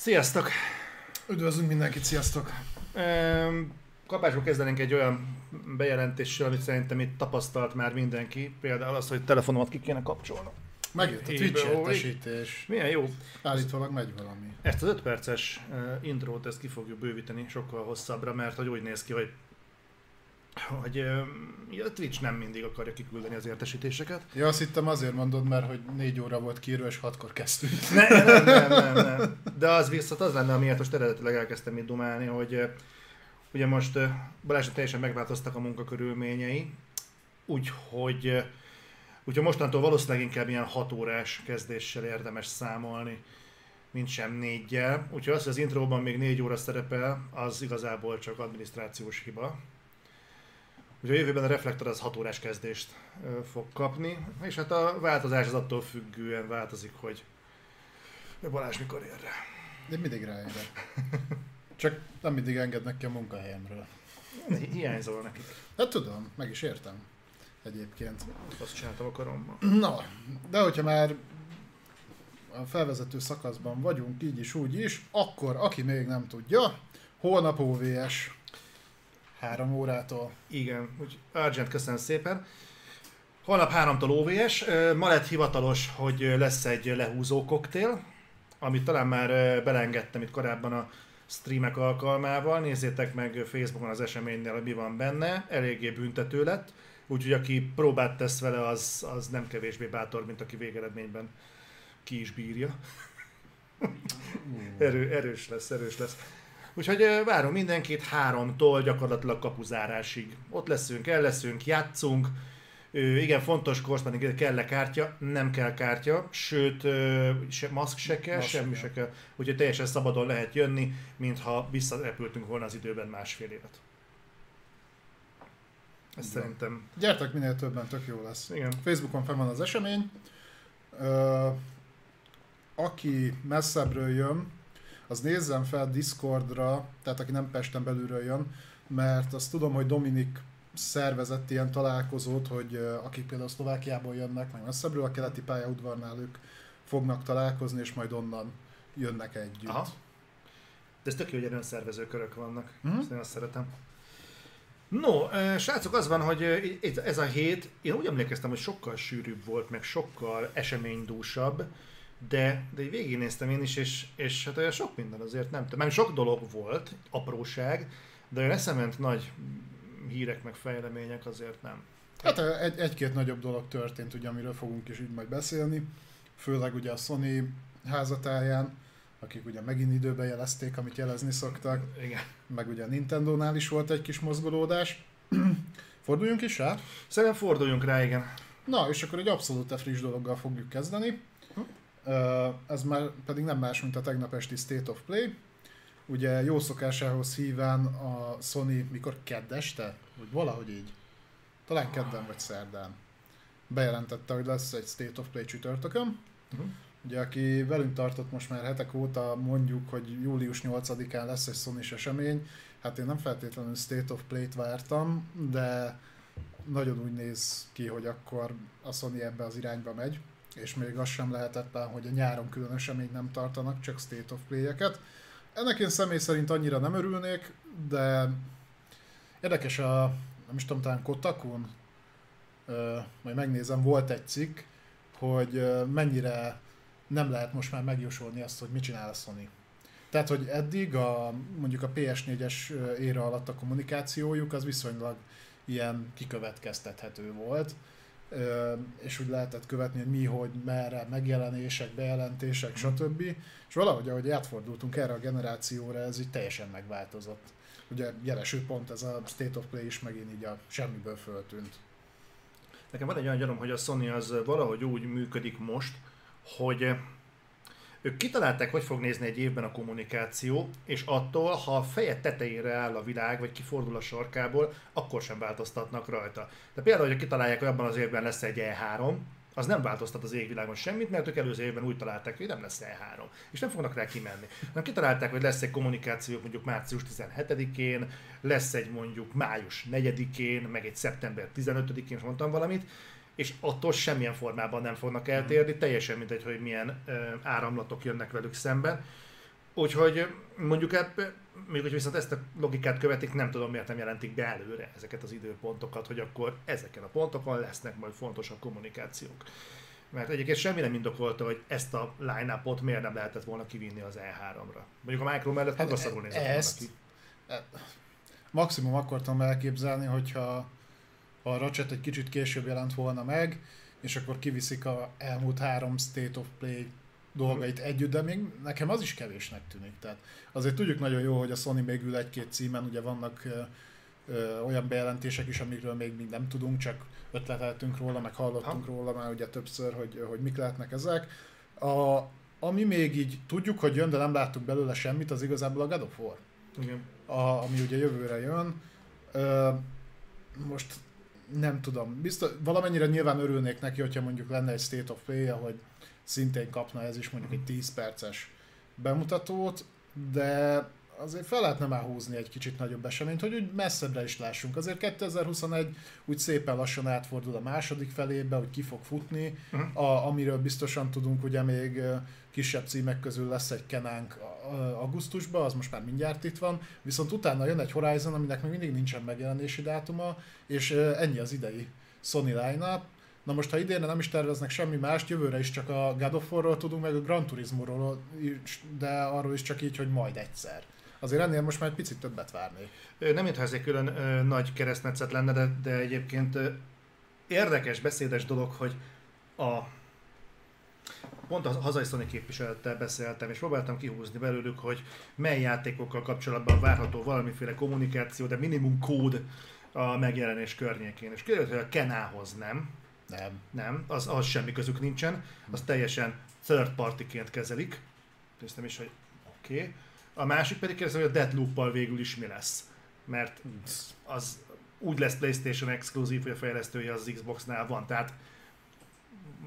Sziasztok! Üdvözlünk mindenkit, sziasztok! Kapásból kezdenénk egy olyan bejelentéssel, amit szerintem itt tapasztalt már mindenki. Például az, hogy telefonomat ki kéne kapcsolnom. Megjött a Twitch értesítés. Milyen jó. Állítólag megy valami. Ezt az 5 perces uh, intrót ezt ki fogjuk bővíteni sokkal hosszabbra, mert hogy úgy néz ki, hogy hogy uh, a Twitch nem mindig akarja kiküldeni az értesítéseket. Ja, azt hittem azért mondod, mert hogy négy óra volt kiírva, és hatkor kezdtünk. Ne, nem, nem, nem, nem. De az viszont az lenne, amiért most eredetileg elkezdtem itt dumálni, hogy ugye most Balázsnak teljesen megváltoztak a munkakörülményei, úgyhogy úgyhogy mostantól valószínűleg inkább ilyen 6 órás kezdéssel érdemes számolni, mint sem négyel. Úgyhogy az, hogy az intróban még 4 óra szerepel, az igazából csak adminisztrációs hiba. Ugye a jövőben a Reflektor az 6 órás kezdést fog kapni, és hát a változás az attól függően változik, hogy Balázs mikor ér rá. De mindig ráérek. Csak nem mindig engednek ki a munkahelyemről. Hi- Hiányzol nekik. Hát tudom, meg is értem. Egyébként. Azt csináltam a karommal. Na, de hogyha már a felvezető szakaszban vagyunk, így is, úgy is, akkor aki még nem tudja, holnap OVS. Három órától. Igen, úgy Argent, köszönöm szépen. Holnap 3-tól OVS. Ma lett hivatalos, hogy lesz egy lehúzó koktél, amit talán már belengedtem itt korábban a streamek alkalmával. Nézzétek meg Facebookon az eseménynél, hogy mi van benne. Eléggé büntető lett. Úgyhogy aki próbát tesz vele, az, az nem kevésbé bátor, mint aki végeredményben ki is bírja. Erő, erős lesz, erős lesz. Úgyhogy várom mindenkit háromtól gyakorlatilag kapuzárásig. Ott leszünk, el leszünk, játszunk. Ö, igen, fontos korszakban kell-e kártya, nem kell kártya, sőt, ö, se, maszk se kell, Maszk semmi se se kell. Úgyhogy teljesen szabadon lehet jönni, mintha visszarepültünk volna az időben másfél évet. Ez Igen. szerintem, Gyertek minél többen, tök jó lesz. igen. Facebookon fel van az esemény. Ö, aki messzebbről jön, az nézzen fel Discordra, tehát aki nem Pesten belülről jön, mert azt tudom, hogy Dominik szervezett ilyen találkozót, hogy akik például Szlovákiából jönnek, meg messzebbről, a keleti pályaudvarnál ők fognak találkozni, és majd onnan jönnek együtt. Aha. De ez tök jó, hogy ilyen szervező körök vannak. Mhm. Ezt azt szeretem. No, srácok, az van, hogy ez a hét, én úgy emlékeztem, hogy sokkal sűrűbb volt, meg sokkal eseménydúsabb, de, de így végignéztem én is, és, és hát olyan sok minden azért nem tudom. Sok dolog volt, apróság, de olyan eszement nagy hírek, meg fejlemények azért nem. Hát egy, egy-két nagyobb dolog történt, ugye, amiről fogunk is így majd beszélni. Főleg ugye a Sony házatáján, akik ugye megint időben jelezték, amit jelezni szoktak. Igen. meg ugye a Nintendo-nál is volt egy kis mozgolódás. Forduljunk is rá? Szerintem forduljunk rá, igen. Na, és akkor egy abszolút friss dologgal fogjuk kezdeni. Ez már pedig nem más, mint a tegnap esti State of Play. Ugye jó szokásához híven a Sony mikor kedd este? Vagy valahogy így. Talán kedden vagy szerdán. Bejelentette, hogy lesz egy State of Play csütörtökön. Uh-huh. Ugye, aki velünk tartott most már hetek óta, mondjuk, hogy július 8-án lesz egy sony esemény. Hát én nem feltétlenül State of Play-t vártam, de nagyon úgy néz ki, hogy akkor a Sony ebbe az irányba megy, és még az sem lehetetlen, hogy a nyáron külön eseményt nem tartanak, csak State of Play-eket. Ennek én személy szerint annyira nem örülnék, de érdekes a, nem is tudom, talán Kotakun, majd megnézem, volt egy cikk, hogy mennyire nem lehet most már megjósolni azt, hogy mit csinál a Sony. Tehát, hogy eddig a, mondjuk a PS4-es éra alatt a kommunikációjuk az viszonylag ilyen kikövetkeztethető volt, és úgy lehetett követni, hogy mi, hogy merre, megjelenések, bejelentések, stb. És valahogy, ahogy átfordultunk erre a generációra, ez így teljesen megváltozott. Ugye jeleső pont ez a State of Play is megint így a semmiből föltűnt. Nekem van egy olyan gyanom, hogy a Sony az valahogy úgy működik most, hogy ők kitalálták, hogy fog nézni egy évben a kommunikáció, és attól, ha a feje tetejére áll a világ, vagy kifordul a sarkából, akkor sem változtatnak rajta. De például, hogy kitalálják, hogy abban az évben lesz egy E3, az nem változtat az égvilágon semmit, mert ők előző évben úgy találták, hogy nem lesz E3, és nem fognak rá kimenni. Hanem kitalálták, hogy lesz egy kommunikáció mondjuk március 17-én, lesz egy mondjuk május 4-én, meg egy szeptember 15-én, és mondtam valamit, és attól semmilyen formában nem fognak eltérni, teljesen mindegy, hogy milyen ö, áramlatok jönnek velük szemben. Úgyhogy mondjuk ebb, még hogy viszont ezt a logikát követik, nem tudom miért nem jelentik be előre ezeket az időpontokat, hogy akkor ezeken a pontokon lesznek majd fontosabb kommunikációk. Mert egyébként semmi nem indokolta, hogy ezt a line miért nem lehetett volna kivinni az E3-ra. Mondjuk a Micro mellett hát rosszabbul nézett ezt, volna ki. e- Maximum akartam elképzelni, hogyha a Ratchet egy kicsit később jelent volna meg, és akkor kiviszik a elmúlt három State of Play dolgait együtt, de még nekem az is kevésnek tűnik. Tehát azért tudjuk nagyon jó, hogy a Sony még ül egy-két címen, ugye vannak ö, ö, olyan bejelentések is, amikről még, még nem tudunk, csak ötleteltünk róla, meg hallottunk ha. róla már ugye többször, hogy, hogy mik lehetnek ezek. A, ami még így tudjuk, hogy jön, de nem láttuk belőle semmit, az igazából a God of War. Igen. A, ami ugye jövőre jön. Ö, most nem tudom, biztos, valamennyire nyilván örülnék neki, hogyha mondjuk lenne egy State of Play, hogy szintén kapna ez is mondjuk egy 10 perces bemutatót, de azért fel lehetne már húzni egy kicsit nagyobb eseményt, hogy úgy messzebbre is lássunk. Azért 2021 úgy szépen lassan átfordul a második felébe, hogy ki fog futni, uh-huh. a, amiről biztosan tudunk, ugye még kisebb címek közül lesz egy Kenánk augusztusban, az most már mindjárt itt van, viszont utána jön egy Horizon, aminek még mindig nincsen megjelenési dátuma, és ennyi az idei Sony line Na most, ha idénre nem is terveznek semmi mást, jövőre is csak a God of War-ról tudunk, meg a Gran Turismo-ról, de arról is csak így, hogy majd egyszer. Azért ennél most már egy picit többet várnék. Nem mintha ez egy külön ö, nagy keresztmetszet lenne, de, de egyébként ö, érdekes, beszédes dolog, hogy a pont a hazai Sony képviselettel beszéltem, és próbáltam kihúzni belőlük, hogy mely játékokkal kapcsolatban várható valamiféle kommunikáció, de minimum kód a megjelenés környékén. És kiderült, hogy a Kenához nem. Nem. Nem, az, az semmi közük nincsen, az teljesen third partyként kezelik. Néztem is, hogy oké. Okay. A másik pedig kérdezi, hogy a Deadloop-pal végül is mi lesz. Mert az úgy lesz PlayStation exkluzív, hogy a fejlesztője az Xbox-nál van. Tehát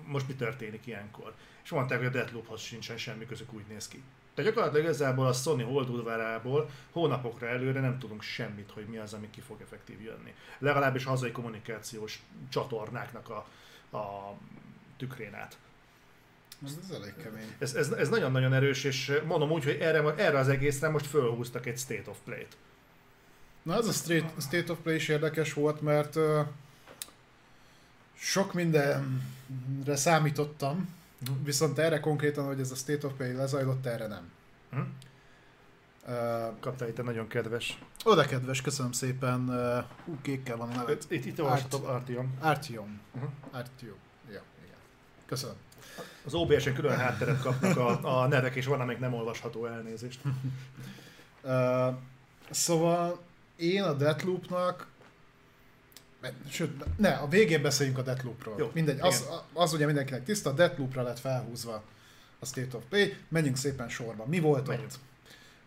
most mi történik ilyenkor? És mondták, hogy a Deadloophoz sincsen semmi közük, úgy néz ki. Tehát gyakorlatilag igazából a Sony holdudvárából hónapokra előre nem tudunk semmit, hogy mi az, ami ki fog effektív jönni. Legalábbis hazai kommunikációs csatornáknak a, a tükrén át. Ez, ez elég kemény. Ez, ez, ez nagyon-nagyon erős, és mondom úgy, hogy erre, erre az egészre most fölhúztak egy State of Play-t. Na ez a State, State of Play is érdekes volt, mert uh, sok mindenre számítottam, uh-huh. viszont erre konkrétan, hogy ez a State of Play lezajlott, erre nem. Uh-huh. Uh, Kaptál itt egy nagyon kedves. Oda kedves, köszönöm szépen. Uh, hú, kékkel van a neve. Itt, itt, itt olvashatom, Artyom. Artyom. Uh-huh. Artyom. Ja, igen. Köszönöm. Az OBS-en külön hátteret kapnak a, a nevek, és van, amelyik nem olvasható elnézést. uh, szóval én a Deathloopnak Sőt, ne, a végén beszéljünk a Deathloopról. Jó, Mindegy, az, az ugye mindenkinek tiszta, a Deathloopra lett felhúzva a State of Play. Menjünk szépen sorba. Mi volt Menjünk. ott?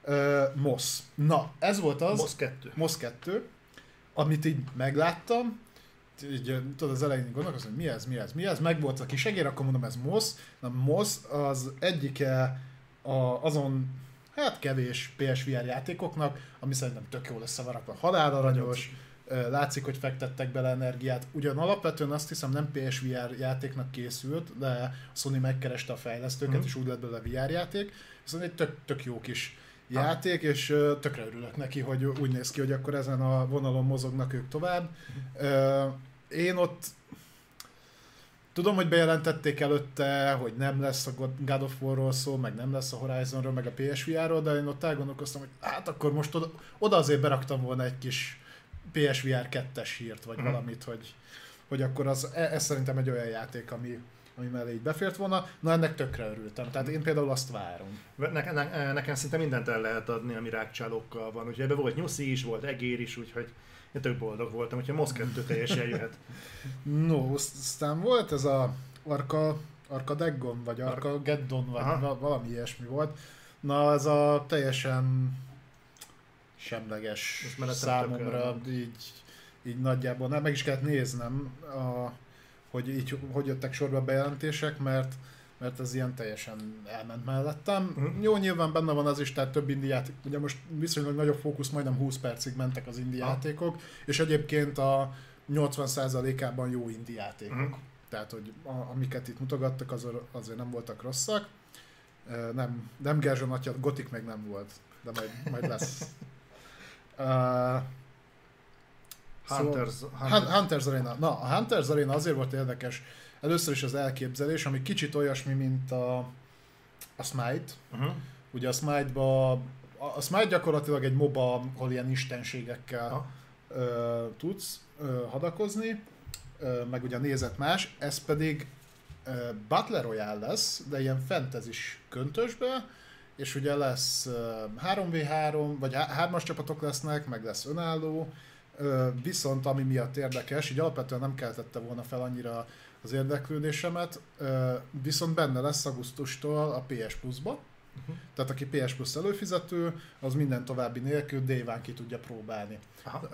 Uh, MOS. Na, ez volt az. MOS 2. MOS 2, amit így megláttam, így tudod az elején gondolkozom, hogy mi ez, mi ez, mi ez, meg volt a kis egér, akkor mondom, ez MOS. Na, MOS az egyike a, azon hát kevés PSVR játékoknak, ami szerintem tök jól összevarakva. Halálaranyos, látszik, hogy fektettek bele energiát. Ugyan alapvetően azt hiszem nem PSVR játéknak készült, de a Sony megkereste a fejlesztőket, mm. és úgy lett belőle VR játék. Viszont egy tök, tök jó kis játék, és tökre örülök neki, hogy úgy néz ki, hogy akkor ezen a vonalon mozognak ők tovább. Mm. Én ott Tudom, hogy bejelentették előtte, hogy nem lesz a God of War-ról szó, meg nem lesz a Horizonról, meg a PSVR-ról, de én ott elgondolkoztam, hogy hát akkor most oda, oda azért beraktam volna egy kis PSVR 2-es hírt, vagy uh-huh. valamit, hogy, hogy akkor az, e, ez szerintem egy olyan játék, ami, ami mellé így befért volna. Na ennek tökre örültem, tehát én például azt várom. Ne, ne, nekem szinte mindent el lehet adni, ami rákcsálókkal van. Úgyhogy ebben volt nyuszi is, volt egér is, úgyhogy én tök boldog voltam, hogyha Mosz 2 teljesen jöhet. no, aztán volt ez a Arka, Arka Deggon, vagy Arka Geddon, vagy Aha. valami ilyesmi volt. Na, ez a teljesen semleges számomra, így, így nagyjából nem, meg is kellett néznem, a, hogy így hogy jöttek sorba a bejelentések, mert mert ez ilyen teljesen elment mellettem. Uh-huh. Jó, nyilván benne van az is, tehát több indi játék, ugye most viszonylag nagyobb fókusz, majdnem 20 percig mentek az indi uh-huh. játékok, és egyébként a 80%-ában jó indi játékok. Uh-huh. Tehát, hogy a, amiket itt mutogattak, az, azért nem voltak rosszak. Ö, nem, nem Gerzson atya, Gotik még nem volt, de majd, majd lesz. Uh, Hunters, Szóval, Hunters. Hun- Hunters Arena. Na, a Hunters Arena azért volt érdekes. Először is az elképzelés, ami kicsit olyasmi, mint a, a Smite. Uh-huh. Ugye a Smite-ba, a Smite gyakorlatilag egy MOBA, ahol ilyen istenségekkel Aha. ö, tudsz ö, hadakozni, ö, meg ugye a nézet más, ez pedig ö, Battle Royale lesz, de ilyen fantasy köntösbe, és ugye lesz ö, 3v3, vagy 3-as csapatok lesznek, meg lesz önálló, viszont ami miatt érdekes, így alapvetően nem keltette volna fel annyira az érdeklődésemet, viszont benne lesz augusztustól a PS Plus-ba, tehát aki PS Plus előfizető, az minden további nélkül déván ki tudja próbálni. Aha.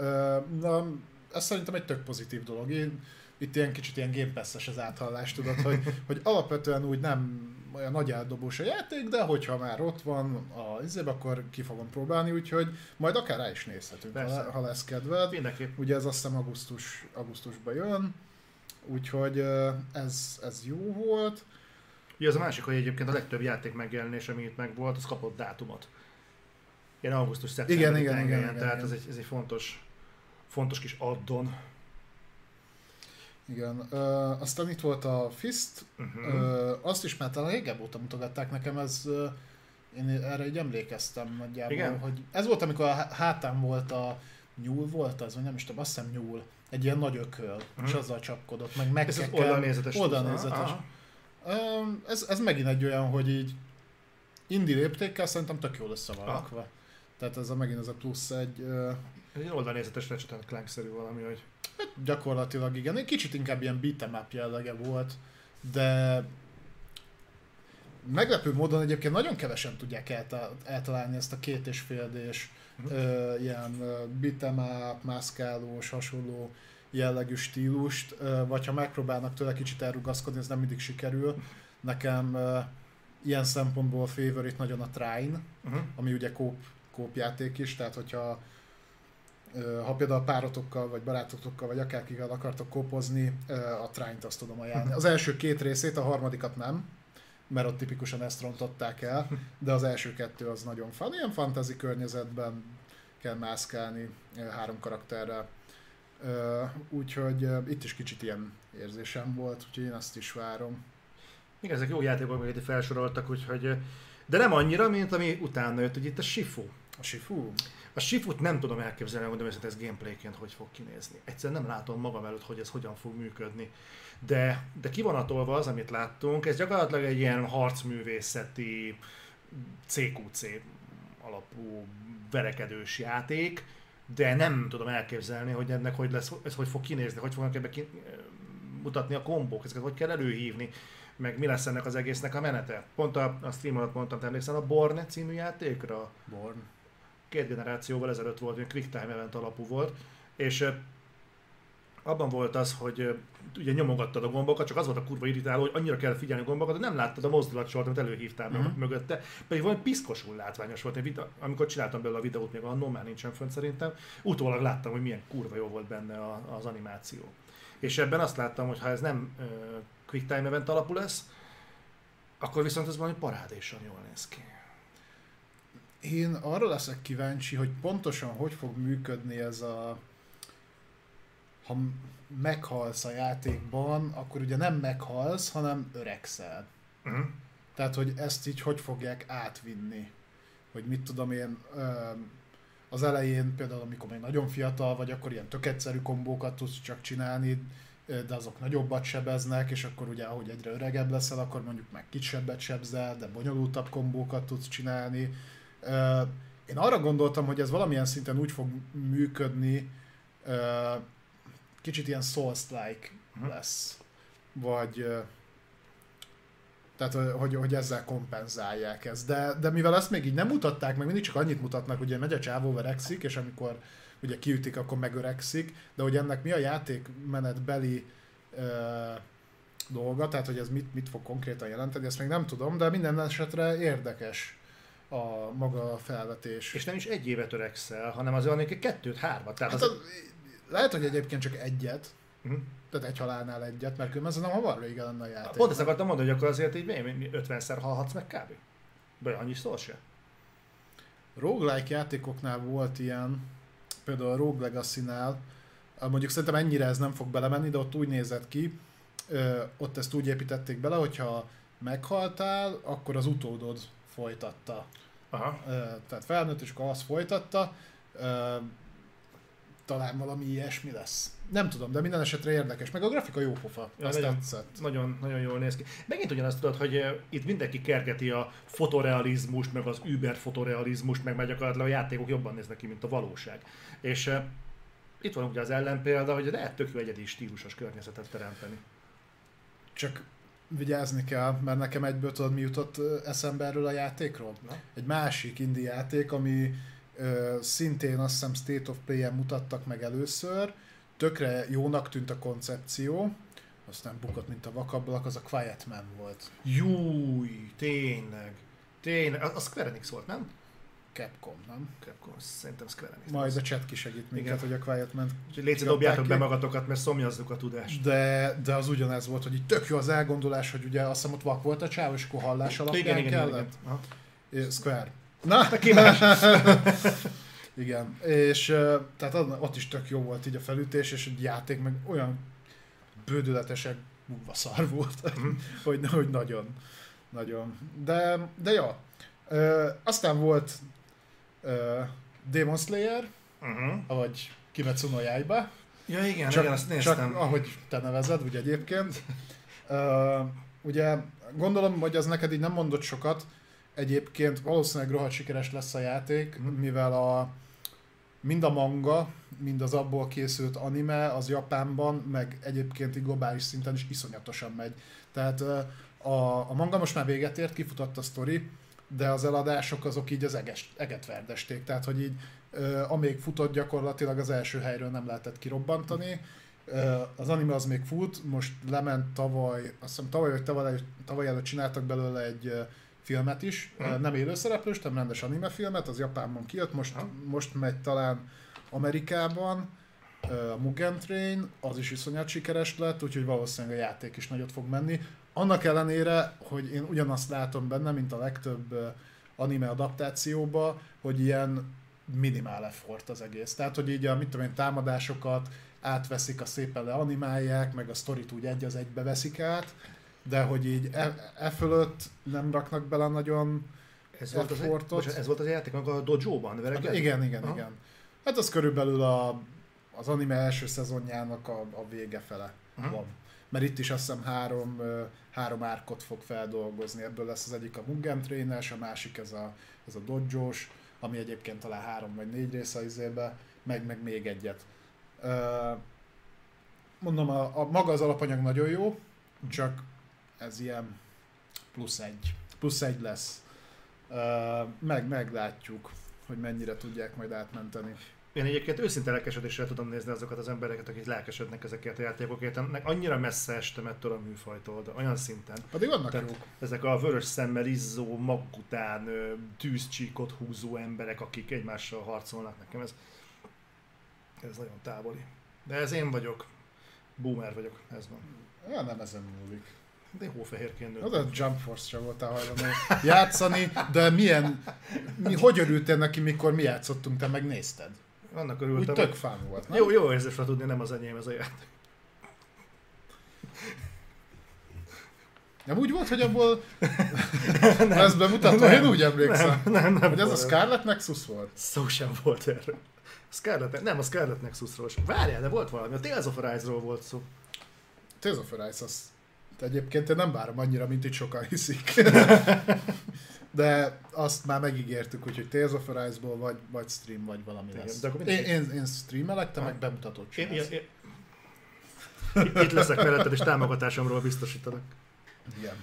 Na, ez szerintem egy tök pozitív dolog. Én, itt ilyen kicsit ilyen Game Pass-es az áthallás, tudod, hogy, hogy alapvetően úgy nem olyan nagy eldobós a játék, de hogyha már ott van a izébe, akkor ki fogom próbálni, úgyhogy majd akár rá is nézhetünk, Persze. ha, ha lesz kedved. Mindenképp. Ugye ez azt hiszem augusztus, augusztusban jön, úgyhogy ez, ez jó volt. Ugye az a másik, hogy egyébként a legtöbb játék megjelenés, ami itt meg volt, az kapott dátumot. Ilyen augusztus szeptember Igen, igen, igen, igen, tehát igen. Ez, egy, ez egy fontos, fontos kis addon. Igen. Ö, aztán itt volt a Fist, Uh-huh. Ö, azt is már talán régebb óta mutogatták nekem, ez ö, én erre így emlékeztem nagyjából, Igen? hogy ez volt, amikor a há- hátán volt a nyúl volt az, vagy nem is tudom, azt hiszem nyúl, egy ilyen nagy ököl, uh-huh. és azzal csapkodott, meg meg Ez az oldalnézetes. Oldalnézetes. Ez, ez megint egy olyan, hogy így indi léptékkel szerintem tök jól össze van Aha. rakva. Tehát ez a megint ez a plusz egy, Ez egy oldalnézetes Ratchet Clank-szerű valami, hogy Gyakorlatilag igen, egy kicsit inkább ilyen beat'em up jellege volt, de meglepő módon egyébként nagyon kevesen tudják elta- eltalálni ezt a két és fél Mhm. ö, ilyen beat'em up, mászkálós, hasonló jellegű stílust, ö, vagy ha megpróbálnak tőle kicsit elrugaszkodni, ez nem mindig sikerül. Nekem ö, ilyen szempontból favorite nagyon a Trine, uh-huh. ami ugye kóp, kópjáték is, tehát hogyha ha például párotokkal, vagy barátokkal, vagy akárkivel akartok kópozni, ö, a Trine-t azt tudom ajánlani. Az első két részét, a harmadikat nem, mert ott tipikusan ezt rontották el, de az első kettő az nagyon fan. Ilyen fantasy környezetben kell mászkálni három karakterrel. Úgyhogy itt is kicsit ilyen érzésem volt, úgyhogy én azt is várom. Igen, ezek jó játékok, amiket felsoroltak, úgyhogy... De nem annyira, mint ami utána jött, hogy itt a Shifu. A Shifu? A Shifut nem tudom elképzelni, hogy őszintén ez gameplayként hogy fog kinézni. Egyszerűen nem látom magam előtt, hogy ez hogyan fog működni. De, de kivonatolva az, amit láttunk, ez gyakorlatilag egy ilyen harcművészeti CQC alapú verekedős játék, de nem tudom elképzelni, hogy ennek hogy lesz, ez hogy fog kinézni, hogy fognak ebbe ki, mutatni a kombók, ezeket hogy kell előhívni, meg mi lesz ennek az egésznek a menete. Pont a, a stream alatt mondtam, te emlékszel a Born című játékra? Born. Két generációval ezelőtt volt, olyan quick time event alapú volt, és abban volt az, hogy ugye nyomogattad a gombokat, csak az volt a kurva irritáló, hogy annyira kell figyelni a gombokat, hogy nem láttad a mozdulatsort, amit előhívtál Mhm. uh-huh. mögötte, pedig valami piszkosul látványos volt. Én amikor csináltam belőle a videót, még annól már nincsen fönt szerintem, utólag láttam, hogy milyen kurva jó volt benne a, az animáció. És ebben azt láttam, hogy ha ez nem ö, quick time event alapú lesz, akkor viszont ez valami parádésan jól néz ki. Én arra leszek kíváncsi, hogy pontosan hogy fog működni ez a... Ha meghalsz a játékban, akkor ugye nem meghalsz, hanem öregszel. Uh-huh. Tehát, hogy ezt így hogy fogják átvinni. Hogy mit tudom én, az elején például, amikor még nagyon fiatal vagy, akkor ilyen tök egyszerű kombókat tudsz csak csinálni, de azok nagyobbat sebeznek, és akkor ugye ahogy egyre öregebb leszel, akkor mondjuk meg kisebbet sebzel, de bonyolultabb kombókat tudsz csinálni. Én arra gondoltam, hogy ez valamilyen szinten úgy fog működni, kicsit ilyen Souls-like Mhm. lesz. Vagy tehát, hogy, hogy ezzel kompenzálják ezt. De, de mivel ezt még így nem mutatták, meg mindig csak annyit mutatnak, hogy megy a csávó verekszik, és amikor ugye kiütik, akkor megöregszik, de hogy ennek mi a játékmenetbeli ö, dolga, tehát hogy ez mit, mit fog konkrétan jelenteni, ezt még nem tudom, de minden esetre érdekes a maga a felvetés. És nem is egy évet öregszel, hanem az olyan kettőt, hármat. Tehát Hát az... az, lehet, hogy egyébként csak egyet, Mhm. tehát egy halálnál egyet, mert különben nem hamar vége lenne a játék. Pont ezt akartam mondani, hogy akkor azért így mi- mi- 50-szer halhatsz meg kb. Vagy annyi szól se? Roguelike játékoknál volt ilyen, például a Rogue Legacy-nál, mondjuk szerintem ennyire ez nem fog belemenni, de ott úgy nézett ki, ott ezt úgy építették bele, hogyha meghaltál, akkor az utódod folytatta. Aha. Tehát felnőtt, és akkor azt folytatta. Talán valami ilyesmi lesz. Nem tudom, de minden esetre érdekes. Meg a grafika jó pofa. Ja, Azt nagyon- tetszett. Nagyon, nagyon jól néz ki. Megint ugyanazt tudod, hogy itt mindenki kergeti a fotorealizmust, meg az über fotorealizmust, meg már gyakorlatilag a játékok jobban néznek ki, mint a valóság. És itt van ugye az ellenpélda, hogy lehet tök jó egyedi stílusos környezetet teremteni. Csak vigyázni kell, mert nekem egyből tudod mi jutott eszembe erről a játékról? Na? Egy másik indie játék, ami ö, szintén azt hiszem State of Play-en mutattak meg először, tökre jónak tűnt a koncepció, aztán bukott, mint a vakablak, az a Quiet Man volt. Júj, tényleg. Tényleg. Az Square Enix volt, nem? Capcom, nem? Capcom, szerintem Square Enix. Majd a chat kisegít minket, Igen. hogy a Quiet Man légy dobjátok be magatokat, mert szomjazzuk a tudást. de, de az ugyanez volt, hogy így tök jó az elgondolás, hogy ugye azt hiszem ott vak volt a csáv, és akkor hallás alapján Igen, igen, kellett. igen. Igen. Square. Na? Igen, és tehát ott is tök jó volt így a felütés, és egy játék meg olyan bődületesen múlva szar volt, Mhm. hogy, hogy nagyon, nagyon. De, de ö, aztán volt ö, Demon Slayer, Uh-huh. avagy Kimetsu no Yaiba, Ja igen, csak, igen, azt csak néztem. ahogy te nevezed, ugye egyébként. Ö, ugye gondolom, hogy az neked így nem mondott sokat, egyébként valószínűleg rohadt sikeres lesz a játék, Mhm. mivel a mind a manga, mind az abból készült anime az Japánban, meg egyébként globális szinten is iszonyatosan megy. Tehát a, a manga most már véget ért, kifutott a sztori, de az eladások azok így az eges, eget verdesték. Tehát, hogy így ö, amíg futott gyakorlatilag az első helyről nem lehetett kirobbantani. Ö, az anime az még fut, most lement tavaly, azt hiszem tavaly vagy tavaly, tavaly előtt csináltak belőle egy ö, filmet is. Ö, nem élőszereplős, hanem rendes anime filmet, az Japánban kijött, most, Aha. most megy talán Amerikában, a Mugen Train, az is iszonyat sikeres lett, úgyhogy valószínűleg a játék is nagyot fog menni. Annak ellenére, hogy én ugyanazt látom benne, mint a legtöbb anime adaptációba, hogy ilyen minimál effort az egész. Tehát, hogy így a mit tudom én, támadásokat átveszik, a szépen leanimálják, meg a sztorit úgy egy az egybe veszik át, de hogy így e, e fölött nem raknak bele nagyon... Ez volt, az, bocsánat, ez volt az játék, amikor a dojo-ban Hát, igen, igen, Aha. igen. Hát az körülbelül a, az anime első szezonjának a, a vége fele Aha. van. Mert itt is azt hiszem három, három árkot fog feldolgozni. Ebből lesz az egyik a Mugen Trainer, a másik ez a, ez a Dojos, ami egyébként talán három vagy négy része az izébe, meg, meg még egyet. Mondom, a, a maga az alapanyag nagyon jó, csak ez ilyen plusz egy. Plusz egy lesz. Meg, meglátjuk, hogy mennyire tudják majd átmenteni. Én egyébként őszinte lelkesedéssel tudom nézni azokat az embereket, akik lelkesednek ezekért a játékokért. Ennek annyira messze estem ettől a műfajtól, de olyan szinten. Pedig vannak Tehát jók. ezek a vörös szemmel izzó, maguk után tűzcsíkot húzó emberek, akik egymással harcolnak nekem, ez, ez nagyon távoli. De ez én vagyok. Boomer vagyok, ez van. Ja, nem ezen múlik. De hófehérként Az a Jump Force sem voltál hajlandó játszani, de milyen, mi, hogy örültél neki, mikor mi játszottunk, te megnézted? Annak Úgy örültem. tök hogy- fán volt, nem? Jó, jó érzésre tudni, nem az enyém ez a játék. Nem úgy volt, hogy abból ez bemutatva, én úgy emlékszem. Nem, nem, nem. Hogy ez a volt. Scarlet Nexus volt? Szó sem volt erről. Scarlet, nem, a Scarlet Nexusról sem. Várjál, de volt valami. A Tales of Arise-ról volt szó. Tales of Arise, az egyébként én nem várom annyira, mint itt sokan hiszik. De azt már megígértük, úgyhogy Tales of Arise-ból vagy, vagy stream, vagy valami Igen, lesz. de akkor Én, én, én streamelek, te meg bemutatót Én, csinálsz. én, én, itt leszek melletted, és támogatásomról biztosítanak. Igen.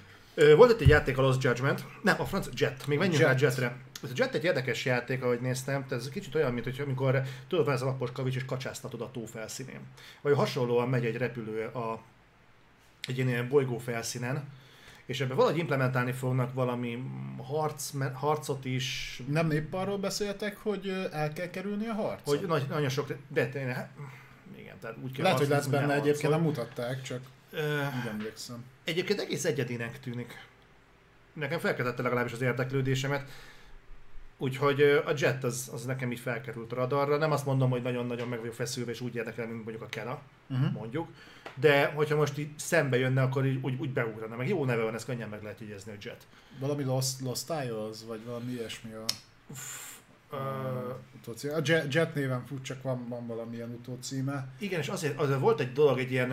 Volt itt egy játék, a Lost Judgment. Nem, a francia Jet. Még menjünk Jet. rá Jetre. Ez a Jet egy érdekes játék, ahogy néztem. Tehát ez kicsit olyan, mint hogy amikor tudod, van ez a lapos kavics, és kacsáztatod a tó felszínén. Vagy hasonlóan megy egy repülő a, egy ilyen, ilyen bolygó felszínen, és ebben valahogy implementálni fognak valami harc, harcot is, Nem épp arról beszéltek, hogy el kell kerülni a harcot? hogy nagy, nagyon sok, de tényleg, hát, igen, tehát úgy kell Lehet, hogy lesz benne egyébként, nem mutatták, csak Ö, úgy emlékszem. Egyébként egész egyedinek tűnik. nekem felkeltette legalábbis az érdeklődésemet. Úgyhogy a Jet az, az nekem így felkerült a radarra. Nem azt mondom, hogy nagyon-nagyon meg vagyok feszülve, és úgy érdekel, mint mondjuk a Kena, uh-huh. mondjuk. De hogyha most így szembe jönne, akkor így, úgy, úgy beugrana. Meg jó neve van, ez könnyen meg lehet jegyezni, hogy Jet. Valami Lost, Lost Isles, vagy valami ilyesmi a... Uh, a Jet, Jet néven fut, csak van, van valamilyen utócíme. Igen, és azért, azért volt egy dolog, egy ilyen,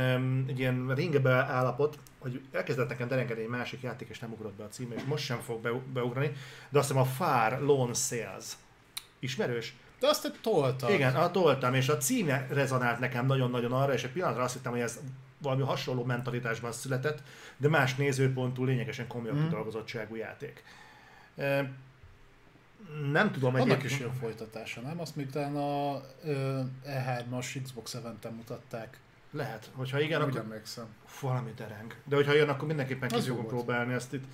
egy ilyen ringebe állapot, hogy elkezdett nekem derengeni egy másik játék, és nem ugrott be a címe, és most sem fog be, beugrani, de azt hiszem a Far Lone Sales. Ismerős? De azt te toltad. Igen, a toltam, és a címe rezonált nekem nagyon-nagyon arra, és egy pillanatra azt hittem, hogy ez valami hasonló mentalitásban született, de más nézőpontú, lényegesen komolyabb mm. kidolgozottságú játék nem tudom, egy Annak is jó folytatása, nem? Azt még talán a E3-as Xbox Event-en mutatták. Lehet, hogyha igen, Úgy akkor emlékszem. valami dereng. De hogyha jön, akkor mindenképpen ki fogom próbálni ezt itt.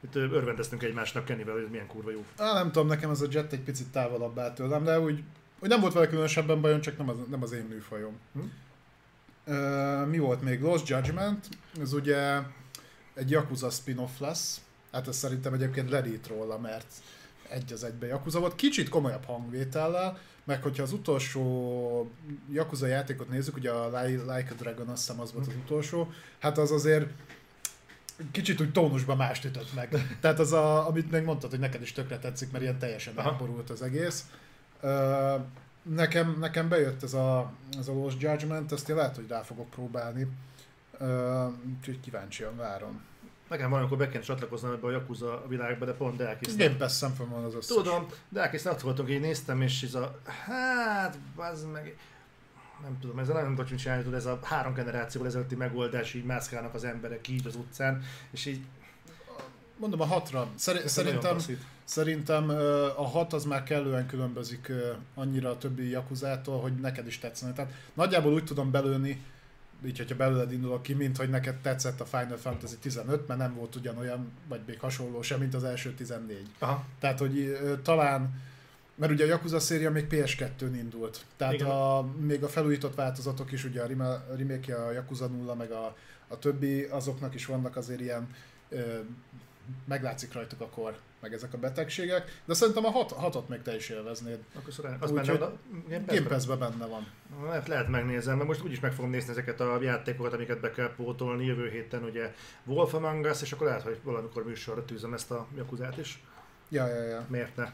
Itt örvendeztünk egymásnak Kennyvel, hogy ez milyen kurva jó. Á, nem tudom, nekem ez a Jet egy picit távolabb áll tőlem, de úgy, úgy nem volt vele különösebben bajom, csak nem az, nem az én műfajom. Hm? Uh, mi volt még? Lost Judgment, ez ugye egy Yakuza spin-off lesz. Hát ez szerintem egyébként lerít róla, mert egy az egybe Yakuza volt, kicsit komolyabb hangvétellel, meg hogyha az utolsó Yakuza játékot nézzük, ugye a Like a Dragon azt hiszem az volt az utolsó, hát az azért kicsit úgy tónusban mást ütött meg. Tehát az, a, amit még mondtad, hogy neked is tökre tetszik, mert ilyen teljesen elborult az egész. Nekem, nekem bejött ez a, ez a Lost Judgment, ezt én lehet, hogy rá fogok próbálni. Úgyhogy kíváncsian várom. Nekem valamikor be kell csatlakoznom ebbe a Yakuza világba, de pont elkészítem. Game Pass van az összes. Tudom, de elkészítem, ott voltunk, így néztem, és ez a, hát, az meg, nem tudom, ez a nagyon tudok csinálni, tudod, ez a három generációval ezelőtti megoldás, így mászkálnak az emberek így az utcán, és így... Mondom a hatra. Szeri- szerintem, szerintem a hat az már kellően különbözik annyira a többi Yakuzától, hogy neked is tetszene. Tehát nagyjából úgy tudom belőni, így hogyha belőled indulok ki, mint hogy neked tetszett a Final Fantasy 15, mert nem volt ugyanolyan, vagy még hasonló sem, mint az első 14. Aha. Tehát, hogy talán, mert ugye a Yakuza széria még PS2-n indult. Tehát a, még a felújított változatok is, ugye a remake a Yakuza 0, meg a, a többi, azoknak is vannak azért ilyen, ö, meglátszik rajtuk a kor meg ezek a betegségek, de szerintem a hat, hatot még te is élveznéd. Akkor szóval az benne van? Game pass benne van. Lehet, lehet megnézem, mert most úgyis meg fogom nézni ezeket a játékokat, amiket be kell pótolni jövő héten, ugye Wolf Among Us, és akkor lehet, hogy valamikor műsorra tűzem ezt a Jakuzát is. Ja, ja, ja. Miért ne?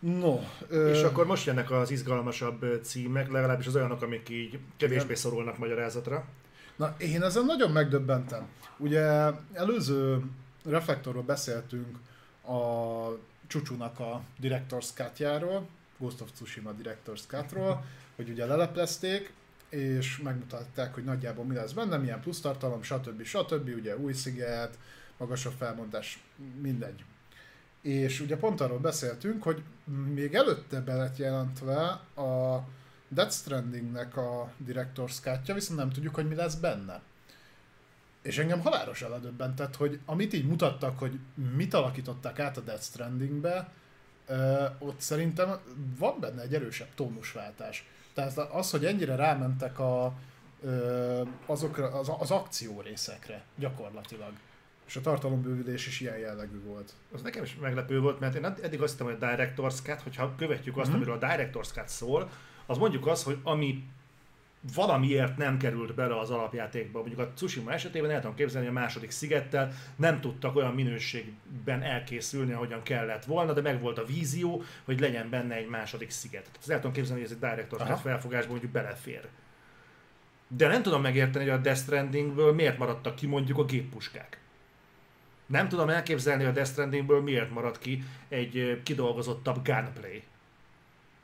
No. Ö... És akkor most jönnek az izgalmasabb címek, legalábbis az olyanok, amik így kevésbé Igen. szorulnak magyarázatra. Na, én ezen nagyon megdöbbentem. Ugye előző reflektorról beszéltünk a Csúcsúnak a Director's Cut-járól, Ghost of Tsushima Director's Cut-ról, hogy ugye leleplezték, és megmutatták, hogy nagyjából mi lesz benne, milyen plusz tartalom, stb. stb. Ugye új sziget, magasabb felmondás, mindegy. És ugye pont arról beszéltünk, hogy még előtte be lett jelentve a Death Strandingnek a Director's cut viszont nem tudjuk, hogy mi lesz benne. És engem halálosan ledöbbentett, hogy amit így mutattak, hogy mit alakították át a Death Strandingbe, ott szerintem van benne egy erősebb tónusváltás. Tehát az, hogy ennyire rámentek a, azokra, az, az akció részekre gyakorlatilag. És a tartalombővülés is ilyen jellegű volt. Az nekem is meglepő volt, mert én eddig azt hittem, hogy a Director's Cut, hogyha követjük azt, mm-hmm. amiről a Director's Cut szól, az mondjuk az, hogy ami valamiért nem került bele az alapjátékba. Mondjuk a Tsushima esetében el tudom képzelni, hogy a második szigettel nem tudtak olyan minőségben elkészülni, ahogyan kellett volna, de meg volt a vízió, hogy legyen benne egy második sziget. Tehát el tudom képzelni, hogy ez egy Director felfogásban mondjuk belefér. De nem tudom megérteni, hogy a Death Strandingből miért maradtak ki mondjuk a géppuskák. Nem tudom elképzelni, hogy a Death Strandingből miért maradt ki egy kidolgozottabb gunplay.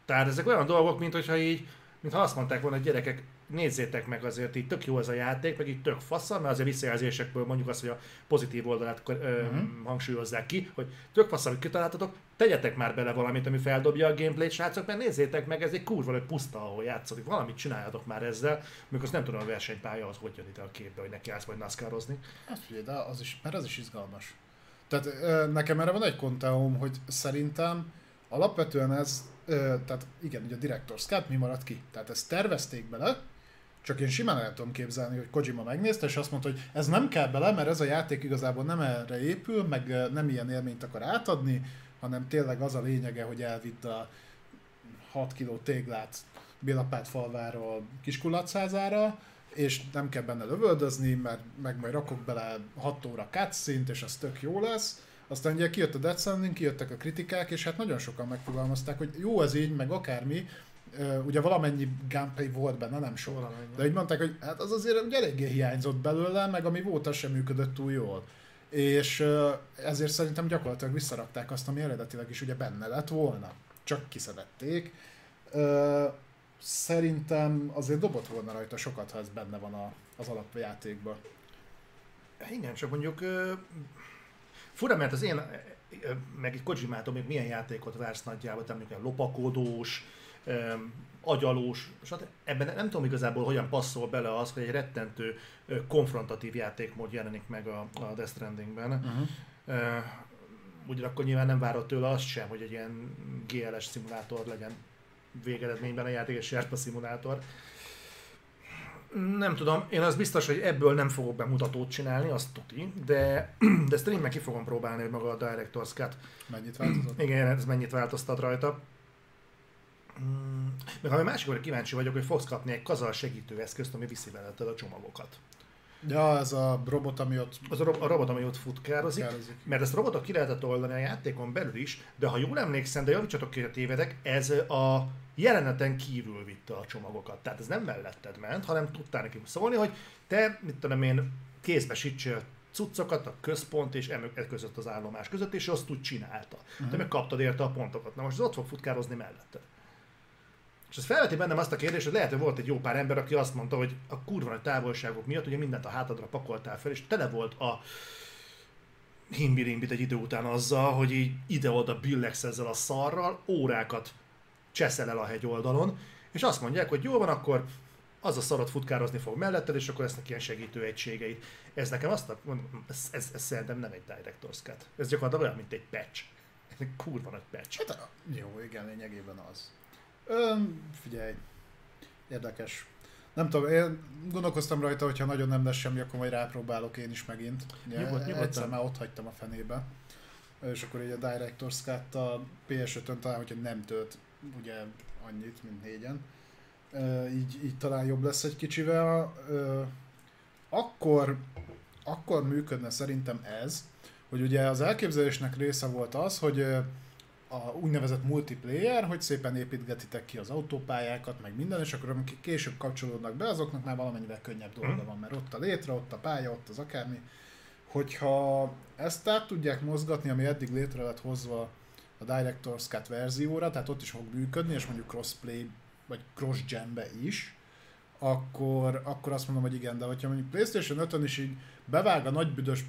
Tehát ezek olyan dolgok, mint hogyha így mintha azt mondták volna, hogy gyerekek, nézzétek meg azért, így tök jó ez a játék, meg így tök fassa, mert azért visszajelzésekből mondjuk azt, hogy a pozitív oldalát ö, uh-huh. hangsúlyozzák ki, hogy tök fassa, hogy kitaláltatok, tegyetek már bele valamit, ami feldobja a gameplayt, srácok, mert nézzétek meg, ez egy kurva, hogy puszta, ahol játszik, valamit csináljatok már ezzel, mikor azt nem tudom a versenypálya az hogy jön ide a képbe, hogy neki állsz majd NASCAR-ozni. Hát figyelj, de az is, mert az is izgalmas. Tehát nekem erre van egy konteóm, hogy szerintem alapvetően ez tehát igen, ugye a Director's Cut mi maradt ki? Tehát ezt tervezték bele, Csak én simán el tudom képzelni, hogy Kojima megnézte, és azt mondta, hogy ez nem kell bele, mert ez a játék igazából nem erre épül, meg nem ilyen élményt akar átadni, hanem tényleg az a lényege, hogy elvidd a 6 kiló téglát Bélapát falváról Kiskulacházára, és nem kell benne lövöldözni, mert meg majd rakok bele 6 óra cutscene és az tök jó lesz. Aztán ugye kijött a Death Stranding, kijöttek a kritikák, és hát nagyon sokan megfogalmazták, hogy jó ez így, meg akármi, ugye valamennyi gameplay volt benne, nem sok. Valamennyi. De úgy mondták, hogy hát az azért ugye eléggé hiányzott belőle, meg ami volt, az sem működött túl jól. És ezért szerintem gyakorlatilag visszarakták azt, ami eredetileg is ugye benne lett volna. Csak kiszedették. Szerintem azért dobott volna rajta sokat, ha ez benne van a, az alapjátékban. Igen, csak mondjuk fura, mert az én, meg egy Kojimától még milyen játékot vársz nagyjából, tehát mondjuk lopakodós, agyalós, stb. Ebben nem tudom igazából hogyan passzol bele az, hogy egy rettentő konfrontatív játékmód jelenik meg a, a Death Strandingben. Uh-huh. Uh, ugyanakkor nyilván nem várod tőle azt sem, hogy egy ilyen GLS szimulátor legyen végeredményben a játék, és Sherpa szimulátor. Nem tudom, én az biztos, hogy ebből nem fogok bemutatót csinálni, azt tuti, de, de streamben ki fogom próbálni, hogy maga a Director's Cut. Mennyit változott? Igen, ez mennyit változtat rajta. Mm, meg ha másik kíváncsi vagyok, hogy fogsz kapni egy kazal segítőeszközt, ami viszi veled a csomagokat. Ja, ez a robot, ami ott... Az a, ro- a robot, ami ott futkározik, futkározik, mert ezt a robotot ki lehetett oldani a játékon belül is, de ha jól emlékszem, de javítsatok ki, tévedek, ez a jeleneten kívül vitte a csomagokat. Tehát ez nem melletted ment, hanem tudtál neki szólni, hogy te, mit tudom én, kézbesítsél cuccokat a központ és emög között az állomás között, és azt úgy csinálta. Uh-huh. Te meg kaptad érte a pontokat. Na most az ott fog futkározni melletted. És ez felveti bennem azt a kérdést, hogy lehet, hogy volt egy jó pár ember, aki azt mondta, hogy a kurva nagy távolságok miatt ugye mindent a hátadra pakoltál fel, és tele volt a himbirimbit egy idő után azzal, hogy így ide-oda billegsz ezzel a szarral, órákat cseszel el a hegy oldalon, és azt mondják, hogy jó van, akkor az a szarot futkározni fog melletted, és akkor lesznek ilyen segítő egységei. Ez nekem azt, mondom, ez, ez, ez, szerintem nem egy Director's Cut. Ez gyakorlatilag olyan, mint egy patch. Ez egy kurva nagy patch. Hát, jó, igen, lényegében az. Ön, figyelj, érdekes. Nem tudom, én gondolkoztam rajta, hogyha nagyon nem lesz semmi, akkor majd rápróbálok én is megint. Nyugodt, nyugodtan. Egyszer már ott hagytam a fenébe. És akkor így a Director's Cut a PS5-ön talán, hogyha nem tölt ugye annyit, mint négyen. Így, így talán jobb lesz egy kicsivel. Akkor, akkor működne szerintem ez, hogy ugye az elképzelésnek része volt az, hogy a úgynevezett multiplayer, hogy szépen építgetitek ki az autópályákat, meg minden, és akkor amikor később kapcsolódnak be, azoknak már valamennyivel könnyebb dolga mhm. van, mert ott a létre, ott a pálya, ott az akármi. Hogyha ezt át tudják mozgatni, ami eddig létre lett hozva a Director's Cut verzióra, tehát ott is fog működni, és mondjuk crossplay, vagy cross-genbe is, akkor, akkor azt mondom, hogy igen, de hogyha mondjuk PlayStation 5-ön is így bevág a nagybüdös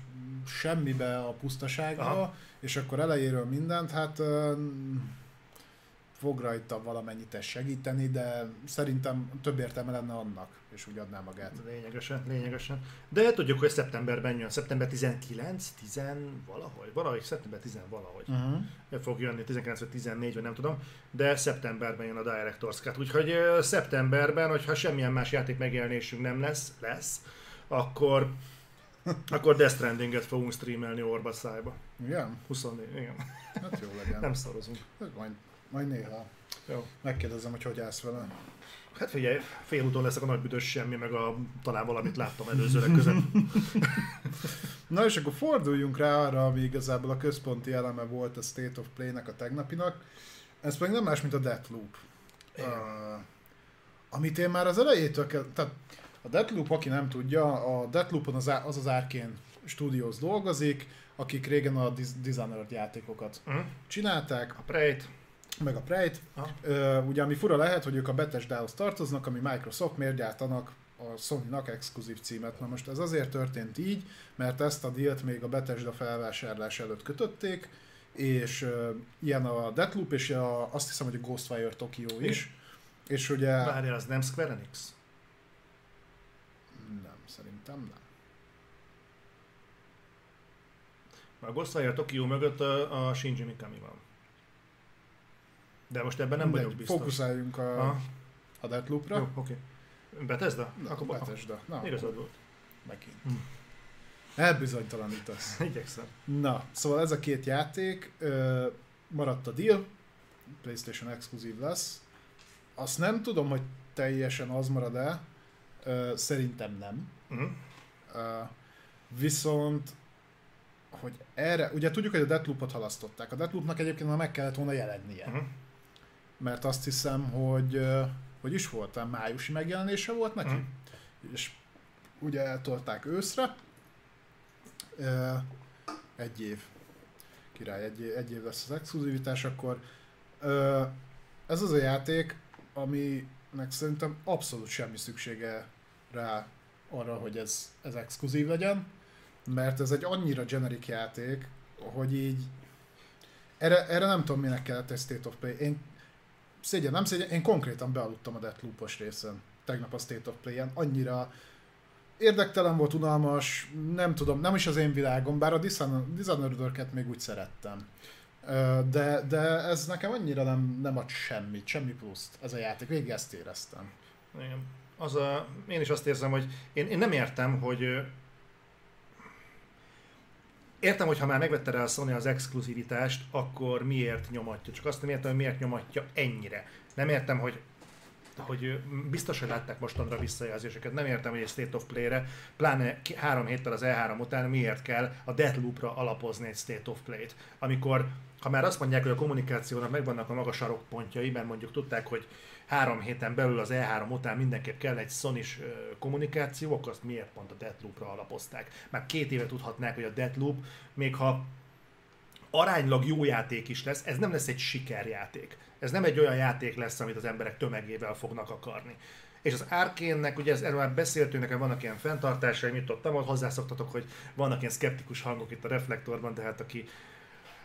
semmibe a pusztaságba, Aha. és akkor elejéről mindent, hát fog rajta valamennyit ez segíteni, de szerintem több értelme lenne annak, és úgy adná magát. Lényegesen, lényegesen. De tudjuk, hogy szeptemberben jön, szeptember 19, 10 valahogy, valahogy, szeptember 10 valahogy. Uh-huh. Fog jönni 19 vagy 14, vagy nem tudom, de szeptemberben jön a Director's Cut, úgyhogy szeptemberben, hogyha semmilyen más játék megjelenésünk nem lesz, lesz, akkor akkor Death Stranding-et fogunk streamelni orba szájba. Igen? 24, igen. Hát jó legyen. Nem szarozunk. Majd, majd néha. Jó. Megkérdezem, hogy hogy állsz vele. Hát figyelj, félúton leszek a nagy büdös semmi, meg a, talán valamit láttam előzőleg között. Na és akkor forduljunk rá arra, ami igazából a központi eleme volt a State of Play-nek a tegnapinak. Ez pedig nem más, mint a Deathloop. Uh, amit én már az elejétől kell, tehát a Deathloop, aki nem tudja, a Deathloopon az az, az Arkane Studios dolgozik, akik régen a Dishonored játékokat uh-huh. csinálták. A Prey-t. Meg a Prey-t. Uh-huh. ugye ami fura lehet, hogy ők a Bethesda-hoz tartoznak, ami Microsoft miért gyártanak a Sony-nak exkluzív címet. Na most ez azért történt így, mert ezt a dílt még a Bethesda felvásárlás előtt kötötték, és uh, ilyen a Deathloop, és a, azt hiszem, hogy a Ghostwire Tokyo is. É. És ugye... Várjál, az nem Square Enix? Szerintem nem. A Ghostwire Tokyo mögött a, a Shinji Mikami van. De most ebben nem Mindegy, vagyok biztos. Fókuszáljunk a, a, a Deathloop-ra. Jó, okay. Bethesda? Na, Akkor Bethesda. Na, Igazad volt. megint. Hm. Elbizonytalanítasz. Igyekszem. Na, szóval ez a két játék, ö, maradt a deal, PlayStation exkluzív lesz. Azt nem tudom, hogy teljesen az marad-e, ö, szerintem nem. Uh-huh. Ö, viszont, hogy erre, ugye tudjuk, hogy a Deathloop-ot halasztották. A Deathloopnak egyébként már meg kellett volna jelennie. Uh-huh. Mert azt hiszem, hogy, hogy is volt, a májusi megjelenése volt neki. Mhm. És ugye eltolták őszre. Egy év. Király, egy, év- egy év lesz az exkluzivitás, akkor ez az a játék, aminek szerintem abszolút semmi szüksége rá arra, hogy ez, ez exkluzív legyen, mert ez egy annyira generic játék, hogy így erre, erre nem tudom, minek kellett egy State of Play. Én szégyen, nem szégyen, én konkrétan bealudtam a Deathloop-os részen, tegnap a State of Play-en, annyira érdektelen volt, unalmas, nem tudom, nem is az én világom, bár a Dishonored- még úgy szerettem. De, de ez nekem annyira nem, nem ad semmit, semmi pluszt ez a játék, végig ezt éreztem. Igen. Az a, én is azt érzem, hogy én, én nem értem, hogy értem, hogy ha már megvette rá a Sony az exkluzivitást, akkor miért nyomatja. Csak azt nem értem, hogy miért nyomatja ennyire. Nem értem, hogy hogy biztos, hogy látták mostanra visszajelzéseket. Nem értem, hogy egy State of Play-re, pláne három héttel az E3 után miért kell a Deathloop-ra alapozni egy State of Play-t. Amikor, ha már azt mondják, hogy a kommunikációnak megvannak a magas sarokpontjai, mert mondjuk tudták, hogy három héten belül az E3 után mindenképp kell egy sony kommunikáció, akkor azt miért pont a Deathloop-ra alapozták? Már két éve tudhatnák, hogy a Deathloop, még ha aránylag jó játék is lesz, ez nem lesz egy sikerjáték. Ez nem egy olyan játék lesz, amit az emberek tömegével fognak akarni. És az Arkénnek, ugye ez, erről már beszéltünk, nekem vannak ilyen fenntartásaim, itt ott ahol hozzászoktatok, hogy vannak ilyen szkeptikus hangok itt a reflektorban, de hát aki,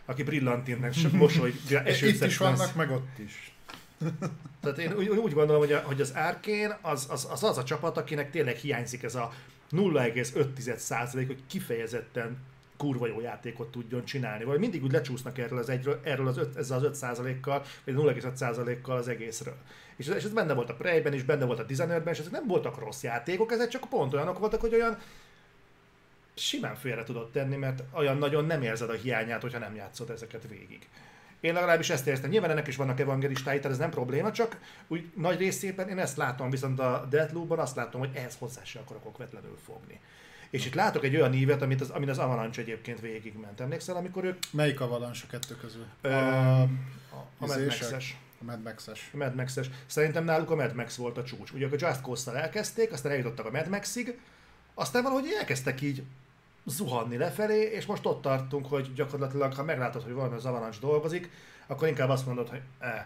aki brillantintnek csak mosoly, esőt Itt is vannak, meg ott is. tehát én úgy, úgy gondolom, hogy, a, hogy az Arkane az, az, az az a csapat, akinek tényleg hiányzik ez a 0,5% hogy kifejezetten kurva jó játékot tudjon csinálni. Vagy mindig úgy lecsúsznak erről az, egyről, erről az öt, ezzel az 5%-kal, vagy 0,5%-kal az egészről. És ez, és ez benne volt a Prey-ben is, benne volt a Dishonored-ben, és ezek nem voltak rossz játékok, ezek csak pont olyanok voltak, hogy olyan simán félre tudod tenni, mert olyan nagyon nem érzed a hiányát, hogyha nem játszod ezeket végig. Én legalábbis ezt éreztem. Nyilván ennek is vannak evangelistái, tehát ez nem probléma, csak úgy nagy részében én ezt látom, viszont a Deathloop-ban azt látom, hogy ehhez hozzá se akarok okvetlenül fogni. És itt látok egy olyan ívet, amit az, amin az Avalanche egyébként végigment. Emlékszel, amikor ők Melyik a valans a kettő közül? Ö, a, a Mad izések? Max-es. a Mad Max-es. A Mad Max-es. Szerintem náluk a Mad Max volt a csúcs. Ugye a Just Cause-szal elkezdték, aztán eljutottak a Mad Maxig, aztán valahogy elkezdtek így zuhanni lefelé, és most ott tartunk, hogy gyakorlatilag, ha meglátod, hogy valami az Avalanche dolgozik, akkor inkább azt mondod, hogy eh,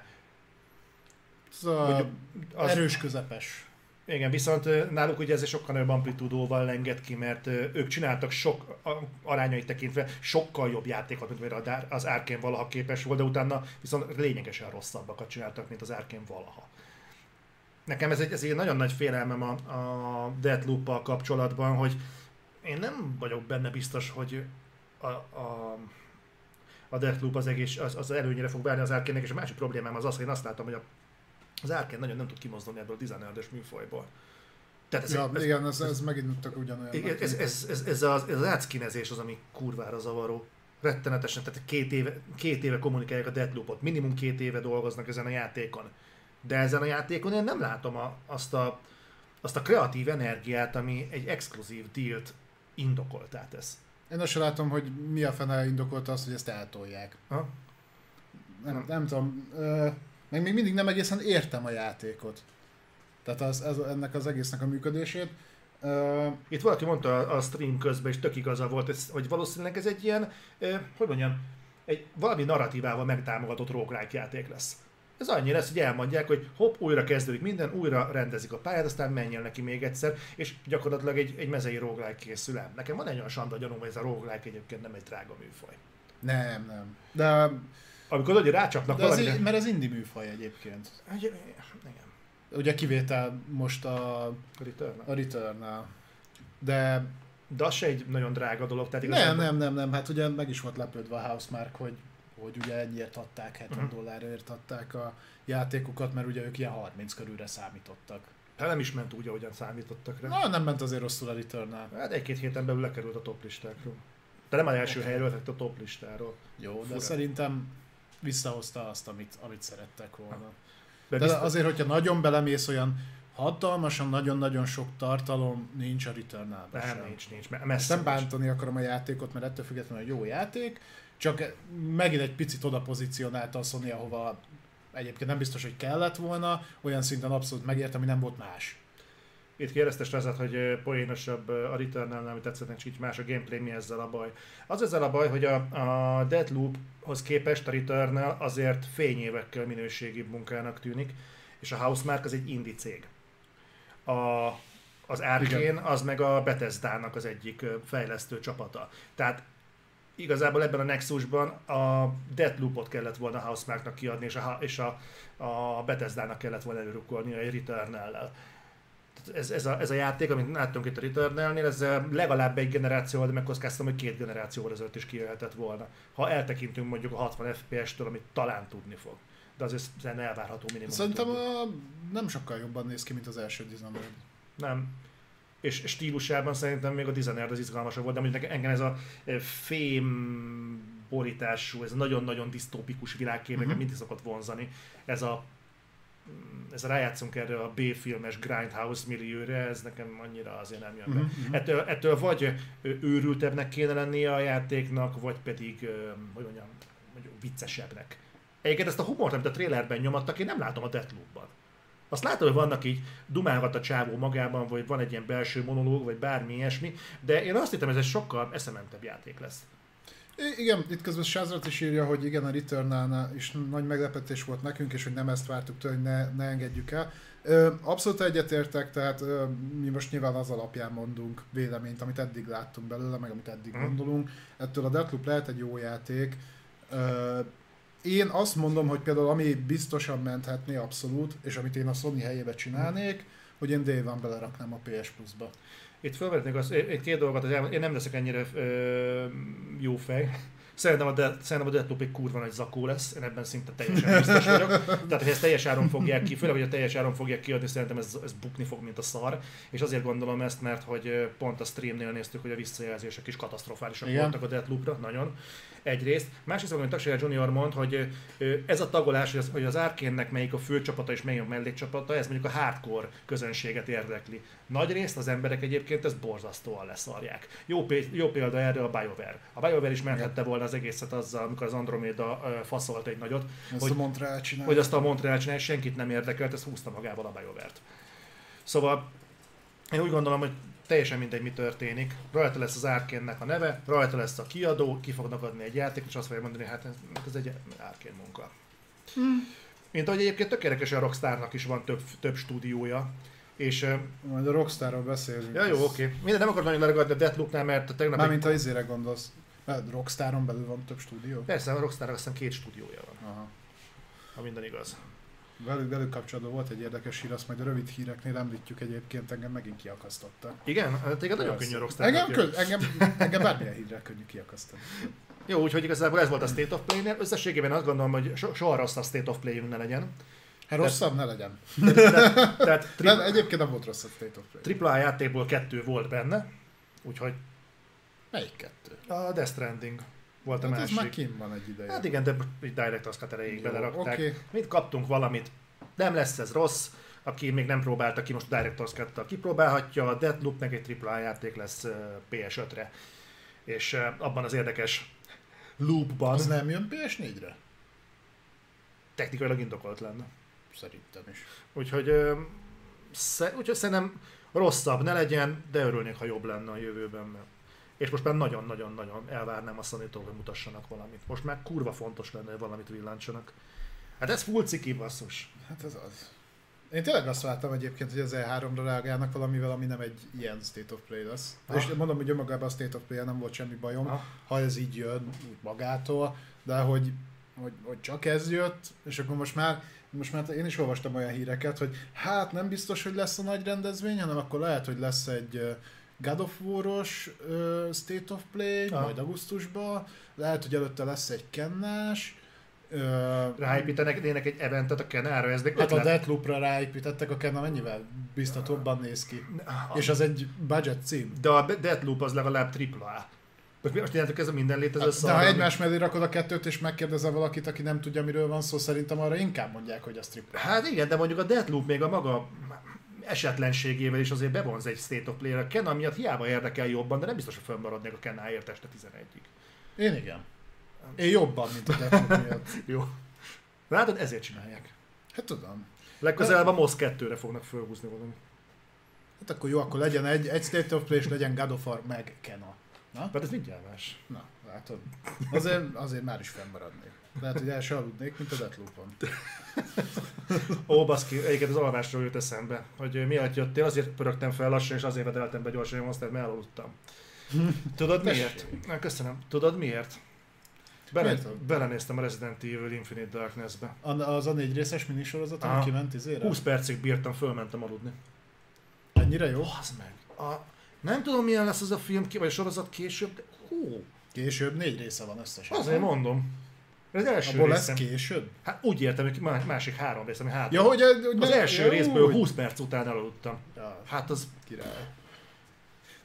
Ez a az- erős közepes. igen, viszont náluk ugye ez egy sokkal nagyobb amplitúdóval lenged ki, mert ők csináltak sok arányait tekintve sokkal jobb játékot, mint amire az Arkane valaha képes volt, de utána viszont lényegesen rosszabbakat csináltak, mint az Arkane valaha. Nekem ez egy, ez egy nagyon nagy félelmem a, a Deathloop-pal kapcsolatban, hogy én nem vagyok benne biztos, hogy a, a, a Deathloop az, egész, az, az előnyére fog válni az Arkane-nek, és a másik problémám az az, hogy én azt látom, hogy a, az Arkane nagyon nem tud kimozdulni ebből a Dishonored-es műfajból. Tehát ez, Ja, ez, igen, ez, ez megint tök ugyanolyan. igen, ez, ez, ez, ez, az, ez az átszkinezés az, ami kurvára zavaró. Rettenetesen, tehát két éve, két éve kommunikálják a Deathloop-ot, minimum két éve dolgoznak ezen a játékon. De ezen a játékon én nem látom a, azt, a, azt a kreatív energiát, ami egy exkluzív dílt indokoltá tesz. Én azt sem látom, hogy mi a fene indokolta azt, hogy ezt eltolják. Ha? Nem, Nem. nem tudom. Ö, meg még mindig nem egészen értem a játékot. Tehát az, ez, ennek az egésznek a működését. Ö, Itt valaki mondta a a stream közben, és tök igaza volt, hogy valószínűleg ez egy ilyen, eh, hogy mondjam, egy valami narratívával megtámogatott roguelike játék lesz. Ez annyi lesz, hogy elmondják, hogy hopp, újra kezdődik minden, újra rendezik a pályát, aztán menjen neki még egyszer, és gyakorlatilag egy, egy mezei roguelike készül el. Nekem van egy olyan sanda gyanúm, hogy ez a roguelike egyébként nem egy drága műfaj. nem, nem. De, Amikor hogy rácsapnak de valamire... i- mert ez indie műfaj egyébként. Egy- Igen. Ugye kivétel most a, Return. a return De De az se egy nagyon drága dolog, tehát nem, igazából- nem, nem, nem. Hát ugye meg is volt lepődve a Housemark, hogy, hogy ugye ennyiért adták, 70 Mhm. dollárért adták a játékokat, mert ugye ők ilyen 30 körülre számítottak. Hát nem is ment úgy, ahogyan számítottak rá. Na, nem ment azért rosszul a Returnal. Hát egy-két héten belül lekerült a top listákról. De nem az első okay. helyről, tehát a top listáról. Jó, de Fura. szerintem visszahozta azt, amit, amit szerettek volna. De, De biztos, azért, hogyha nagyon belemész, olyan hatalmasan, nagyon-nagyon sok tartalom nincs a return nem, nincs, nincs. Ezt Messze nem nincs. bántani akarom a játékot, mert ettől függetlenül jó játék, csak megint egy picit oda pozícionálta a Sony, ahova egyébként nem biztos, hogy kellett volna, olyan szinten abszolút megért, ami nem volt más. Itt kérdezte Strezet, hogy poénosabb a Returnal, ami tetszett, neki, így más a gameplay, mi ezzel a baj. Az ezzel a baj, hogy a, a Deathloophoz képest a Returnal azért fényévekkel minőségibb munkának tűnik, és a Housemark az egy indie cég. A, az Arkane az meg a Bethesda-nak az egyik fejlesztő csapata. Tehát igazából ebben a Nexusban a Deathloopot kellett volna a Housemarknak kiadni, és a, és a, a Bethesda-nak kellett volna előrukkolni a Returnal-lel. Tehát Ez, ez, a, ez a játék, amit láttunk itt a Returnal-nél, ez eh, legalább egy generációval, de megkockáztam, hogy két generációval ezelőtt is kijöhetett volna. Ha eltekintünk mondjuk a 60 FPS-től, amit talán tudni fog. De azért szerintem elvárható minimum. Szerintem a, nem sokkal jobban néz ki, mint az első Dishonored. Nem. És stílusában szerintem még a Dishonored az izgalmasabb volt, de mondjuk engem ez a fém borítású, ez nagyon-nagyon disztópikus világkép, nekem Mhm. mindig szokott vonzani. Ez a ez a rájátszunk erre a B-filmes Grindhouse millióre, ez nekem annyira azért nem jön be. Mhm. Ettől, ettől vagy őrültebbnek kéne lennie a játéknak, vagy pedig, hogy mondjam, mondjuk viccesebbnek. Egyébként ezt a humort, amit a trailerben nyomattak, én nem látom a Deathloop-ban. Azt látom, hogy vannak így dumálgat a csávó magában, vagy van egy ilyen belső monológ, vagy bármi ilyesmi, de én azt hittem, ez egy sokkal eszementebb játék lesz. Igen, itt közben Sázrat is írja, hogy igen, a Returnal is nagy meglepetés volt nekünk, és hogy nem ezt vártuk tőle, hogy ne, ne engedjük el. Abszolút egyetértek, tehát mi most nyilván az alapján mondunk véleményt, amit eddig láttunk belőle, meg amit eddig Mhm. gondolunk. Ettől a Deathloop lehet egy jó játék. Én azt mondom, hogy például ami biztosan menthetné abszolút, és amit én a Sony helyébe csinálnék, hogy én Day One beleraknám a PS Plus-ba. Itt felvetnék az, egy két dolgot, az elmond- én nem leszek ennyire ö, jó fej. Szerintem a, de, szerintem a Deathloop egy kurva nagy zakó lesz, én ebben szinte teljesen biztos vagyok. Tehát, hogy ezt teljes áron fogják ki, főleg, hogy a teljes áron fogják kiadni, szerintem ez, ez bukni fog, mint a szar. És azért gondolom ezt, mert hogy pont a streamnél néztük, hogy a visszajelzések is katasztrofálisak Igen. voltak a Deathloopra, nagyon. Egyrészt. Másrészt, amit Taksaya Junior mond, hogy ez a tagolás, hogy az, hogy az Arkane-nek melyik a főcsapata és melyik a mellékcsapata, ez mondjuk a hardcore közönséget érdekli. Nagy részt az emberek egyébként ezt borzasztóan leszarják. Jó, jó példa erre a BioWare. A BioWare is menthette volna az egészet azzal, amikor az Andromeda faszolt egy nagyot, Ezt Hogy- a Montreal csinál. hogy azt a Montreal csinálja, senkit nem érdekelt, ezt húzta magával a BioWare-t. Szóval én úgy gondolom, hogy teljesen mindegy, mi történik. Rajta lesz az Arkane-nek a neve, rajta lesz a kiadó, ki fognak adni egy játékot, és azt fogja mondani, hát ez, egy Arkane munka. Mint ahogy egyébként tökéletes a Rockstarnak is van több, több stúdiója, és... Majd a Rockstarról beszélünk. Ja, jó, oké. Minden nem akarok nagyon leragadni a Deathloopnál, mert a tegnap... Mármint a izére gondolsz. Mert Rockstaron belül van több stúdió? Persze, a Rockstarnak azt hiszem két stúdiója van, Aha. ha minden igaz. Velük, velük kapcsolatban volt egy érdekes hír, azt majd a rövid híreknél említjük egyébként, engem megint kiakasztotta. Igen? Hát Téged nagyon könnyű Rockstar. Engem, kö, engem, engem bármilyen hírrel könnyű kiakasztani. Jó, úgyhogy igazából ez volt a State of Play-nél. Összességében azt gondolom, hogy so, soha rossz a State of Play-ünk ne legyen. Hát rosszabb ne legyen. Tehát tri- Nem, egyébként nem volt rossz a State of Play. AAA játékból kettő volt benne, úgyhogy Melyik kettő? a Death Stranding volt a Hát ez másik. már kim van egy ideje. Hát igen, de így Direct Ascat erejéig belerakták. oké. Mit kaptunk valamit, nem lesz ez rossz, aki még nem próbálta ki, most Direct Ascat-tal kipróbálhatja, a Deathloop meg egy AAA játék lesz ö, PS5-re. És abban az érdekes loopban Az nem jön PS4-re? technikailag indokolt lenne. Szerintem is. Úgyhogy, úgyhogy szerintem rosszabb ne legyen, de örülnék, ha jobb lenne a jövőben. Mert... És most már nagyon-nagyon-nagyon elvárnám a sony hogy mutassanak valamit. Most már kurva fontos lenne, hogy valamit villancsanak. Hát ez full ciki basszus. Hát ez az. Én tényleg azt vártam egyébként, hogy az E3-ra reagálnak valamivel, ami nem egy ilyen State of Play lesz. Ah. És mondom, hogy önmagában a State of Play nem volt semmi bajom, Ah. ha ez így jön úgy magától, de hogy, hogy, hogy csak ez jött, és akkor most már most már én is olvastam olyan híreket, hogy hát nem biztos, hogy lesz a nagy rendezvény, hanem akkor lehet, hogy lesz egy God of War-os ö, State of Play, Ah. majd augusztusban, lehet, hogy előtte lesz egy kennás, Ö, Ráépítenek egy eventet a Kenára, ez még Hát a. Deathloop-ra ráépítettek, a Kena mennyivel biztatóbban néz ki. És az egy budget cím. De a Deathloop az legalább tripla A. Most nyilvántuk ez a minden létező De szar, ha ami- egymás mellé rakod a kettőt, és megkérdezel valakit, aki nem tudja, miről van szó, szerintem arra inkább mondják, hogy a strip. Hát igen, de mondjuk a Deathloop még a maga esetlenségével is azért bevonz egy State of Play-re. A Kena miatt hiába érdekel jobban, de nem biztos, hogy fönnmaradnék a Kenáért este 11-ig. Én igen. Én jobban, mint a Deathloop miatt. Jó. Látod, ezért csinálják. Hát tudom. Legközelebb a MOS 2-re fognak fölhúzni valami. Hát akkor jó, akkor legyen egy, egy State of Play, és legyen God of War, meg Kena. Na? Hát ez mindjárt más. Na, látod. Azért, azért már is fennmaradnék. Lehet, hogy el se aludnék, mint a Deathloop-on. Ó, baszki, egyébként az alvásról jött eszembe, hogy miatt jöttél, azért pörögtem fel lassan, és azért vedeltem be gyorsan a monstert, mert elaludtam. Tudod miért? Na, köszönöm. Tudod miért? Bele, Miért? belenéztem a Resident Evil Infinite Darkness-be. Az a négy részes minisorozat, ami kiment izére? 20 percig bírtam, fölmentem aludni. Ennyire jó? Az meg. A, nem tudom milyen lesz az a film, vagy a sorozat később, de hú, Később négy része van összesen. azért mondom. Ez első Abból lesz részem. később? Hát úgy értem, hogy má- másik három részem, ami hátra. Ja, hogy, hogy az ne- első ja, részből úgy. 20 perc után elaludtam. Ja, Hát az király.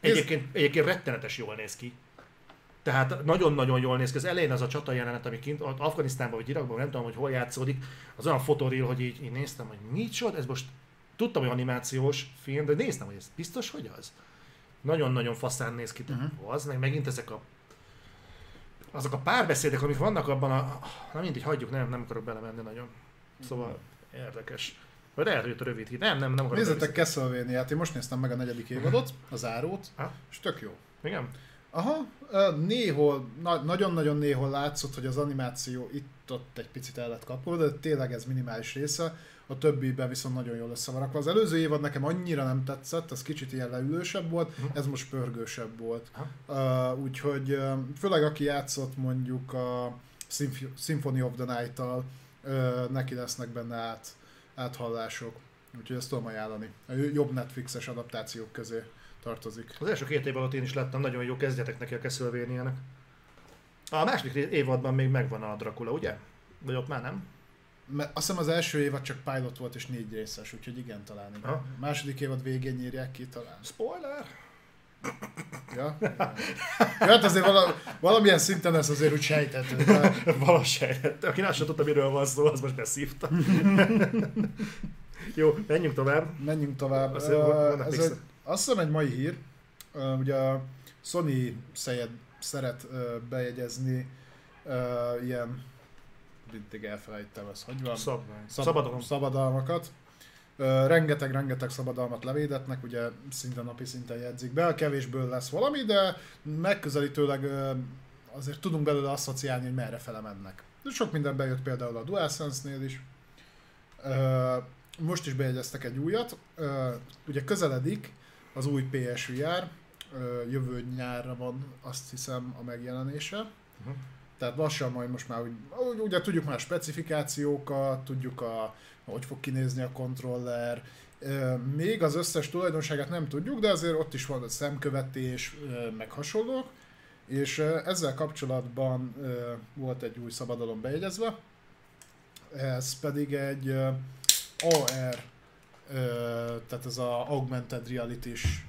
Egyébként, egyébként rettenetes jól néz ki. Tehát nagyon-nagyon jól néz ki. Az elején az a csata jelenet, ami kint Afganisztánban vagy Irakban, nem tudom, hogy hol játszódik, az olyan fotoril, hogy így, így néztem, hogy micsoda, ez most tudtam, hogy animációs film, de néztem, hogy ez biztos, hogy az. Nagyon-nagyon faszán néz ki. Uh-huh. Az, meg megint ezek a azok a párbeszédek, amik vannak abban a... Na mindegy, hagyjuk, nem, nem akarok belemenni nagyon. Szóval érdekes. Vagy lehet, hogy a rövid hír. Nem, nem, nem akarok. Nézzetek Castlevania-t, én most néztem meg a negyedik évadot, a zárót, Ha? és tök jó. Igen? Aha, néhol, na, nagyon-nagyon néhol látszott, hogy az animáció itt-ott egy picit el lett kapva, de tényleg ez minimális része, a többiben viszont nagyon jól össze van rakva. Az előző évad nekem annyira nem tetszett, ez kicsit ilyen leülősebb volt, ez most pörgősebb volt. Uh, úgyhogy ö, főleg aki játszott mondjuk a Symph- Symphony of the Night-tal, ö, neki lesznek benne át, áthallások. Úgyhogy ezt tudom ajánlani. A jobb Netflixes adaptációk közé tartozik. Az első két év alatt én is láttam, nagyon jó, kezdjetek neki a castlevania A második évadban még megvan a Dracula, ugye? Vagy ott már nem? Mert azt hiszem az első évad csak pilot volt és négy részes, úgyhogy igen, talán igen. Aha. A második évad végén nyírják ki talán. Spoiler! Ja? ja hát azért vala, valamilyen szinten ez azért úgy sejthető. De Valóság. Aki nem sem tudta, miről van szó, az most beszívta. jó, menjünk tovább. menjünk tovább. Azért vannak ez egy, azt hiszem egy mai hír. Ö, Ugye a Sony szeret, szeret ö, bejegyezni ö, ilyen mindig elfelejtem ezt, hogy van? Szabvány. Szab- Szabadon. Szabadalmakat. Rengeteg-rengeteg szabadalmat levédetnek, ugye szinte napi szinten jegyzik be, kevésből lesz valami, de megközelítőleg azért tudunk belőle asszociálni, hogy merre fele mennek. Sok minden bejött például a DualSense-nél is. Most is bejegyeztek egy újat. Ugye közeledik az új PSVR, jövő nyárra van azt hiszem a megjelenése. Uh-huh. Tehát lassan majd most már úgy, ugye tudjuk már a specifikációkat, tudjuk a, hogy fog kinézni a kontroller, még az összes tulajdonságát nem tudjuk, de azért ott is van a szemkövetés, meg hasonlók, és ezzel kapcsolatban volt egy új szabadalom bejegyezve, ez pedig egy AR, tehát ez a Augmented Reality-s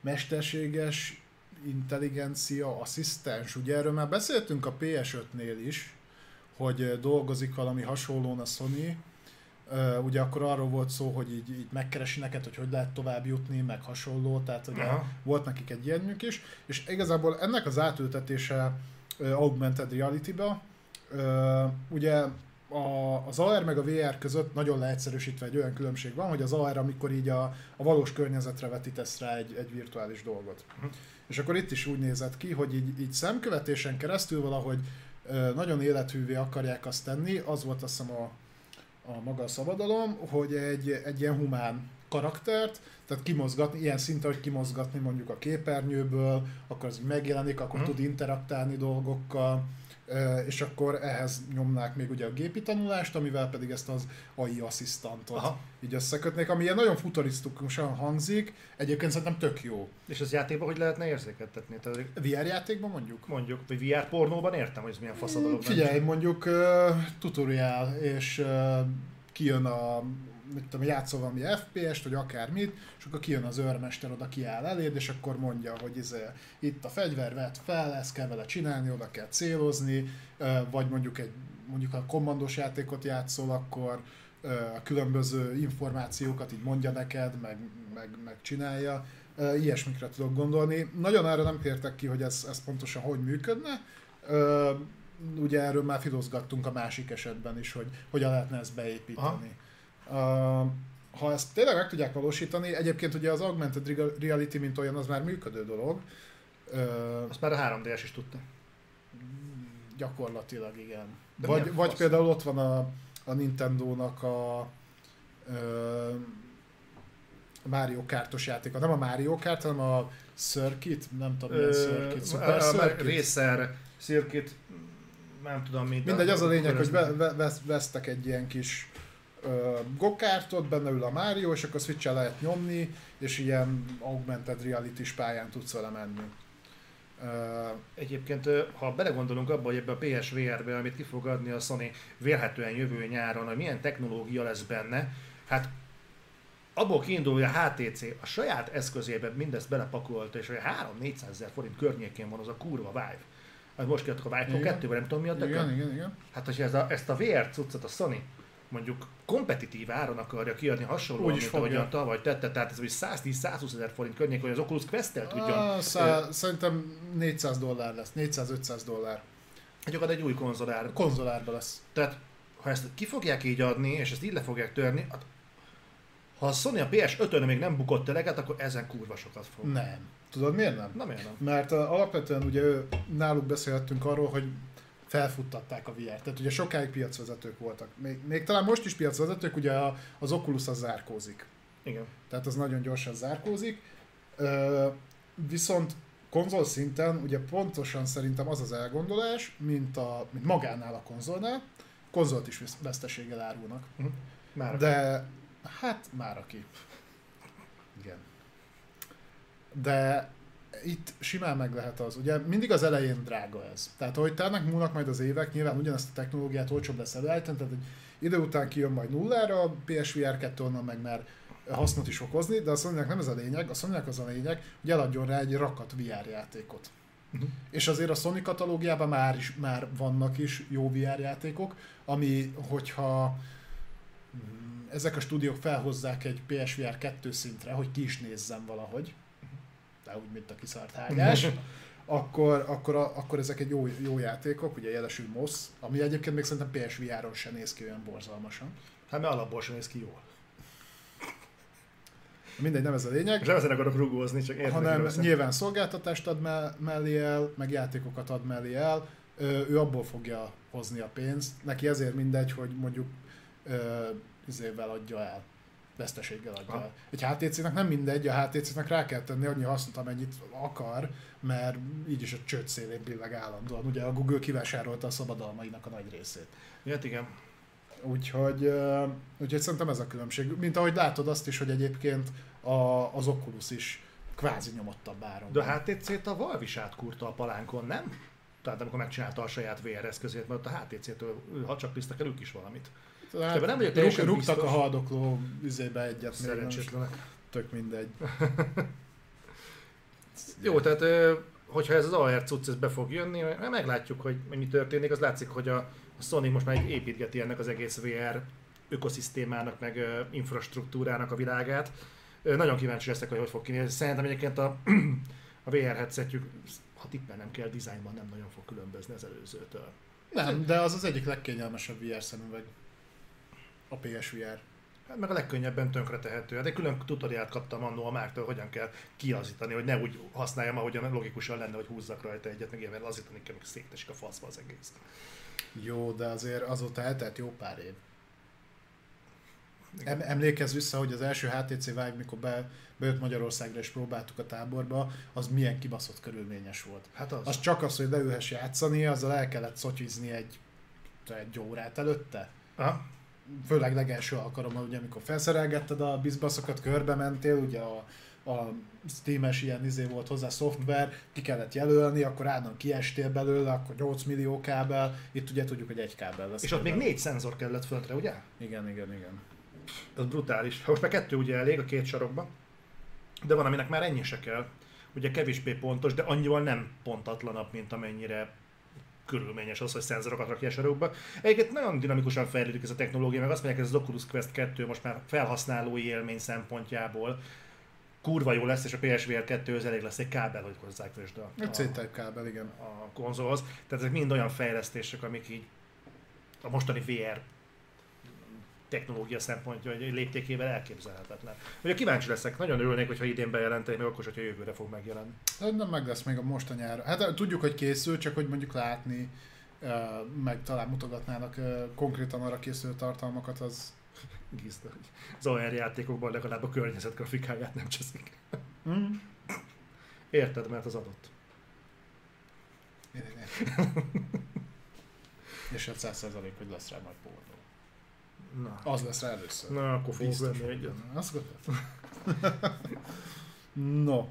mesterséges intelligencia, asszisztens, ugye erről már beszéltünk a PS5-nél is, hogy dolgozik valami hasonlón a Sony, ugye akkor arról volt szó, hogy így, így megkeresi neked, hogy hogy lehet tovább jutni, meg hasonló, tehát ugye Aha. volt nekik egy ilyenük is, és igazából ennek az átültetése augmented reality-ba, ö, ugye a, az AR meg a VR között nagyon leegyszerűsítve egy olyan különbség van, hogy az AR, amikor így a, a valós környezetre vetítesz rá egy, egy virtuális dolgot. És akkor itt is úgy nézett ki, hogy így, így szemkövetésen keresztül valahogy ö, nagyon élethűvé akarják azt tenni, az volt azt hiszem a, a maga a szabadalom, hogy egy, egy ilyen humán karaktert, tehát kimozgatni, ilyen szinten, hogy kimozgatni mondjuk a képernyőből, akkor az megjelenik, akkor Mhm. tud interaktálni dolgokkal, és akkor ehhez nyomnák még ugye a gépi tanulást, amivel pedig ezt az AI asszisztantot Aha. így összekötnék, ami ilyen nagyon futurisztikusan hangzik, egyébként szerintem tök jó. És az játékban hogy lehetne érzékeltetni? Tehát, VR játékban mondjuk? Mondjuk, vagy VR pornóban értem, hogy ez milyen faszadalog. Figyelj, mondjuk uh, tutorial, és uh, kijön a mit tudom, játszol valami FPS-t, vagy akármit, és akkor kijön az őrmester, oda kiáll eléd, és akkor mondja, hogy izé, itt a fegyver vett fel, ezt kell vele csinálni, oda kell célozni, vagy mondjuk egy mondjuk a kommandós játékot játszol, akkor a különböző információkat így mondja neked, meg, meg, meg csinálja. Ilyesmikre tudok gondolni. Nagyon arra nem tértek ki, hogy ez, ez pontosan hogy működne. Ugye erről már filozgattunk a másik esetben is, hogy hogyan lehetne ezt beépíteni. Aha ha ezt tényleg meg tudják valósítani, egyébként ugye az augmented reality, mint olyan, az már működő dolog. Azt már a 3DS is tudta. Gyakorlatilag igen. De vagy vagy például ott van a, a Nintendo-nak a a Mario Kartos játéka. Nem a Mario Kart, hanem a Circuit, nem tudom milyen Circuit, Super a, Circuit. Racer, Circuit, nem tudom mit. Mindegy, az a lényeg, hogy vesztek egy ilyen kis gokártot, benne ül a Mario, és akkor switch lehet nyomni, és ilyen augmented reality pályán tudsz vele menni. Egyébként, ha belegondolunk abba, hogy ebbe a PSVR-be, amit ki fog adni a Sony vélhetően jövő nyáron, hogy milyen technológia lesz benne, hát abból kiindul, hogy a HTC a saját eszközébe mindezt belepakolta, és hogy 3-400 ezer forint környékén van az a kurva Vive. Hát most kiadtak a Vive Pro 2 nem tudom mi a igen, igen, igen. Hát, hogyha ez a, ezt a VR cuccot a Sony mondjuk kompetitív áron akarja kiadni hasonlóan, Úgy mint ahogyan tavaly tette, tehát ez hogy 110-120 ezer forint környék, hogy az Oculus Quest-tel tudjon. Ah, szá- szerintem 400 dollár lesz, 400-500 dollár. Gyakorlatilag egy új konzolár. Konzolárba lesz. Tehát ha ezt ki fogják így adni, és ezt így le fogják törni, hát, ha a Sony a PS5-ön még nem bukott eleget, akkor ezen kurva sokat fog. Nem. Tudod miért nem? Nem miért nem? Mert uh, alapvetően ugye náluk beszélhettünk arról, hogy felfuttatták a VR-t. Tehát ugye sokáig piacvezetők voltak. Még, még talán most is piacvezetők, ugye az Oculus az zárkózik. Igen. Tehát az nagyon gyorsan zárkózik. Ö, viszont konzol szinten ugye pontosan szerintem az az elgondolás, mint, a, mint magánál a konzolnál, konzolt is veszteséggel árulnak. Uh-huh. Már De hát már aki. Igen. De itt simán meg lehet az. Ugye mindig az elején drága ez. Tehát ahogy telnek múlnak majd az évek, nyilván ugyanezt a technológiát olcsóbb lesz előállítani, tehát egy idő után kijön majd nullára a PSVR 2 onnan meg már hasznot is okozni, de a sony nem ez a lényeg, a sony az a lényeg, hogy eladjon rá egy rakat VR játékot. Uh-huh. És azért a Sony katalógiában már, is, már vannak is jó VR játékok, ami, hogyha mm, ezek a stúdiók felhozzák egy PSVR 2 szintre, hogy ki is nézzen valahogy, de úgy, mint a kiszart hágás, akkor, akkor, akkor ezek egy jó, jó játékok, ugye jelesül MOSS, ami egyébként még szerintem PSVR-on sem néz ki olyan borzalmasan. Hát mert alapból sem néz ki jól. Mindegy, nem ez a lényeg. És nem ezen akarok rugózni, csak értem. Hanem nyilván szolgáltatást ad mellé el, meg játékokat ad mellé el, ő abból fogja hozni a pénzt. Neki ezért mindegy, hogy mondjuk izével adja el veszteséggel adja ha. Egy HTC-nek nem mindegy, a HTC-nek rá kell tenni annyi hasznot, amennyit akar, mert így is a csőd szélén billeg állandóan. Ugye a Google kivásárolta a szabadalmainak a nagy részét. Hát igen. Úgyhogy, úgyhogy szerintem ez a különbség. Mint ahogy látod azt is, hogy egyébként a, az Oculus is kvázi nyomottabb áron. De a HTC-t a Valve is átkurta a palánkon, nem? Tehát amikor megcsinálta a saját VR eszközét, mert a HTC-től, ha csak el ők is valamit. Hát, nem vagyok rúg, rúgtak a haldokló üzébe egyet. Szerencsétlenek. Tök mindegy. Jó, tehát hogyha ez az AR cucc ez be fog jönni, meglátjuk, hogy mi történik. Az látszik, hogy a, a Sony most már építgeti ennek az egész VR ökoszisztémának, meg infrastruktúrának a világát. Nagyon kíváncsi leszek, hogy hogy fog kinézni. Szerintem egyébként a, a VR headsetjük, ha tippen nem kell, dizájnban nem nagyon fog különbözni az előzőtől. Nem, de az az egyik legkényelmesebb VR szemüveg a PSVR. Hát meg a legkönnyebben tönkre tehető. Hát egy külön tutoriált kaptam annó a Mártól, hogyan kell kiazítani, hogy ne úgy használjam, ahogyan logikusan lenne, hogy húzzak rajta egyet, meg ilyen lazítani kell, meg szétesik a faszba az egész. Jó, de azért azóta eltelt jó pár év. Em- emlékezz vissza, hogy az első HTC Vive, mikor be, bejött Magyarországra és próbáltuk a táborba, az milyen kibaszott körülményes volt. Hát az. Az csak az, hogy leülhess játszani, azzal el kellett szotyizni egy, egy órát előtte. Aha. Főleg legelső alkalommal, ugye, amikor felszerelgetted a bizbaszokat, körbe mentél, ugye a, a Steam-es ilyen izé volt hozzá szoftver, ki kellett jelölni, akkor állandóan kiestél belőle, akkor 8 millió kábel, itt ugye tudjuk, hogy egy kábel lesz. És ott még négy szenzor kellett föntre, ugye? Igen, igen, igen. Ez brutális. Most már kettő ugye elég a két sarokba, de van, aminek már ennyi se kell. Ugye kevésbé pontos, de annyival nem pontatlanabb, mint amennyire körülményes az, hogy szenzorokat rakja a sarokba. Egyébként nagyon dinamikusan fejlődik ez a technológia, meg azt mondják, ez az Oculus Quest 2 most már felhasználói élmény szempontjából kurva jó lesz, és a PSVR 2 az elég lesz egy kábel, hogy hozzákösd a, a, C-type kábel, igen. a konzolhoz. Tehát ezek mind olyan fejlesztések, amik így a mostani VR technológia szempontja, hogy léptékével elképzelhetetlen. Ugye kíváncsi leszek, nagyon örülnék, hogyha idén bejelentenék, meg akkor, hogyha jövőre fog megjelenni. De nem meg lesz még a most a nyára. Hát tudjuk, hogy készül, csak hogy mondjuk látni, eh, meg talán mutogatnának eh, konkrétan arra készülő tartalmakat, az... Gizda, hogy az OR játékokban legalább a környezet grafikáját nem cseszik. Mm. Érted, mert az adott. És hát 100 hogy lesz rá majd pornó. Na, Az lesz rá először. Na akkor fogok venni egyet. Azt no.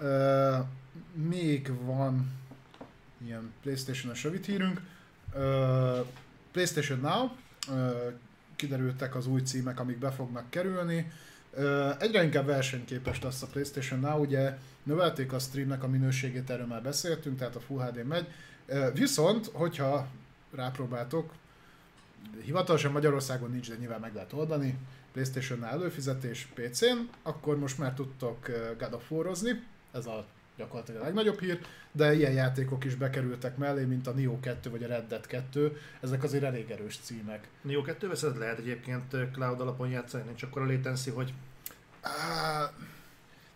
Uh, még van ilyen Playstation-os rövid hírünk. Uh, PlayStation Now. Uh, kiderültek az új címek, amik be fognak kerülni. Uh, egyre inkább versenyképes lesz a PlayStation Now, ugye növelték a streamnek a minőségét, erről már beszéltünk, tehát a Full HD megy. Uh, viszont, hogyha rápróbáltok, hivatalosan Magyarországon nincs, de nyilván meg lehet oldani, Playstation-nál előfizetés PC-n, akkor most már tudtok uh, God of War-ozni, ez a gyakorlatilag a legnagyobb hír, de ilyen játékok is bekerültek mellé, mint a Nioh 2 vagy a Red Dead 2, ezek azért elég erős címek. Jó, kettő veszed lehet egyébként cloud alapon játszani, nincs akkor a latency, hogy Á,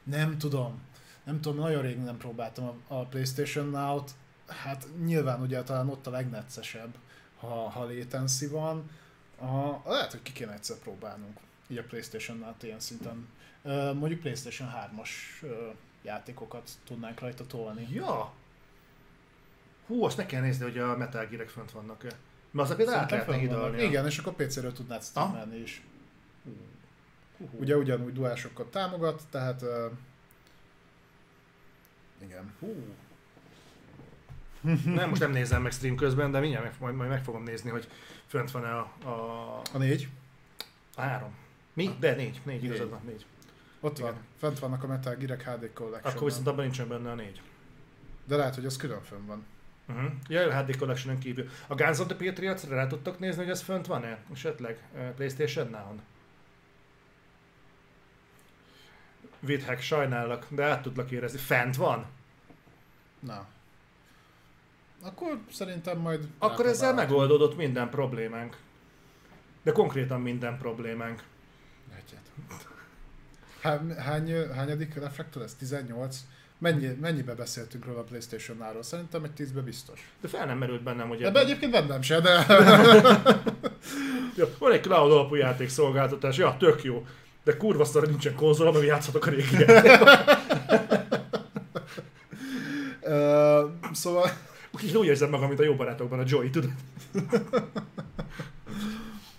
nem tudom. Nem tudom, nagyon rég nem próbáltam a, a Playstation Now-t. Hát nyilván ugye talán ott a legneccesebb, ha, ha latency van. A, lehet, hogy ki kéne egyszer próbálnunk. Így a Playstation Now-t ilyen szinten. Mondjuk Playstation 3-as ö, játékokat tudnánk rajta tolni. Ja! Hú, azt meg kell nézni, hogy a Metal Gear-ek fönt vannak-e. Mert az például át lehetne hidalni. Igen, és akkor PC-ről tudnád streamelni is. Hú. Ugye ugyanúgy duásokat támogat, tehát uh, igen. Hú. Nem, most nem nézem meg stream közben, de mindjárt meg, majd, majd meg fogom nézni, hogy fönt van-e a, a, A négy. a három. Mi? De négy, négy, Négy. igazad van, négy. Ott Igen. van. Fent vannak a Metal Gear HD Collection. Akkor viszont abban nincsen benne a négy. De lehet, hogy az külön fönn van. Uh-huh. Ja, HD Collection-ön kívül. A Guns of the Patriots-ra rá tudtok nézni, hogy ez fönt van-e? Esetleg uh, Playstation Now-on? Vidhack, sajnállak, de át tudlak érezni. Fent van? Na. Akkor szerintem majd... Akkor ezzel rápróbálunk. megoldódott minden problémánk. De konkrétan minden problémánk. Egyet. Hány, hány, hányadik reflektor ez? 18? Mennyi, mennyibe beszéltünk róla a Playstation náról? Szerintem egy 10-be biztos. De fel nem merült bennem, hogy Ebben egyébként bennem se, de... ja, van egy cloud alapú játékszolgáltatás, ja, tök jó. De kurva szar, nincsen konzol, amivel játszhatok a régi Ö, szóval... Úgyhogy úgy érzem magam, mint a jó barátokban a Joey, tudod?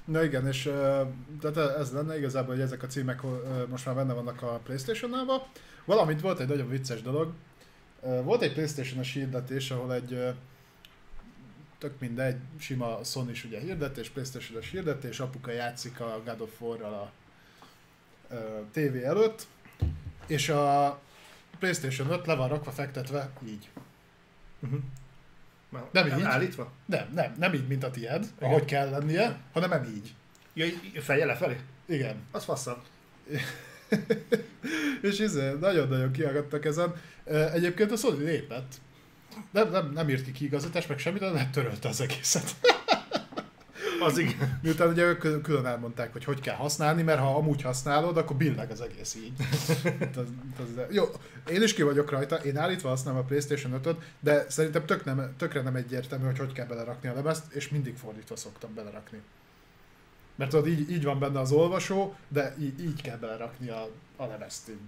Na igen, és tehát ez lenne igazából, hogy ezek a címek most már benne vannak a Playstation-nálban. Valamint volt egy nagyon vicces dolog. Volt egy Playstation-es hirdetés, ahol egy tök mindegy, sima sony is ugye hirdetés, Playstation-es hirdetés, apuka játszik a God of War-ral a ö, tévé előtt, és a PlayStation 5 le van rakva fektetve így. Uh-huh. Nem így. Állítva? Nem, nem, nem így, mint a tied, Igen. ahogy kell lennie, hanem nem így. Ja, feje lefelé? Igen. Az faszal. És izé, nagyon-nagyon kiagadtak ezen. Egyébként a Sony lépett. Nem, nem, nem írt ki kiigazítást, meg semmit, de törölte az egészet. Az igen. Miután ugye külön elmondták, hogy hogy kell használni, mert ha amúgy használod, akkor billeg az egész így. az, az, jó, én is ki vagyok rajta, én állítva használom a Playstation 5-öt, de szerintem tök nem, tökre nem egyértelmű, hogy hogy kell belerakni a lemezt, és mindig fordítva szoktam belerakni. Mert tudod, így, így van benne az olvasó, de így, így kell belerakni a, a lemezt. így.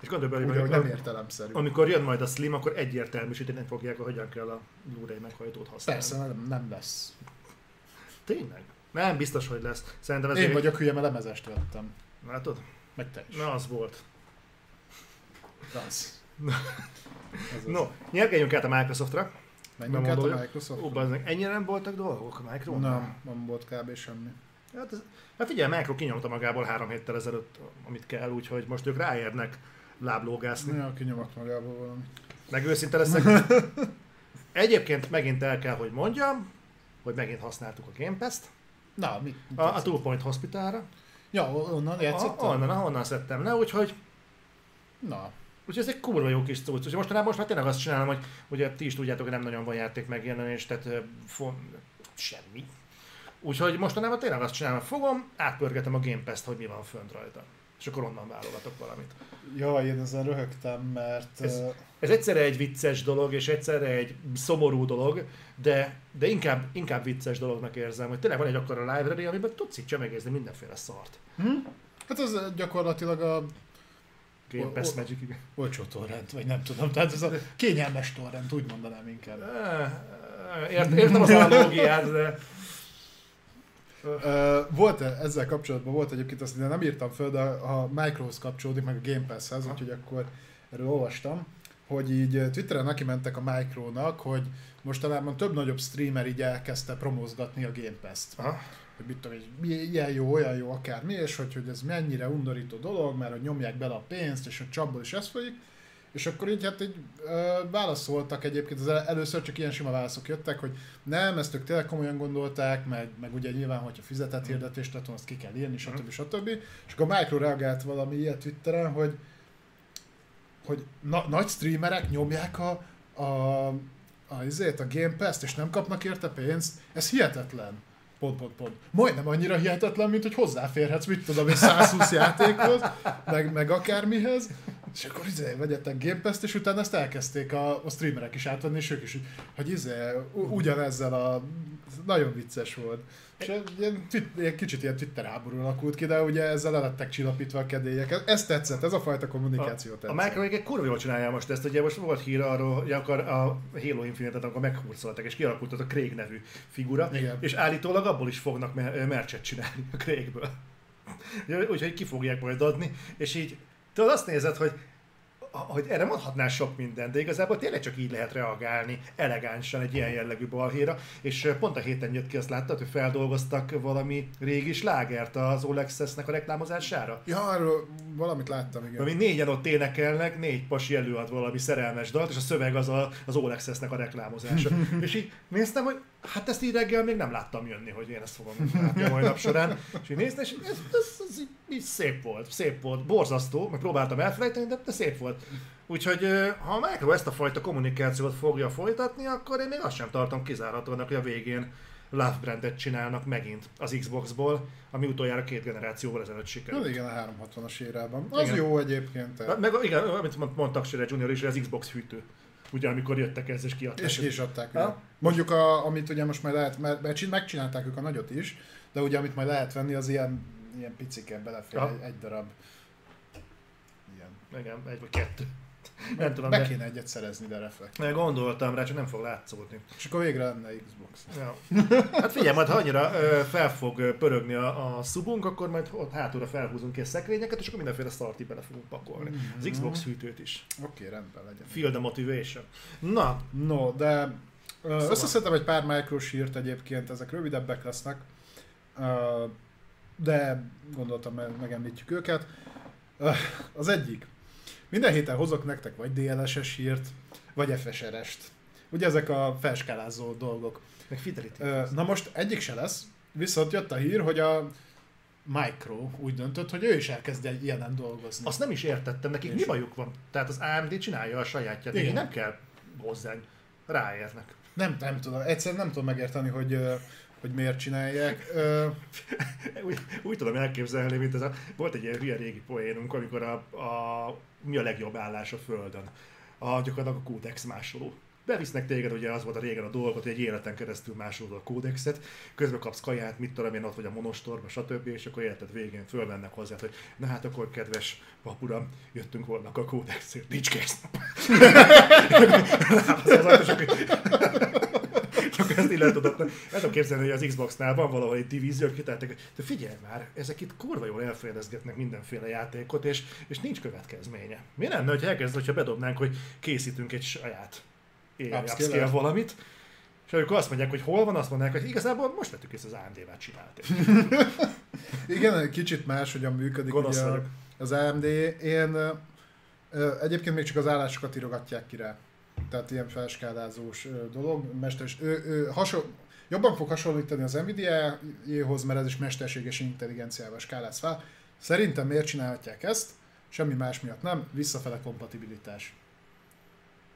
És gondolj bele, hogy nem értelemszerű. amikor jön majd a Slim, akkor egyértelműsíteni fogják, hogy hogyan kell a Blu-ray meghajtót használni. Persze, nem, nem lesz. Tényleg? Nem, biztos, hogy lesz. Szerintem ez Én vagyok hülye, mert lemezest vettem. Látod? Meg te is. Na, az volt. Az. No, nyergeljünk át a Microsoftra. Menjünk át a mondom, Microsoft. Ó, bazdmeg, ennyire nem voltak dolgok a micro Nem, nem volt kb. semmi. Hát, ez, hát figyelj, Micro kinyomta magából három héttel ezelőtt, amit kell, úgyhogy most ők ráérnek láblógászni. Ja, kinyomott magából valami. Meg őszinte leszek. Egyébként megint el kell, hogy mondjam, hogy megint használtuk a Game Pass-t, Na, mit? mit a, a? Two Point Hospitalra. Ja, onnan játszottál? onnan, ahonnan szedtem le, úgyhogy, Na, úgyhogy ez egy kurva jó kis cucc. Úgyhogy mostanában most már tényleg azt csinálom, hogy ugye ti is tudjátok, hogy nem nagyon van játék megjelenés, tehát fo- semmi. Úgyhogy mostanában tényleg azt csinálom, hogy fogom, átpörgetem a Game Pass-t, hogy mi van fönt rajta. És akkor onnan válogatok valamit. ja, én ezen röhögtem, mert... Ez- Ez egyszerre egy vicces dolog, és egyszerre egy szomorú dolog, de, de inkább, inkább vicces dolognak érzem, hogy tényleg van egy akkora library, amiben tudsz így csemegézni mindenféle szart. Hm? Hát ez gyakorlatilag a Game Pass Magic, igen. olcsó torrent, vagy nem tudom, tehát ez a kényelmes torrent, úgy mondanám inkább. Ért, értem az analógiát, de volt ezzel kapcsolatban volt egyébként, azt nem írtam föl, de a Microhoz kapcsolódik, meg a Game Pass-hez, úgyhogy akkor erről olvastam, hogy így ö, Twitteren neki mentek a Micronak, hogy mostanában több nagyobb streamer így elkezdte promózgatni a Game Pass-t. Aha. Hogy mit tudom, hogy mi- ilyen jó, olyan jó, akármi, és hogy, hogy ez mennyire undorító dolog, mert hogy nyomják bele a pénzt, és a csapból is ez folyik. És akkor így hát így ö, válaszoltak egyébként, az el- először csak ilyen sima válaszok jöttek, hogy nem, ezt ők tényleg komolyan gondolták, meg, meg ugye nyilván, hogyha fizetett hirdetést tett, azt ki kell írni, stb. stb. És akkor a Micro reagált valami ilyet Twitteren, hogy, hogy na, nagy streamerek nyomják a, a, a, izét, a Game Pass-t, és nem kapnak érte pénzt, ez hihetetlen. Pont, pont, pont. Majdnem annyira hihetetlen, mint hogy hozzáférhetsz, mit tudom én, 120 játékhoz, meg, meg akármihez, és akkor izé, vegyetek Game Pass-t, és utána ezt elkezdték a, a streamerek is átvenni, és ők is, hogy, izé, ugyanezzel a... Nagyon vicces volt. És egy ilyen, kicsit ilyen Twitter háború alakult ki, de ugye ezzel el lettek csillapítva a kedélyek. Ez, tetszett, ez a fajta kommunikáció A tetszett. Micro egy kurva jól csinálja most ezt, ugye most volt hír arról, hogy akar a Halo Infinite-et akkor meghurcoltak, és kialakult az a Craig nevű figura, Igen. és állítólag abból is fognak mer- mercset csinálni a Craigből. Úgyhogy ki fogják majd adni, és így tudod azt nézed, hogy hogy erre mondhatnál sok mindent, de igazából tényleg csak így lehet reagálni elegánsan egy ilyen jellegű balhéra, és pont a héten jött ki, azt láttad, hogy feldolgoztak valami régi slágert az Olexesnek a reklámozására? Ja, arról valamit láttam, igen. Ami négyen ott énekelnek, négy pasi előad valami szerelmes dalt, és a szöveg az a, az Olexesnek a reklámozása. és így néztem, hogy hát ezt így reggel még nem láttam jönni, hogy én ezt fogom látni a mai nap során. És így néztem, és ez, ez, ez így, így szép volt, szép volt, borzasztó, meg próbáltam elfelejteni, de, de szép volt. Úgyhogy ha a Micro ezt a fajta kommunikációt fogja folytatni, akkor én még azt sem tartom kizárhatónak, hogy a végén Love Brandet csinálnak megint az Xboxból, ami utoljára két generációval ezelőtt sikerült. Hát igen, a 360-as érában. Az Igen. jó egyébként. Hát Meg igen, amit mond- mondtak Sire Junior is, az Xbox hűtő. Ugye amikor jöttek ez és kiadták. És ezt. is adták. Mondjuk, a, amit ugye most már lehet, mert, mert csin- megcsinálták ők a nagyot is, de ugye amit majd lehet venni, az ilyen, ilyen piciken belefér egy, egy darab. Ilyen. Igen, egy vagy kettő. Nem tudom, Be de kéne egyet szerezni, de reflekt. de gondoltam rá, csak nem fog látszódni. És akkor végre lenne Xbox. Ja. Hát figyelj, majd ha annyira ö, fel fog pörögni a, a szubunk, akkor majd ott hátulra felhúzunk ki a szekrényeket, és akkor mindenféle szarti bele fogunk pakolni. Az Xbox hűtőt is. Oké, rendben legyen. Feel the motivation. Na, No, de Szóval- összeszedtem egy pár micros hírt egyébként, ezek rövidebbek lesznek, de gondoltam, meg megemlítjük őket. Az egyik. Minden héten hozok nektek vagy DLSS hírt, vagy FSR-est. Ugye ezek a felskálázó dolgok. meg Fidelity. Na most egyik se lesz, viszont jött a hír, hogy a Micro úgy döntött, hogy ő is elkezd egy ilyenen dolgozni. Azt nem is értettem, nekik És? mi bajuk van? Tehát az AMD csinálja a sajátját, Igen. nem kell hozzánk. Ráérnek. Nem, nem tudom, egyszerűen nem tudom megérteni, hogy, hogy miért csinálják. Ö, Úgy, úgy tudom elképzelni, mint ez a, volt egy ilyen hülye régi poénunk, amikor a, a, mi a legjobb állás a Földön. A, gyakorlatilag a Codex másoló. bevisznek téged, ugye az volt a régen a dolog, hogy egy életen keresztül másolod a kódexet, közben kapsz kaját, mit tudom én, ott vagy a monostorba, stb. És akkor életed végén fölvennek hozzá, hogy na hát akkor kedves papuram, jöttünk volna a kódexért, nincs kész. Ezt illet tudott. El tudom képzelni, hogy az Xbox-nál van valahol egy divízió, hogy kitaláltak, de figyelj már, ezek itt kurva jól elfedezgetnek mindenféle játékot, és, és nincs következménye. Mi lenne, hogy elkezd, hogyha bedobnánk, hogy készítünk egy saját upscale valamit, és amikor azt mondják, hogy hol van, azt mondják, hogy igazából most vettük ezt az AMD-vel csinálni. Igen, kicsit más, hogyan működik ugye az AMD. Én egyébként még csak az állásokat írogatják ki rá. Tehát ilyen felskálázós dolog. Mesteres, ő, ő hasonl, jobban fog hasonlítani az Nvidia-jéhoz, mert ez is mesterséges intelligenciával skáláz fel. Szerintem miért csinálhatják ezt? Semmi más miatt nem, visszafele kompatibilitás.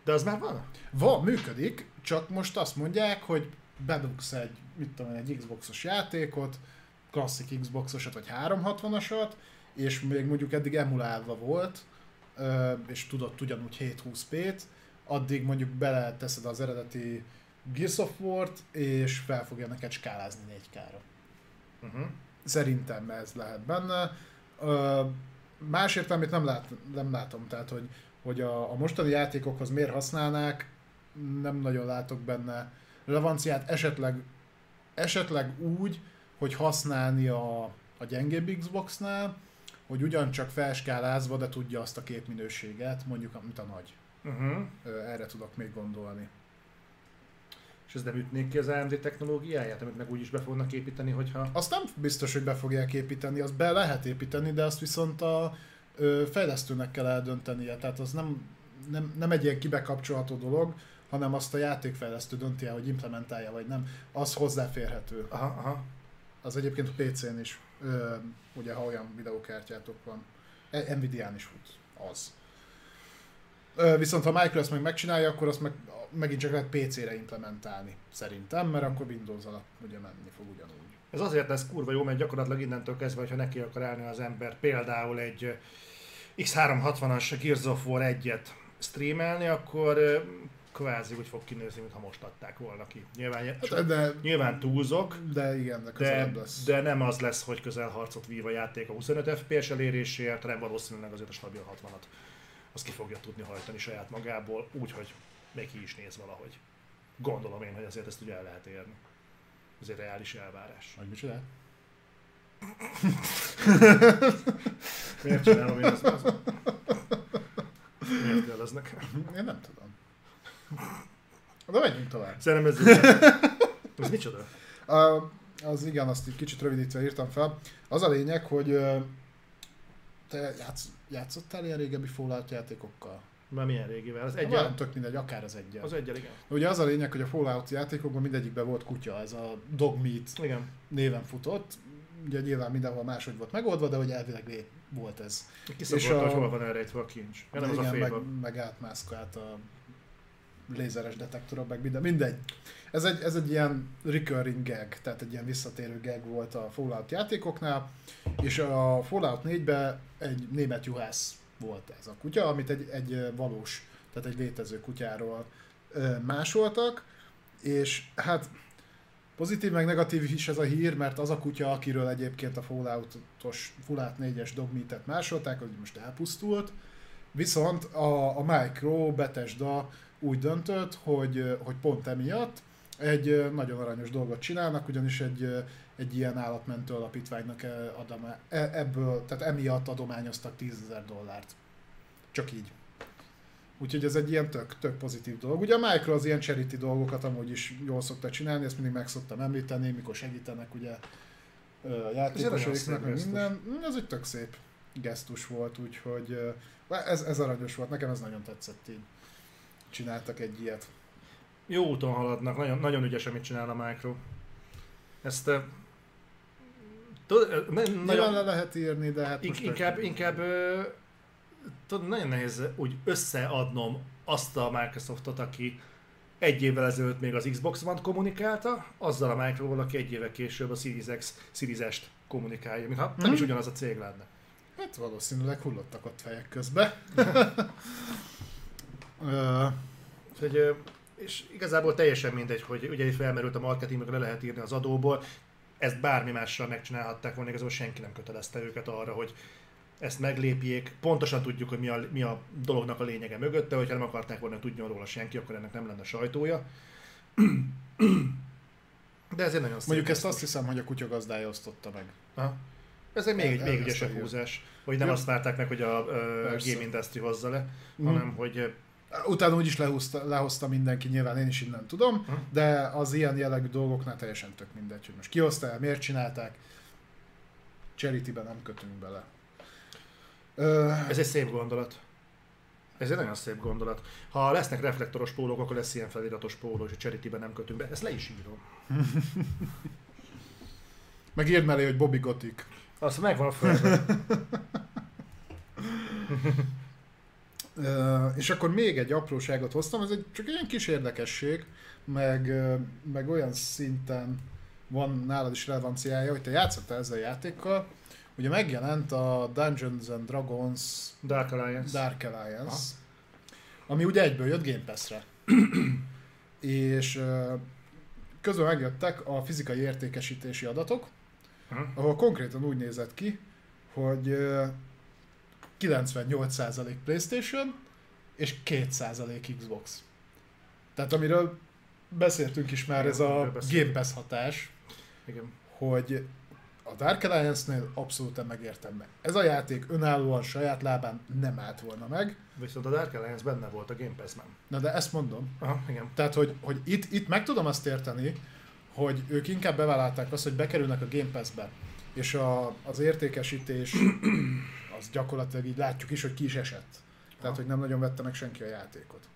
De az már van? Van, működik, csak most azt mondják, hogy bedugsz egy, mit tudom egy Xboxos játékot, klasszik Xboxosat vagy 360-asat, és még mondjuk eddig emulálva volt, és tudott ugyanúgy 720p-t, addig mondjuk beleteszed az eredeti Gears of War-t, és fel fogja neked skálázni 4K-ra. Uh-huh. Szerintem ez lehet benne. Más értelmét nem, lát, nem látom, tehát hogy hogy a, a mostani játékokhoz miért használnák, nem nagyon látok benne relevanciát, esetleg, esetleg úgy, hogy használni a, a gyengébb Xboxnál, hogy ugyancsak felskálázva, de tudja azt a képminőséget, mondjuk, mint a nagy. Uh-huh. Erre tudok még gondolni. És ez nem ütnék ki az AMD technológiáját, amit meg úgy is be fognak építeni, hogyha... Azt nem biztos, hogy be fogják építeni, azt be lehet építeni, de azt viszont a, fejlesztőnek kell eldöntenie, tehát az nem, nem, nem egy ilyen kibekapcsolható dolog, hanem azt a játékfejlesztő dönti el, hogy implementálja vagy nem, az hozzáférhető. Aha, aha. Az egyébként a PC-n is, ö, ugye ha olyan videókártyátok van, e, Nvidia-n is fut, az. Viszont ha Microsoft meg megcsinálja, akkor azt meg, megint csak lehet PC-re implementálni, szerintem, mert akkor Windows alatt ugye menni fog ugyanúgy. Ez azért lesz kurva jó, mert gyakorlatilag innentől kezdve, hogyha neki akar állni az ember például egy X360-as Gears of War 1-et streamelni, akkor kvázi úgy fog kinézni, mintha most adták volna ki. Nyilván, hát, de, nyilván túlzok, de, igen, de, de, lesz. de nem az lesz, hogy közelharcot vív a játék a 25 FPS eléréséért, hanem valószínűleg azért a stabil 60-at az ki fogja tudni hajtani saját magából, úgyhogy még ki is néz valahogy. Gondolom én, hogy azért ezt ugye el lehet érni. Ez egy reális elvárás. Hogy micsoda? Miért csinálom én ezt? Miért kell ez nekem? Én nem tudom. De menjünk tovább. Szerintem ez Ez micsoda? A, az igen, azt egy kicsit rövidítve írtam fel. Az a lényeg, hogy te játsz, játszottál ilyen régebbi Fallout játékokkal? Már milyen régivel? Az egyel? Nem tök mindegy, akár az egyel. Az egyel, igen. Ugye az a lényeg, hogy a Fallout játékokban mindegyikben volt kutya, ez a Dog Meat igen. néven futott. Ugye nyilván mindenhol máshogy volt megoldva, de hogy elvileg volt ez. és a... hogy hol van elrejtve a kincs. Nem igen, az a meg, meg átmászkált a lézeres detektorok, meg minden, mindegy. Ez egy, ez egy ilyen recurring gag, tehát egy ilyen visszatérő gag volt a Fallout játékoknál, és a Fallout 4-ben egy német juhász volt ez a kutya, amit egy, egy valós, tehát egy létező kutyáról másoltak, és hát pozitív meg negatív is ez a hír, mert az a kutya, akiről egyébként a Fallout-os Fallout 4-es dogmeat másolták, hogy most elpusztult, viszont a, a Micro Bethesda úgy döntött, hogy, hogy pont emiatt egy nagyon aranyos dolgot csinálnak, ugyanis egy, egy ilyen állatmentő alapítványnak adom, e, ebből, tehát emiatt adományoztak 10 ezer dollárt. Csak így. Úgyhogy ez egy ilyen tök, tök pozitív dolog. Ugye a Micro az ilyen charity dolgokat amúgy is jól szokta csinálni, ezt mindig meg szoktam említeni, mikor segítenek ugye meg minden. Ez egy tök szép gesztus volt, úgyhogy ez, ez aranyos volt, nekem ez nagyon tetszett így. Csináltak egy ilyet. Jó úton haladnak, nagyon, nagyon ügyes, amit csinál a Micro. Ezt Tud, nagyon le lehet írni, de hát most inkább, inkább tudod, nagyon nehéz úgy összeadnom azt a Microsoftot, aki egy évvel ezelőtt még az Xbox One kommunikálta, azzal a Microsoft, aki egy évvel később a Series X, Series S-t kommunikálja, mintha hmm. nem is mhm. ugyanaz a cég lenne. Hát valószínűleg hullottak ott fejek közbe. uh, hogy, és igazából teljesen mindegy, hogy ugye itt felmerült a marketing, meg le lehet írni az adóból, ezt bármi mással megcsinálhatták volna, igazából senki nem kötelezte őket arra, hogy ezt meglépjék. Pontosan tudjuk, hogy mi a, mi a dolognak a lényege mögötte, hogyha nem akarták volna tudni róla senki, akkor ennek nem lenne sajtója. De ez egy nagyon szép Mondjuk ezt azt hiszem, hogy a kutyagazdája osztotta meg. Aha. Ez egy még, egy, még ügyesebb a húzás, hogy nem Jó. azt várták meg, hogy a Persze. Game Industry hozza le, Mhm. hanem hogy Utána úgyis lehúzta, lehozta mindenki, nyilván én is innen tudom, Aha. de az ilyen jellegű dolgoknál teljesen tök mindegy, hogy most ki hozta el, miért csinálták. charity nem kötünk bele. Ö, ez egy szép gondolat. Ez egy nagyon szép gondolat. Ha lesznek reflektoros pólók, akkor lesz ilyen feliratos póló, és a charity nem kötünk be. Ezt le is írom. meg írd mellé, hogy Bobby Gothic. Azt megvan a földön. És akkor még egy apróságot hoztam, ez egy csak egy ilyen kis érdekesség, meg, meg olyan szinten van nálad is relevanciája, hogy te játszottál ezzel a játékkal, ugye megjelent a Dungeons and Dragons Dark Alliance. Dark Alliance, ami ugye egyből jött Game Pass-re. és közben megjöttek a fizikai értékesítési adatok, Aha. ahol konkrétan úgy nézett ki, hogy 98% PlayStation és 2% Xbox. Tehát amiről beszéltünk is már, Igen, ez a. Game Pass hatás, Igen. hogy a Dark Alliance-nél abszolút megértem meg. Ez a játék önállóan saját lábán nem állt volna meg, Viszont a Dark Alliance benne volt a Game Pass-ben. na de ezt mondom. Aha, igen. Tehát, hogy, hogy itt, itt meg tudom azt érteni, hogy ők inkább bevállalták azt, hogy bekerülnek a Game Pass-be, és a, az értékesítés az gyakorlatilag így látjuk is, hogy ki is esett. Tehát, hogy nem nagyon vette meg senki a játékot.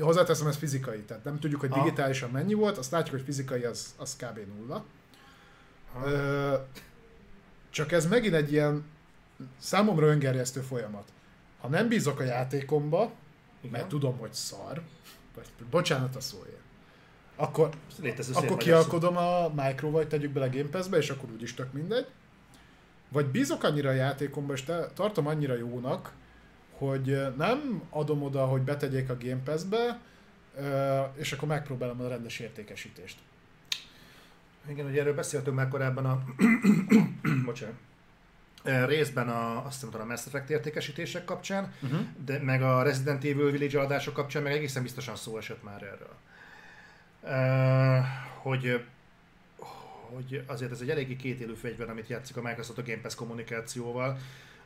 Hozzáteszem, ez fizikai, tehát nem tudjuk, hogy digitálisan mennyi volt, azt látjuk, hogy fizikai az, az kb. nulla. Ö, csak ez megint egy ilyen számomra öngerjesztő folyamat. Ha nem bízok a játékomba, Igen. mert tudom, hogy szar, vagy bocsánat a szóért, akkor, Létező akkor kialkodom a micro vagy tegyük bele a Game Pass-be, és akkor úgyis tök mindegy. Vagy bízok annyira a játékomba, és te, tartom annyira jónak, hogy nem adom oda, hogy betegyék a Game Pass-be, és akkor megpróbálom a rendes értékesítést. Igen, ugye erről beszéltünk már korábban a... Bocsánat. Részben a, azt hiszem, a Mass Effect értékesítések kapcsán, Uh-huh. de meg a Resident Evil Village adások kapcsán meg egészen biztosan szó esett már erről. Uh, hogy, hogy azért ez egy eléggé kétélű fegyver, amit játszik a Microsoft a Game Pass kommunikációval,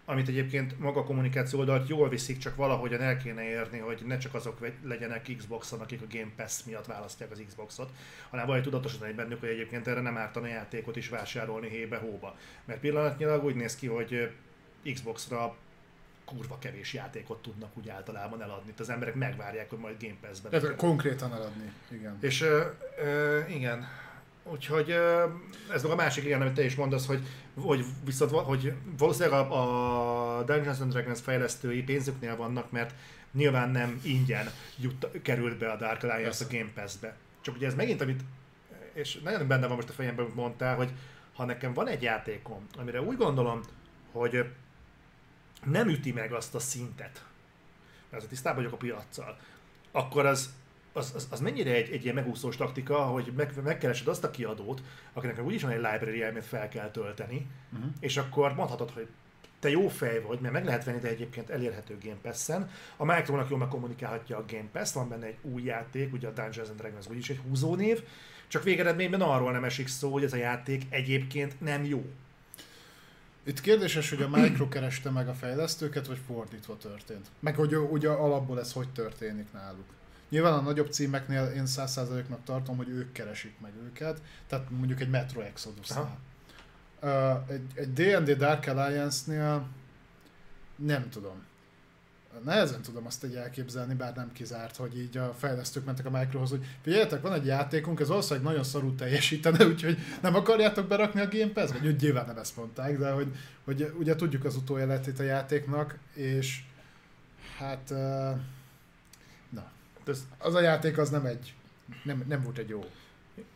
amit egyébként maga a kommunikáció oldalt jól viszik, csak valahogyan el kéne érni, hogy ne csak azok legyenek Xboxon, akik a Game Pass miatt választják az Xboxot, hanem valahogy tudatosítani bennük, hogy egyébként erre nem ártana játékot is vásárolni hébe-hóba. Mert pillanatnyilag úgy néz ki, hogy Xboxra kurva kevés játékot tudnak úgy általában eladni. Itt az emberek megvárják, hogy majd Game Pass-ben. Tehát kerül. konkrétan eladni, igen. És ö, ö, igen, úgyhogy ez meg a másik igen, amit te is mondasz, hogy, hogy viszont hogy valószínűleg a, a Dungeons and Dragons fejlesztői pénzüknél vannak, mert nyilván nem ingyen jut, került be a Dark Alliance a Game Pass-be. Csak ugye ez megint, amit, és nagyon benne van most a fejemben, amit mondtál, hogy ha nekem van egy játékom, amire úgy gondolom, hogy nem üti meg azt a szintet, mert tisztában vagyok a piaccal, akkor az, az, az, az mennyire egy, egy ilyen megúszós taktika, hogy meg, megkeresed azt a kiadót, akinek úgyis van egy library amit fel kell tölteni, Uh-huh. és akkor mondhatod, hogy te jó fej vagy, mert meg lehet venni, de egyébként elérhető Game Pass-en. A Micronak jól megkommunikálhatja a Game Pass, van benne egy új játék, ugye a Dungeons and Dragons úgyis egy húzónév, csak végeredményben arról nem esik szó, hogy ez a játék egyébként nem jó. Itt kérdéses, hogy a Micro kereste meg a fejlesztőket, vagy fordítva történt. Meg hogy ugye alapból ez hogy történik náluk. Nyilván a nagyobb címeknél én 100%-nak tartom, hogy ők keresik meg őket, tehát mondjuk egy Metro Exodus-nál. Uh, egy, egy D&D Dark Alliance-nél nem tudom. Nehezen tudom azt egy elképzelni, bár nem kizárt, hogy így a fejlesztők mentek a Microhoz, hogy figyeljetek, van egy játékunk, ez valószínűleg nagyon szarul teljesítene, úgyhogy nem akarjátok berakni a Game Pass? Vagy úgy nyilván nem ezt mondták, de hogy, hogy ugye tudjuk az utóéletét a játéknak, és hát uh, Ez, az a játék az nem egy, nem, nem volt egy jó.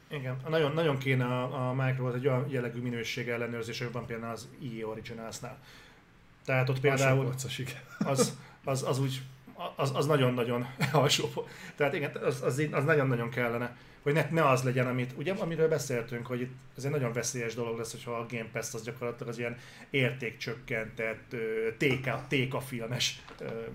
igen, nagyon, nagyon kéne a, a Microhoz egy olyan jellegű minőség ellenőrzés, hogy van például az EA Originals-nál. Tehát ott Például... Polcos, az, az, az úgy az, az nagyon-nagyon alsó. Tehát igen, az, az, az nagyon-nagyon kellene hogy ne, ne az legyen, amit, ugye, amiről beszéltünk, hogy itt ez egy nagyon veszélyes dolog lesz, hogyha a Game Pass az gyakorlatilag az ilyen értékcsökkentett, téka, téka filmes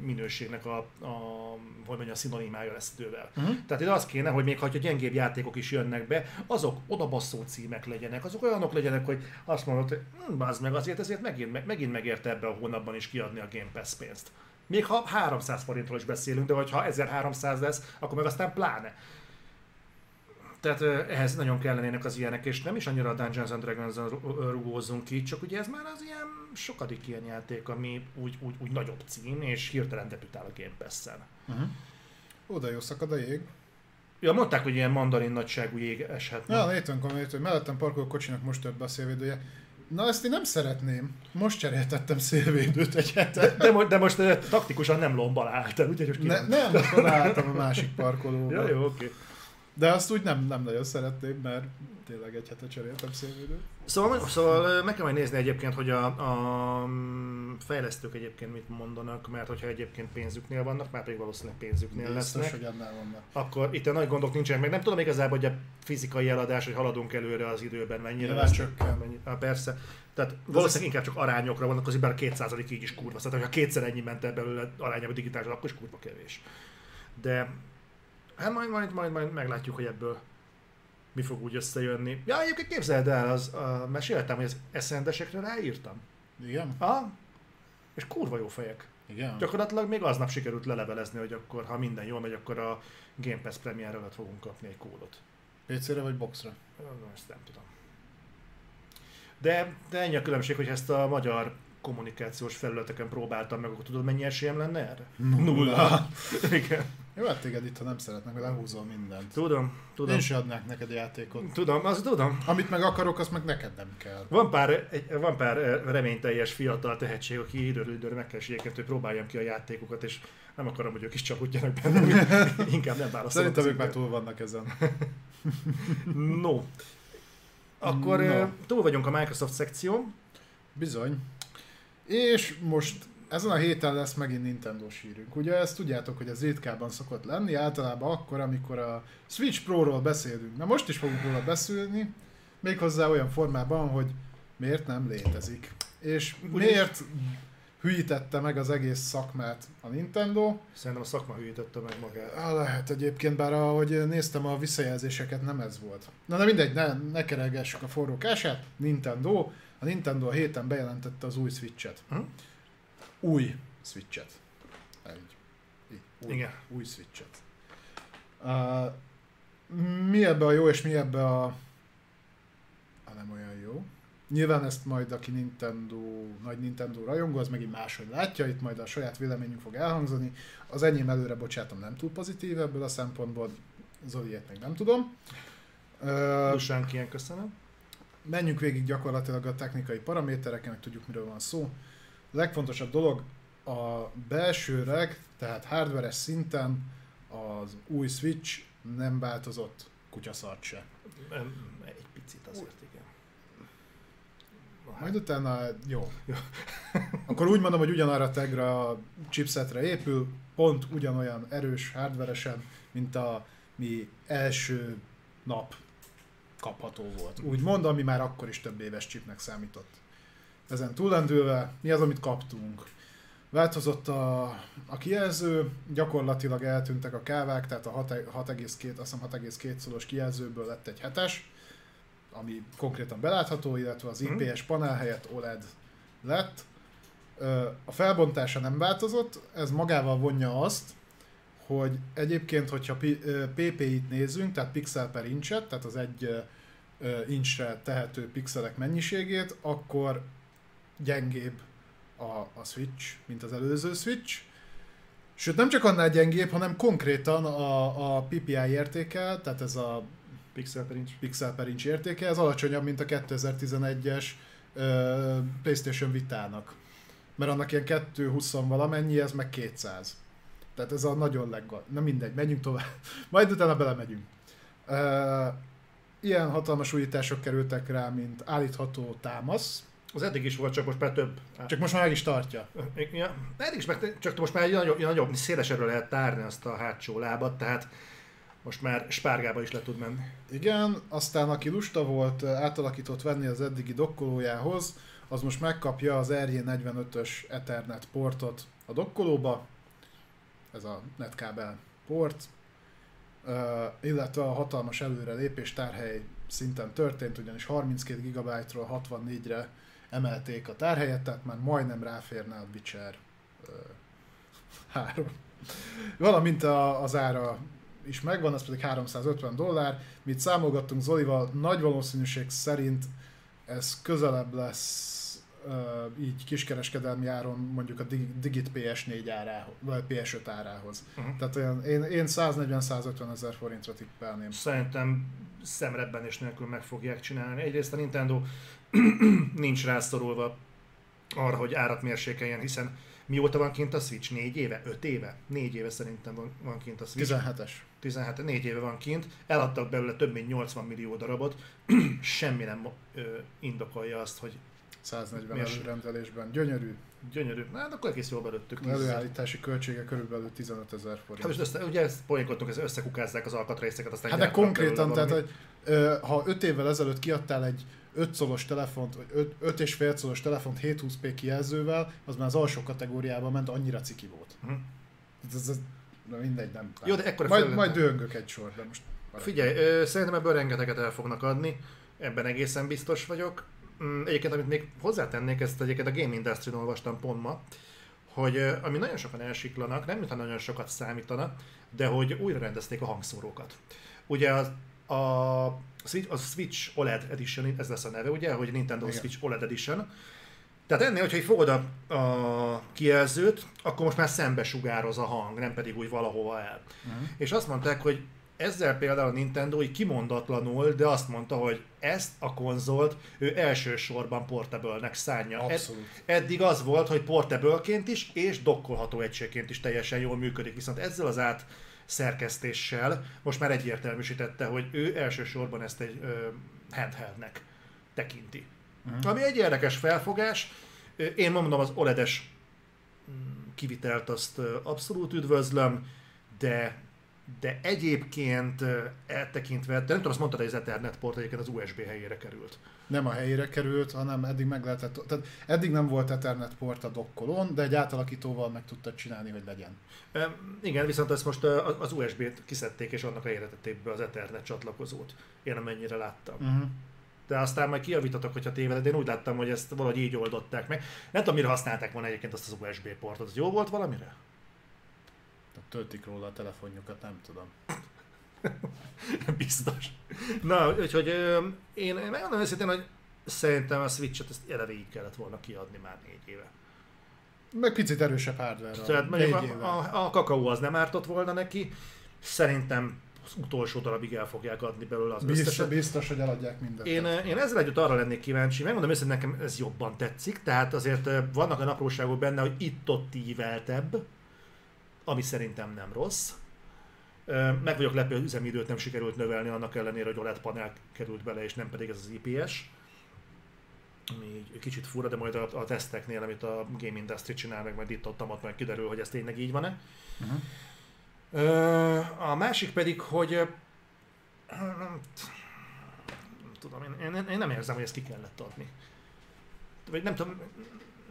minőségnek a, a, hogy mondja, a szinonimája lesz idővel. Uh-huh. Tehát itt az kéne, hogy még ha gyengébb játékok is jönnek be, azok odabasszó címek legyenek, azok olyanok legyenek, hogy azt mondod, hogy hm, meg azért ezért megint, megint megérte ebbe a hónapban is kiadni a Game Pass pénzt. Még ha 300 forintról is beszélünk, de ha 1300 lesz, akkor meg aztán pláne. Tehát ehhez nagyon kellenének az ilyenek, és nem is annyira a Dungeons and dragons rugózunk ki, csak ugye ez már az ilyen sokadik ilyen játék, ami úgy, úgy, úgy nagyobb cím, és hirtelen debütál a Game Pass-en. Uh-huh. Oda jó szakad a jég. Ja, mondták, hogy ilyen mandarin nagyságú jég eshet. Ja, Nathan Comment, hogy mellettem parkoló kocsinak most tört be a szélvédője. Na ezt én nem szeretném. Most cseréltettem szélvédőt egy hete. De, de, de most taktikusan nem lombbal álltál, úgyhogy most ne, Nem, most odaálltam a másik parkolóba. Ja, jó, oké. Okay. De azt úgy nem, nem nagyon szeretném, mert tényleg egy hete cseréltem szélvédőt. Szóval, szóval meg kell majd nézni egyébként, hogy a, a fejlesztők egyébként mit mondanak, mert hogyha egyébként pénzüknél vannak, már pedig valószínűleg pénzüknél Biztos, lesznek. hogy annál vannak. Akkor itt a nagy gondok nincsenek, meg nem tudom igazából, hogy a fizikai eladás, hogy haladunk előre az időben, mennyire lesz. Csökken. Mennyi, ah, persze. Tehát valószínűleg inkább csak arányokra vannak, az a 2% így is kurva. Szóval, ha kétszer ennyi ment belőle arányában digitális, akkor is kurva kevés. De Hát majd, majd, majd, majd meglátjuk, hogy ebből mi fog úgy összejönni. Ja, egyébként képzeld el, az, uh, meséltem, hogy az eszendesekre ráírtam. Igen? Ha? És kurva jó fejek. Igen. Gyakorlatilag még aznap sikerült lelevelezni, hogy akkor, ha minden jól megy, akkor a Game Pass Premier előtt fogunk kapni egy kódot. PC-re vagy boxra? Ezt nem tudom. De, de ennyi a különbség, hogy ezt a magyar kommunikációs felületeken próbáltam meg, akkor tudod mennyi esélyem lenne erre? Nulla. Igen. Jó, hát téged itt, ha nem szeretnek, hogy lehúzol mindent. Tudom, tudom. Én sem adnák neked játékot. Tudom, az tudom. Amit meg akarok, azt meg neked nem kell. Van pár, van pár eh, reményteljes fiatal tehetség, aki időről időre megkeresi hogy próbáljam ki a játékokat, és nem akarom, hogy ők is csalódjanak benne, inkább nem válaszolok. Szerintem ők már túl vannak ezen. no. Akkor no. Eh, túl vagyunk a Microsoft szekció. Bizony. És most ezen a héten lesz megint Nintendo sírünk. Ugye ezt tudjátok, hogy ez ritkában szokott lenni, általában akkor, amikor a Switch Pro-ról beszélünk. Na most is fogunk róla beszélni, méghozzá olyan formában, hogy miért nem létezik. És miért hűítette meg az egész szakmát a Nintendo. Szerintem a szakma hűítette meg magát. Lehet egyébként, bár ahogy néztem a visszajelzéseket, nem ez volt. Na de mindegy, ne, ne keregessük a forró kását. Nintendo. A Nintendo a héten bejelentette az új Switch-et. Hm? Új switchet. Egy, új, Igen. új switchet. Uh, mi ebbe a jó és mi ebbe a, a nem olyan jó. Nyilván ezt majd aki Nintendo, nagy Nintendo rajongó, az megint máshogy látja, itt majd a saját véleményünk fog elhangzani. Az enyém előre, bocsátom, nem túl pozitív ebből a szempontból, Zoliét meg nem tudom. Uh, ilyen köszönöm. Menjünk végig gyakorlatilag a technikai paramétereken, hogy tudjuk miről van szó legfontosabb dolog a belsőleg, tehát hardveres szinten az új Switch nem változott kutyaszart se. Egy picit azért, igen. Majd utána, jó. jó. Akkor úgy mondom, hogy ugyanarra a tegra, chipsetre épül, pont ugyanolyan erős hardveresen, mint a mi első nap kapható volt. Úgy mondom, ami már akkor is több éves chipnek számított ezen túlendülve, mi az, amit kaptunk? Változott a, a kijelző, gyakorlatilag eltűntek a kávák, tehát a 6,2, azt hiszem 6,2 szoros kijelzőből lett egy hetes, ami konkrétan belátható, illetve az mhm. IPS panel helyett OLED lett. A felbontása nem változott, ez magával vonja azt, hogy egyébként, hogyha PPI-t nézzünk, tehát pixel per incset, tehát az egy incsre tehető pixelek mennyiségét, akkor gyengébb a, a Switch, mint az előző Switch. Sőt, nem csak annál gyengébb, hanem konkrétan a, a PPI értéke, tehát ez a pixel per inch, pixel per inch értéke, ez alacsonyabb, mint a 2011-es uh, PlayStation Vitának. Mert annak ilyen 220 valamennyi, ez meg 200. Tehát ez a nagyon leggal. Na mindegy, menjünk tovább. Majd utána belemegyünk. Uh, ilyen hatalmas újítások kerültek rá, mint állítható támasz, Az eddig is volt, csak most már több. Csak most már meg is tartja. Ja, eddig is meg, csak most már egy nagyobb, nagyobb szélesebbről lehet tárni azt a hátsó lábat, tehát most már spárgába is le tud menni. Igen, aztán aki lusta volt átalakított venni az eddigi dokkolójához, az most megkapja az RJ45-ös Ethernet portot a dokkolóba, ez a netkábel port, illetve a hatalmas előrelépés tárhely szinten történt, ugyanis 32 GB-ról 64-re emelték a tárhelyet, tehát már majdnem ráférne a Witcher 3. Valamint a, az ára is megvan, az pedig 350 dollár. Mit számolgattunk Zolival, nagy valószínűség szerint ez közelebb lesz uh, így kiskereskedelmi áron mondjuk a Digit PS4 árához, vagy PS5 árához. Uh-huh. Tehát olyan, én, én 140-150 ezer forintra tippelném. Szerintem szemrebbenés nélkül meg fogják csinálni. Egyrészt a Nintendo nincs rászorulva arra, hogy árat mérsékeljen, hiszen mióta van kint a Switch? Négy éve? Öt éve? Négy éve szerintem van, van kint a Switch. 17-es. 17, négy éve van kint, eladtak belőle több mint 80 millió darabot, semmi nem ö, indokolja azt, hogy 140 előrendelésben. Gyönyörű. Gyönyörű. Na, hát akkor egész jól belőttük. Előállítási költsége körülbelül 15 ezer forint. Hát most össze, ugye ezt poénkodtunk, ezt összekukázzák az alkatrészeket, aztán Hát de konkrétan, tehát hogy ha 5 évvel ezelőtt kiadtál egy 5 szolos telefont, vagy 5, és fél szolos telefont 720p kijelzővel, az már az alsó kategóriában ment, annyira ciki volt. Uh-huh. Ez, ez, ez, de mindegy, nem. Jó, de ekkora majd, majd döngök egy sor, de most... Figyelj, ö, szerintem ebből rengeteget el fognak adni, ebben egészen biztos vagyok. Mm, egyébként, amit még hozzátennék, ezt egyébként a Game industry olvastam pont ma, hogy ami nagyon sokan elsiklanak, nem mintha nagyon sokat számítana, de hogy újra rendezték a hangszórókat. Ugye az, a Switch, a Switch OLED Edition, ez lesz a neve, ugye, hogy Nintendo Igen. Switch OLED Edition. Tehát ennél, hogyha fogod a, a kijelzőt, akkor most már szembe sugároz a hang, nem pedig úgy valahova el. Uh-huh. És azt mondták, hogy ezzel például a Nintendo így kimondatlanul, de azt mondta, hogy ezt a konzolt ő elsősorban portable-nek szánja. Abszolút. Ed, eddig az volt, hogy portable is és dokkolható egységként is teljesen jól működik, viszont ezzel az át szerkesztéssel most már egyértelműsítette, hogy ő elsősorban ezt egy ö, handheldnek tekinti. Uh-huh. Ami egy érdekes felfogás. Én mondom, az OLED-es mm, kivitelt azt abszolút üdvözlöm, de de egyébként eltekintve, de nem tudom, azt mondtad, hogy az Ethernet port egyébként az USB helyére került. Nem a helyére került, hanem eddig meg lehetett, tehát eddig nem volt Ethernet port a dokkolón, de egy átalakítóval meg tudtad csinálni, hogy legyen. E, igen, viszont ezt most az USB-t kiszedték, és annak helyére be az Ethernet csatlakozót. Én amennyire láttam. Uh-huh. De aztán majd kijavítatok, hogyha tévedek, de én úgy láttam, hogy ezt valahogy így oldották meg. Nem tudom, mire használták volna egyébként azt az USB portot. Az jó volt valamire? Töltik róla a telefonjukat, nem tudom. Biztos. Na, úgyhogy én megmondom őszintén, hogy szerintem a Switch-et ezt eleve így kellett volna kiadni már négy éve. Meg picit erősebb hardware Tehát mondjuk a, a, a kakaó az nem ártott volna neki, szerintem az utolsó darabig el fogják adni belőle az biztos, összeset. Biztos, hogy eladják mindent. Én, én ezzel együtt arra lennék kíváncsi, megmondom őszintén, nekem ez jobban tetszik, tehát azért vannak a apróságok benne, hogy itt-ott íveltebb, ami szerintem nem rossz. Meg vagyok lepő, hogy üzemidőt nem sikerült növelni, annak ellenére, hogy OLED panel került bele, és nem pedig ez az IPS. Ami egy kicsit fura, de majd a, a teszteknél, amit a Game Industry csinál, meg majd itt ott, ott majd kiderül, hogy ez tényleg így van-e. Uh-huh. A másik pedig, hogy nem, tudom, én, én, én nem érzem, hogy ezt ki kellett adni. Vagy nem tudom,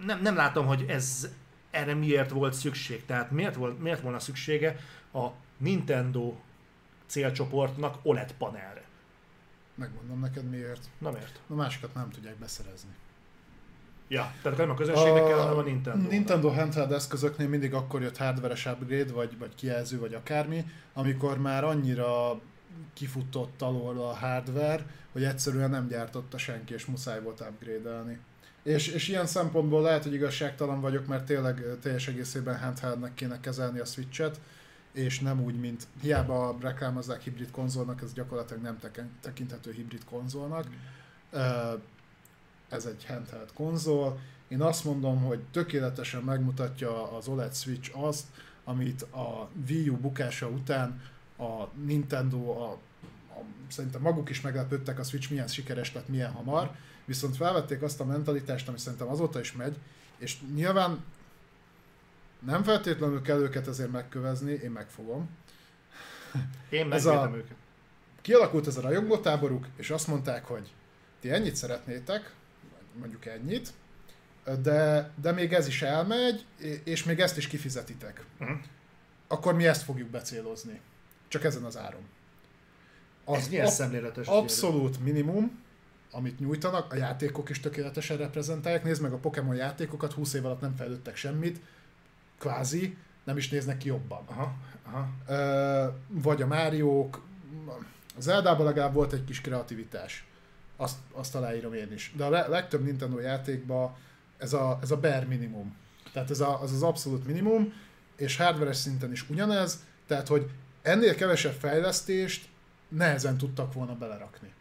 nem, nem látom, hogy ez erre miért volt szükség? Tehát miért, volt, miért volna szüksége a Nintendo célcsoportnak OLED panelre? Megmondom neked miért. Na miért? A másikat nem tudják beszerezni. Ja, tehát nem a közönségnek kell, hanem a Nintendo. Nintendo handheld eszközöknél mindig akkor jött hardveres upgrade, vagy, vagy kijelző, vagy akármi, amikor már annyira kifutott alól a hardware, hogy egyszerűen nem gyártotta senki, és muszáj volt upgrade-elni. És, és ilyen szempontból lehet, hogy igazságtalan vagyok, mert tényleg teljes egészében handheldnek kéne kezelni a Switch-et, és nem úgy, mint hiába reklámozzák hibrid konzolnak, ez gyakorlatilag nem tekinthető hibrid konzolnak. Ez egy handheld konzol. Én azt mondom, hogy tökéletesen megmutatja az OLED Switch azt, amit a Wii U bukása után a Nintendo a, szerintem maguk is meglepődtek a Switch milyen sikeres lett, milyen hamar, viszont felvették azt a mentalitást, ami szerintem azóta is megy, és nyilván nem feltétlenül kell őket ezért megkövezni, én megfogom. Én megvédem a- őket. Kialakult ez a rajongótáboruk, és azt mondták, hogy ti ennyit szeretnétek, mondjuk ennyit, de, de még ez is elmegy, és még ezt is kifizetitek. Mhm. Akkor mi ezt fogjuk becélozni. Csak ezen az áron. Ez milyen ab- szemléletes. abszolút minimum, amit nyújtanak, a játékok is tökéletesen reprezentálják. Nézd meg a Pokémon játékokat, 20 év alatt nem fejlődtek semmit, kvázi, nem is néznek ki jobban. Aha, aha. Ö, vagy a Máriók, az Eldában legalább volt egy kis kreativitás. Azt, azt aláírom én is. De a le- legtöbb Nintendo játékban ez a, ez a bare minimum. Tehát ez a, az az abszolút minimum, és hardware szinten is ugyanez, tehát hogy ennél kevesebb fejlesztést nehezen tudtak volna belerakni.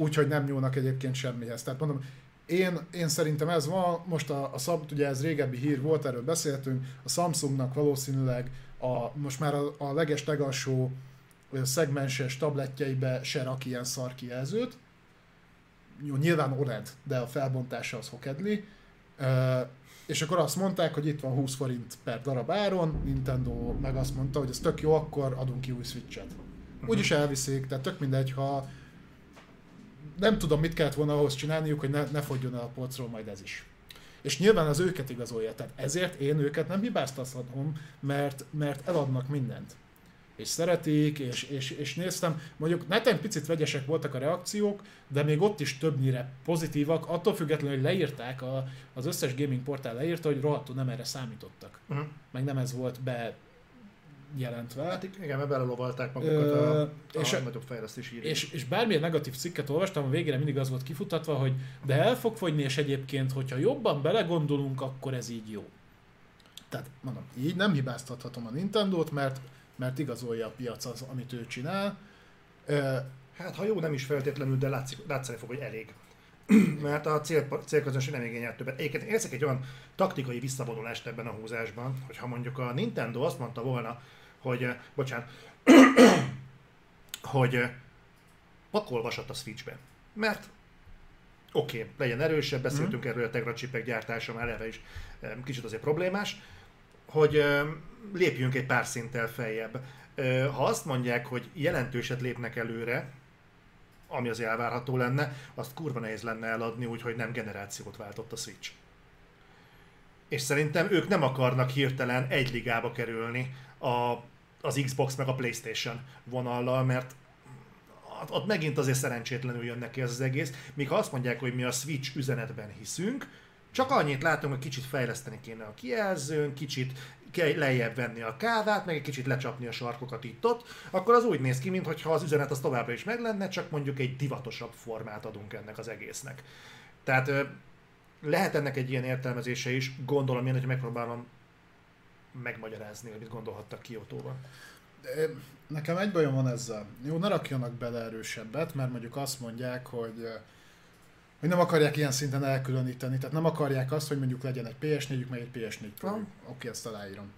Úgyhogy nem nyúlnak egyébként semmihez. Tehát mondom, én, én szerintem ez van, most a, a Sam- ugye ez régebbi hír volt, erről beszéltünk, a Samsungnak valószínűleg a, most már a, a leges legalsó szegmenses tabletjeibe se rak ilyen szar kijelzőt. Jó, nyilván OLED, de a felbontása az hokedli. Ö, és akkor azt mondták, hogy itt van 20 forint per darab áron, Nintendo meg azt mondta, hogy ez tök jó, akkor adunk ki új Switch-et. Úgyis elviszik, tehát tök mindegy, ha nem tudom, mit kellett volna ahhoz csinálniuk, hogy ne, ne fogjon el a polcról majd ez is. És nyilván az őket igazolja, tehát ezért én őket nem hibáztathatom, mert, mert eladnak mindent. És szeretik, és, és, és néztem, mondjuk neten picit vegyesek voltak a reakciók, de még ott is többnyire pozitívak, attól függetlenül, hogy leírták, a, az összes gaming portál leírta, hogy rohadtul nem erre számítottak. Uh-huh. Meg nem ez volt bejelentve. Hát igen, mert belelovalták magukat Ö, a, és a- nagyobb fejlesztési írás. És, és bármilyen negatív cikket olvastam, a végére mindig az volt kifutatva, hogy de el fog fogyni, és egyébként, hogyha jobban belegondolunk, akkor ez így jó. Tehát mondom, így nem hibáztathatom a Nintendo-t, mert, mert igazolja a piac az, amit ő csinál. Ö, Hát ha jó, nem is feltétlenül, de látszik, látszani fog, hogy elég. Mert a cél, célközönség nem igényelt többet. Egyébként érzek egy olyan taktikai visszavonulást ebben a húzásban, hogy ha mondjuk a Nintendo azt mondta volna, hogy, eh, bocsánat, hogy eh, pakolvasat a Switchbe. Mert oké, okay, legyen erősebb, beszéltünk erről a Tegra chipek gyártása már eleve is kicsit azért problémás, hogy lépjünk egy pár szinttel feljebb. Ha azt mondják, hogy jelentőset lépnek előre, ami az elvárható lenne, azt kurva nehéz lenne eladni, úgyhogy nem generációt váltott a Switch. És szerintem ők nem akarnak hirtelen egy ligába kerülni a, az Xbox meg a Playstation vonallal, mert ott- megint azért szerencsétlenül jön neki ez az egész, míg ha azt mondják, hogy mi a Switch üzenetben hiszünk, csak annyit látunk, hogy kicsit fejleszteni kéne a kijelzőn, kicsit kell lejjebb venni a kávát, meg egy kicsit lecsapni a sarkokat itt-ott, akkor az úgy néz ki, mintha az üzenet az továbbra is meg lenne, csak mondjuk egy divatosabb formát adunk ennek az egésznek. Tehát lehet ennek egy ilyen értelmezése is, gondolom én, hogy megpróbálom megmagyarázni, hogy mit gondolhattak Kiotóban. Ö, Nekem egy bajom van ezzel. Jó, ne rakjanak bele erősebbet, mert mondjuk azt mondják, hogy, ö, hogy nem akarják ilyen szinten elkülöníteni, tehát nem akarják azt, hogy mondjuk legyen egy PS4-ük, meg egy PS4 Pro. Oké, ezt aláírom.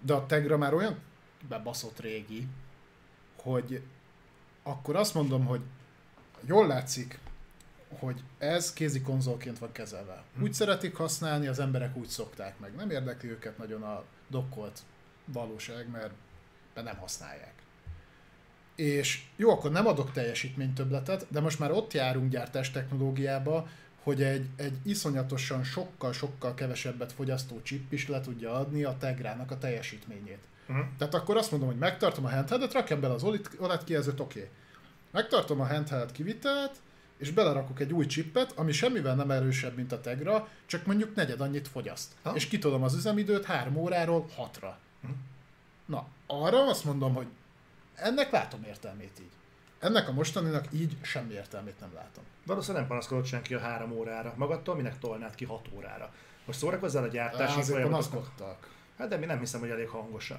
De a Tegra már olyan bebaszott régi, hogy akkor azt mondom, hogy jól látszik, hogy ez kézi konzolként van kezelve. Úgy szeretik használni, az emberek úgy szokták meg. Nem érdekli őket nagyon a dokkolt valóság, mert nem használják. És jó, akkor nem adok teljesítménytöbletet, de most már ott járunk gyártás technológiába, hogy egy, egy iszonyatosan sokkal-sokkal kevesebbet fogyasztó chip is le tudja adni a Tegrának a teljesítményét. Uh-huh. Tehát akkor azt mondom, hogy megtartom a handheldet, rakjam bele az OLED kijelzőt, oké. Okay. Megtartom a handheld kivitelt, és belerakok egy új chipet, ami semmivel nem erősebb, mint a Tegra, csak mondjuk negyed annyit fogyaszt. Ha? És kitolom az üzemidőt 3 óráról 6-ra. Na, arra azt mondom, hogy ennek látom értelmét így. Ennek a mostaninak így semmi értelmét nem látom. Valószínűleg nem panaszkodott senki a három órára. Magadtól minek tolnád ki hat órára? Most szórakozzál a gyártási azért panaszkodtak. Hát de mi nem hiszem, hogy elég hangosan.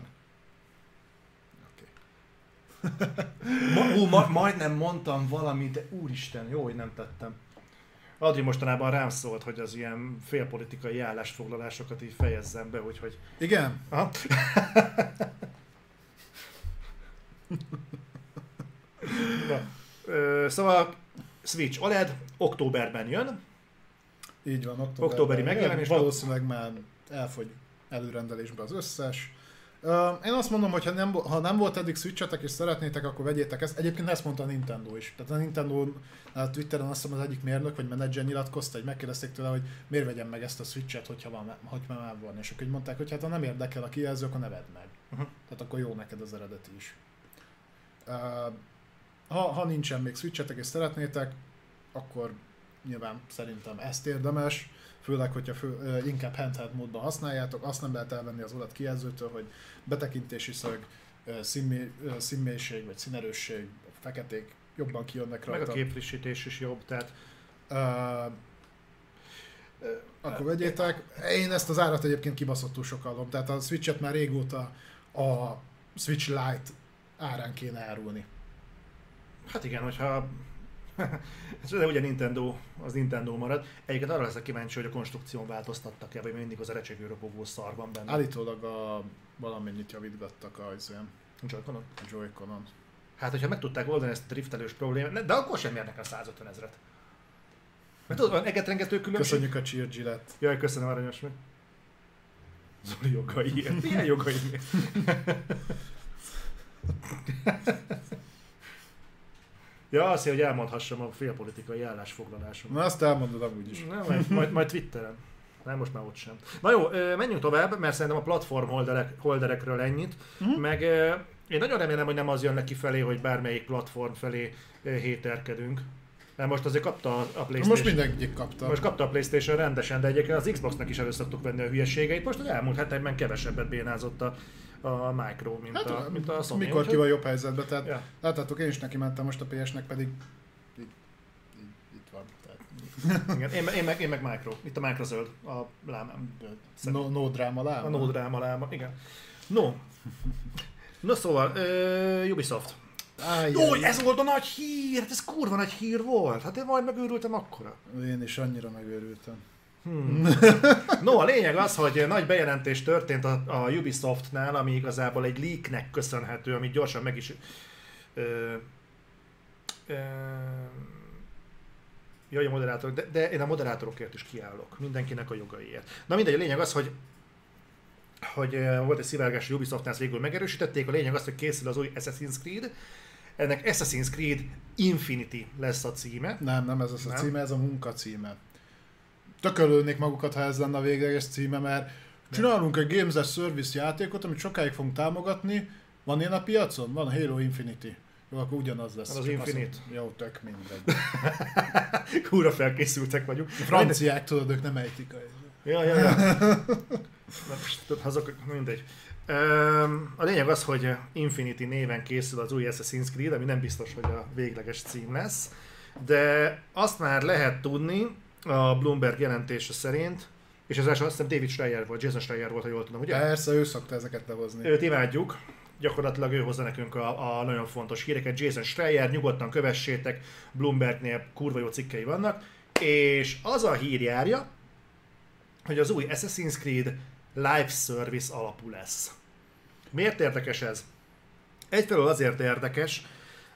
Ma, ú, ma, majdnem mondtam valamit, de úristen, jó, hogy nem tettem. Adri mostanában rám szólt, hogy az ilyen félpolitikai állásfoglalásokat így fejezzem be, úgyhogy... Igen, Aha. Ö, szóval Switch OLED októberben jön. Így van, októberben. Októberi megjelenés. Valószínűleg már elfogy előrendelésbe az összes. Én azt mondom, hogy ha nem, ha nem volt eddig switchetek és szeretnétek, akkor vegyétek ezt. Egyébként ezt mondta a Nintendo is. Tehát a Nintendo a Twitteren azt hiszem az egyik mérnök vagy menedzser nyilatkozta, hogy megkérdezték tőle, hogy miért vegyem meg ezt a switchet, hogyha van, hogy már van. És akkor mondták, hogy hát ha nem érdekel a kijelző, akkor ne vedd meg. Uh-huh. Tehát akkor jó neked az eredeti is. Ha, ha nincsen még switchetek és szeretnétek, akkor nyilván szerintem ezt érdemes, főleg, hogyha fő, inkább handheld módban használjátok, azt nem lehet elvenni az OLED kijelzőtől, hogy betekintési szög, színmé, színmélység vagy színerősség, feketék jobban kijönnek Meg rajta. a képfrissítés is jobb, tehát Ö, akkor vegyétek. Én ezt az árat egyébként kibaszottul sokalom, tehát a Switch-et már régóta a Switch Lite árán kéne árulni. Hát igen, hogyha de ugye Nintendo, az Nintendo marad. Egyébként arra leszek kíváncsi, hogy a konstrukción változtattak-e, vagy mindig az a recsegő robogó szar van benne. Állítólag a, valamennyit javítgattak a, izén, Joy-Conon. a Joy-Conon. Hát, hogyha meg tudták oldani ezt a driftelős problémát, de akkor sem érnek el 150 ezret. Mert tudod, van egetrengető különbség. Köszönjük a Cheer Gillette. Jaj, köszönöm aranyos meg. Zoli jogaiért. Milyen jogaim? ja, azt, hogy elmondhassam a félpolitikai állásfoglalásom. Na azt elmondod amúgy is. Nem, majd, majd, majd Twitteren. Nem, most már ott sem. Na jó, menjünk tovább, mert szerintem a platform holderek, holderekről ennyit. Mhm. Meg én nagyon remélem, hogy nem az jön neki felé, hogy bármelyik platform felé héterkedünk. Mert most azért kapta a PlayStation. Most mindegyik kapta. Most kapta a Playstation rendesen, de egyébként az Xboxnak is elő szoktuk venni a hülyeségeit. Most az elmúlt hetekben kevesebbet bénázott a, a Micro, mint, hát, a, mint a Sony. mikor ki van jobb helyzetben, tehát Ja. láttátok, én is neki mentem most a PS-nek, pedig itt van. Tehát, Igen, én, meg- én, meg, én meg Micro. Itt a Micro zöld, a lámám. no, no dráma láma. A no dráma láma, igen. No. No szóval, uh, Ubisoft. Jó, ez volt a nagy hír, hát ez kurva nagy hír volt. Hát én majd megőrültem akkora. Én is annyira megőrültem. Hmm. No, a lényeg az, hogy nagy bejelentés történt a, a Ubisoftnál, ami igazából egy leaknek köszönhető, amit gyorsan meg is... Ö, ö, jaj, a moderátor, de, de én a moderátorokért is kiállok. Mindenkinek a jogaiért. Na mindegy, a lényeg az, hogy hogy volt egy szivárgás, Ubisoftnál ezt végül megerősítették. A lényeg az, hogy készül az új Assassin's Creed. Ennek Assassin's Creed Infinity lesz a címe. Nem, nem ez az a Nem? címe, ez a munka címe. Tökölődnék magukat, ha ez lenne a végleges címe, mert csinálunk egy Games as Service játékot, amit sokáig fogunk támogatni. Van ilyen a piacon? Van a Halo Infinity. Jó, akkor ugyanaz lesz. Az az azt Infinite. mondom, Jó, tök mindegy. Kúra felkészültek vagyunk. Franciák, tudod, ők nem ejtik a... Ja, ja, ja. Na, tudod, hazak, mindegy. A lényeg az, hogy Infinity néven készül az új Assassin's Creed, ami nem biztos, hogy a végleges cím lesz, de azt már lehet tudni a Bloomberg jelentése szerint, és ez azt hiszem David Schreier volt, Jason Schreier volt, ha jól tudom, ugye? Persze, ő szokta ezeket lehozni. Őt imádjuk, gyakorlatilag ő hozza nekünk a, a nagyon fontos híreket. Jason Schreier, nyugodtan kövessétek, Bloombergnél kurva jó cikkei vannak, és az a hír járja, hogy az új Assassin's Creed live service alapú lesz. Miért érdekes ez? Egyfelől azért érdekes,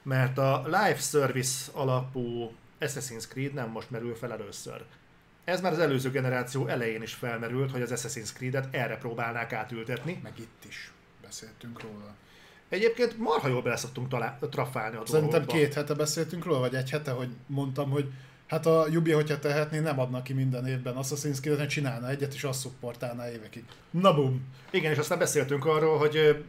mert a live service alapú Assassin's Creed nem most merül fel először. Ez már az előző generáció elején is felmerült, hogy az Assassin's Creed-et erre próbálnák átültetni. Meg itt is beszéltünk róla. Egyébként marha jól bele szoktunk talál, trafálni a Szerintem két hete beszéltünk róla, vagy egy hete, hogy mondtam, hogy hát a Jubi, hogyha tehetné, nem adna ki minden évben Assassin's Creed-et, csinálna egyet, és azt szupportálná évekig. Na bum! Igen, és aztán beszéltünk arról, hogy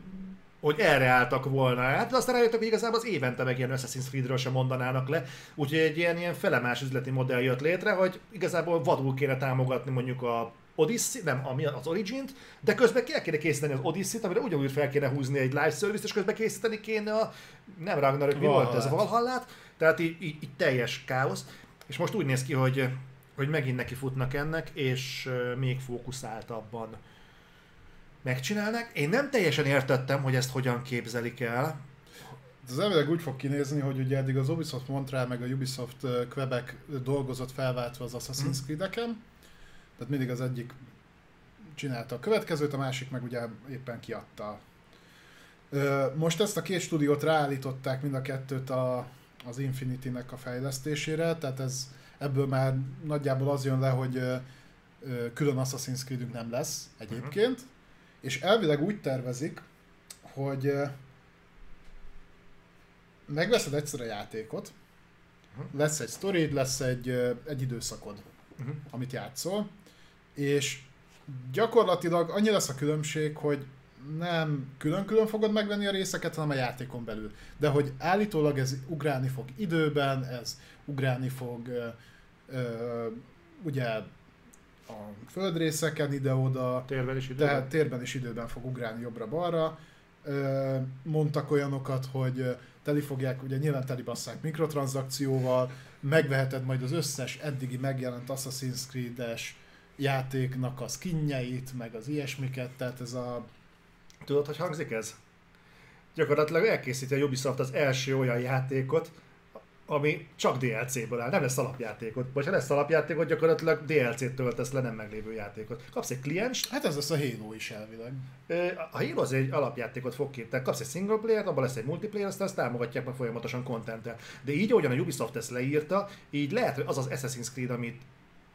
hogy erre álltak volna. Át, de aztán rájöttek, hogy igazából az évente meg ilyen Assassin's Creed-ről sem mondanának le, úgyhogy egy ilyen, ilyen felemás üzleti modell jött létre, hogy igazából vadul kéne támogatni mondjuk a Odyssey, nem, ami az Origin-t, de közben el kéne készíteni az Odyssey-t, amire ugyanúgy fel kéne húzni egy live service és közben készíteni kéne a, nem Ragnarök, mi volt ez, Valhallát. Valhallát, tehát így, így, így teljes káosz, és most úgy néz ki, hogy, hogy megint neki futnak ennek, és még fókuszáltabban megcsinálnak. Én nem teljesen értettem, hogy ezt hogyan képzelik el. Ez elvileg úgy fog kinézni, hogy ugye eddig az Ubisoft Montreal meg a Ubisoft Quebec dolgozott felváltva az Assassin's Mhm. Creed-eken. Tehát mindig az egyik csinálta a következőt, a másik meg ugye éppen kiadta. Most ezt a két stúdiót ráállították mind a kettőt a az Infinity-nek a fejlesztésére, tehát ez ebből már nagyjából az jön le, hogy külön Assassin's Creed nem lesz egyébként, uh-huh. És elvileg úgy tervezik, hogy megveszed egyszer a játékot, uh-huh. lesz egy sztorid, lesz egy, egy időszakod, uh-huh. amit játszol, és gyakorlatilag annyi lesz a különbség, hogy nem külön-külön fogod megvenni a részeket, hanem a játékon belül. De hogy állítólag ez ugrálni fog időben, ez ugrálni fog ö, ö, ugye a földrészeken ide-oda, térben is időben. tehát térben és időben fog ugrálni jobbra-balra. Mondtak olyanokat, hogy teli fogják, ugye nyilván teli basszák mikrotranszakcióval, megveheted majd az összes eddigi megjelent Assassin's Creed-es játéknak a skinjeit, meg az ilyesmiket, tehát ez a Tudod, hogy hangzik ez? Gyakorlatilag elkészíti a Ubisoft az első olyan játékot, ami csak DLC-ből áll, nem lesz alapjátékot. Vagy ha lesz alapjátékot, gyakorlatilag DLC-t töltesz le nem meglévő játékot. Kapsz egy kliens. Hát ez lesz a Halo is elvileg. A Halo az egy alapjátékot fog tehát kapsz egy single player, abban lesz egy multiplayer, aztán azt támogatják meg folyamatosan content De így, ahogyan a Ubisoft ezt leírta, így lehet, hogy az az Assassin's Creed, amit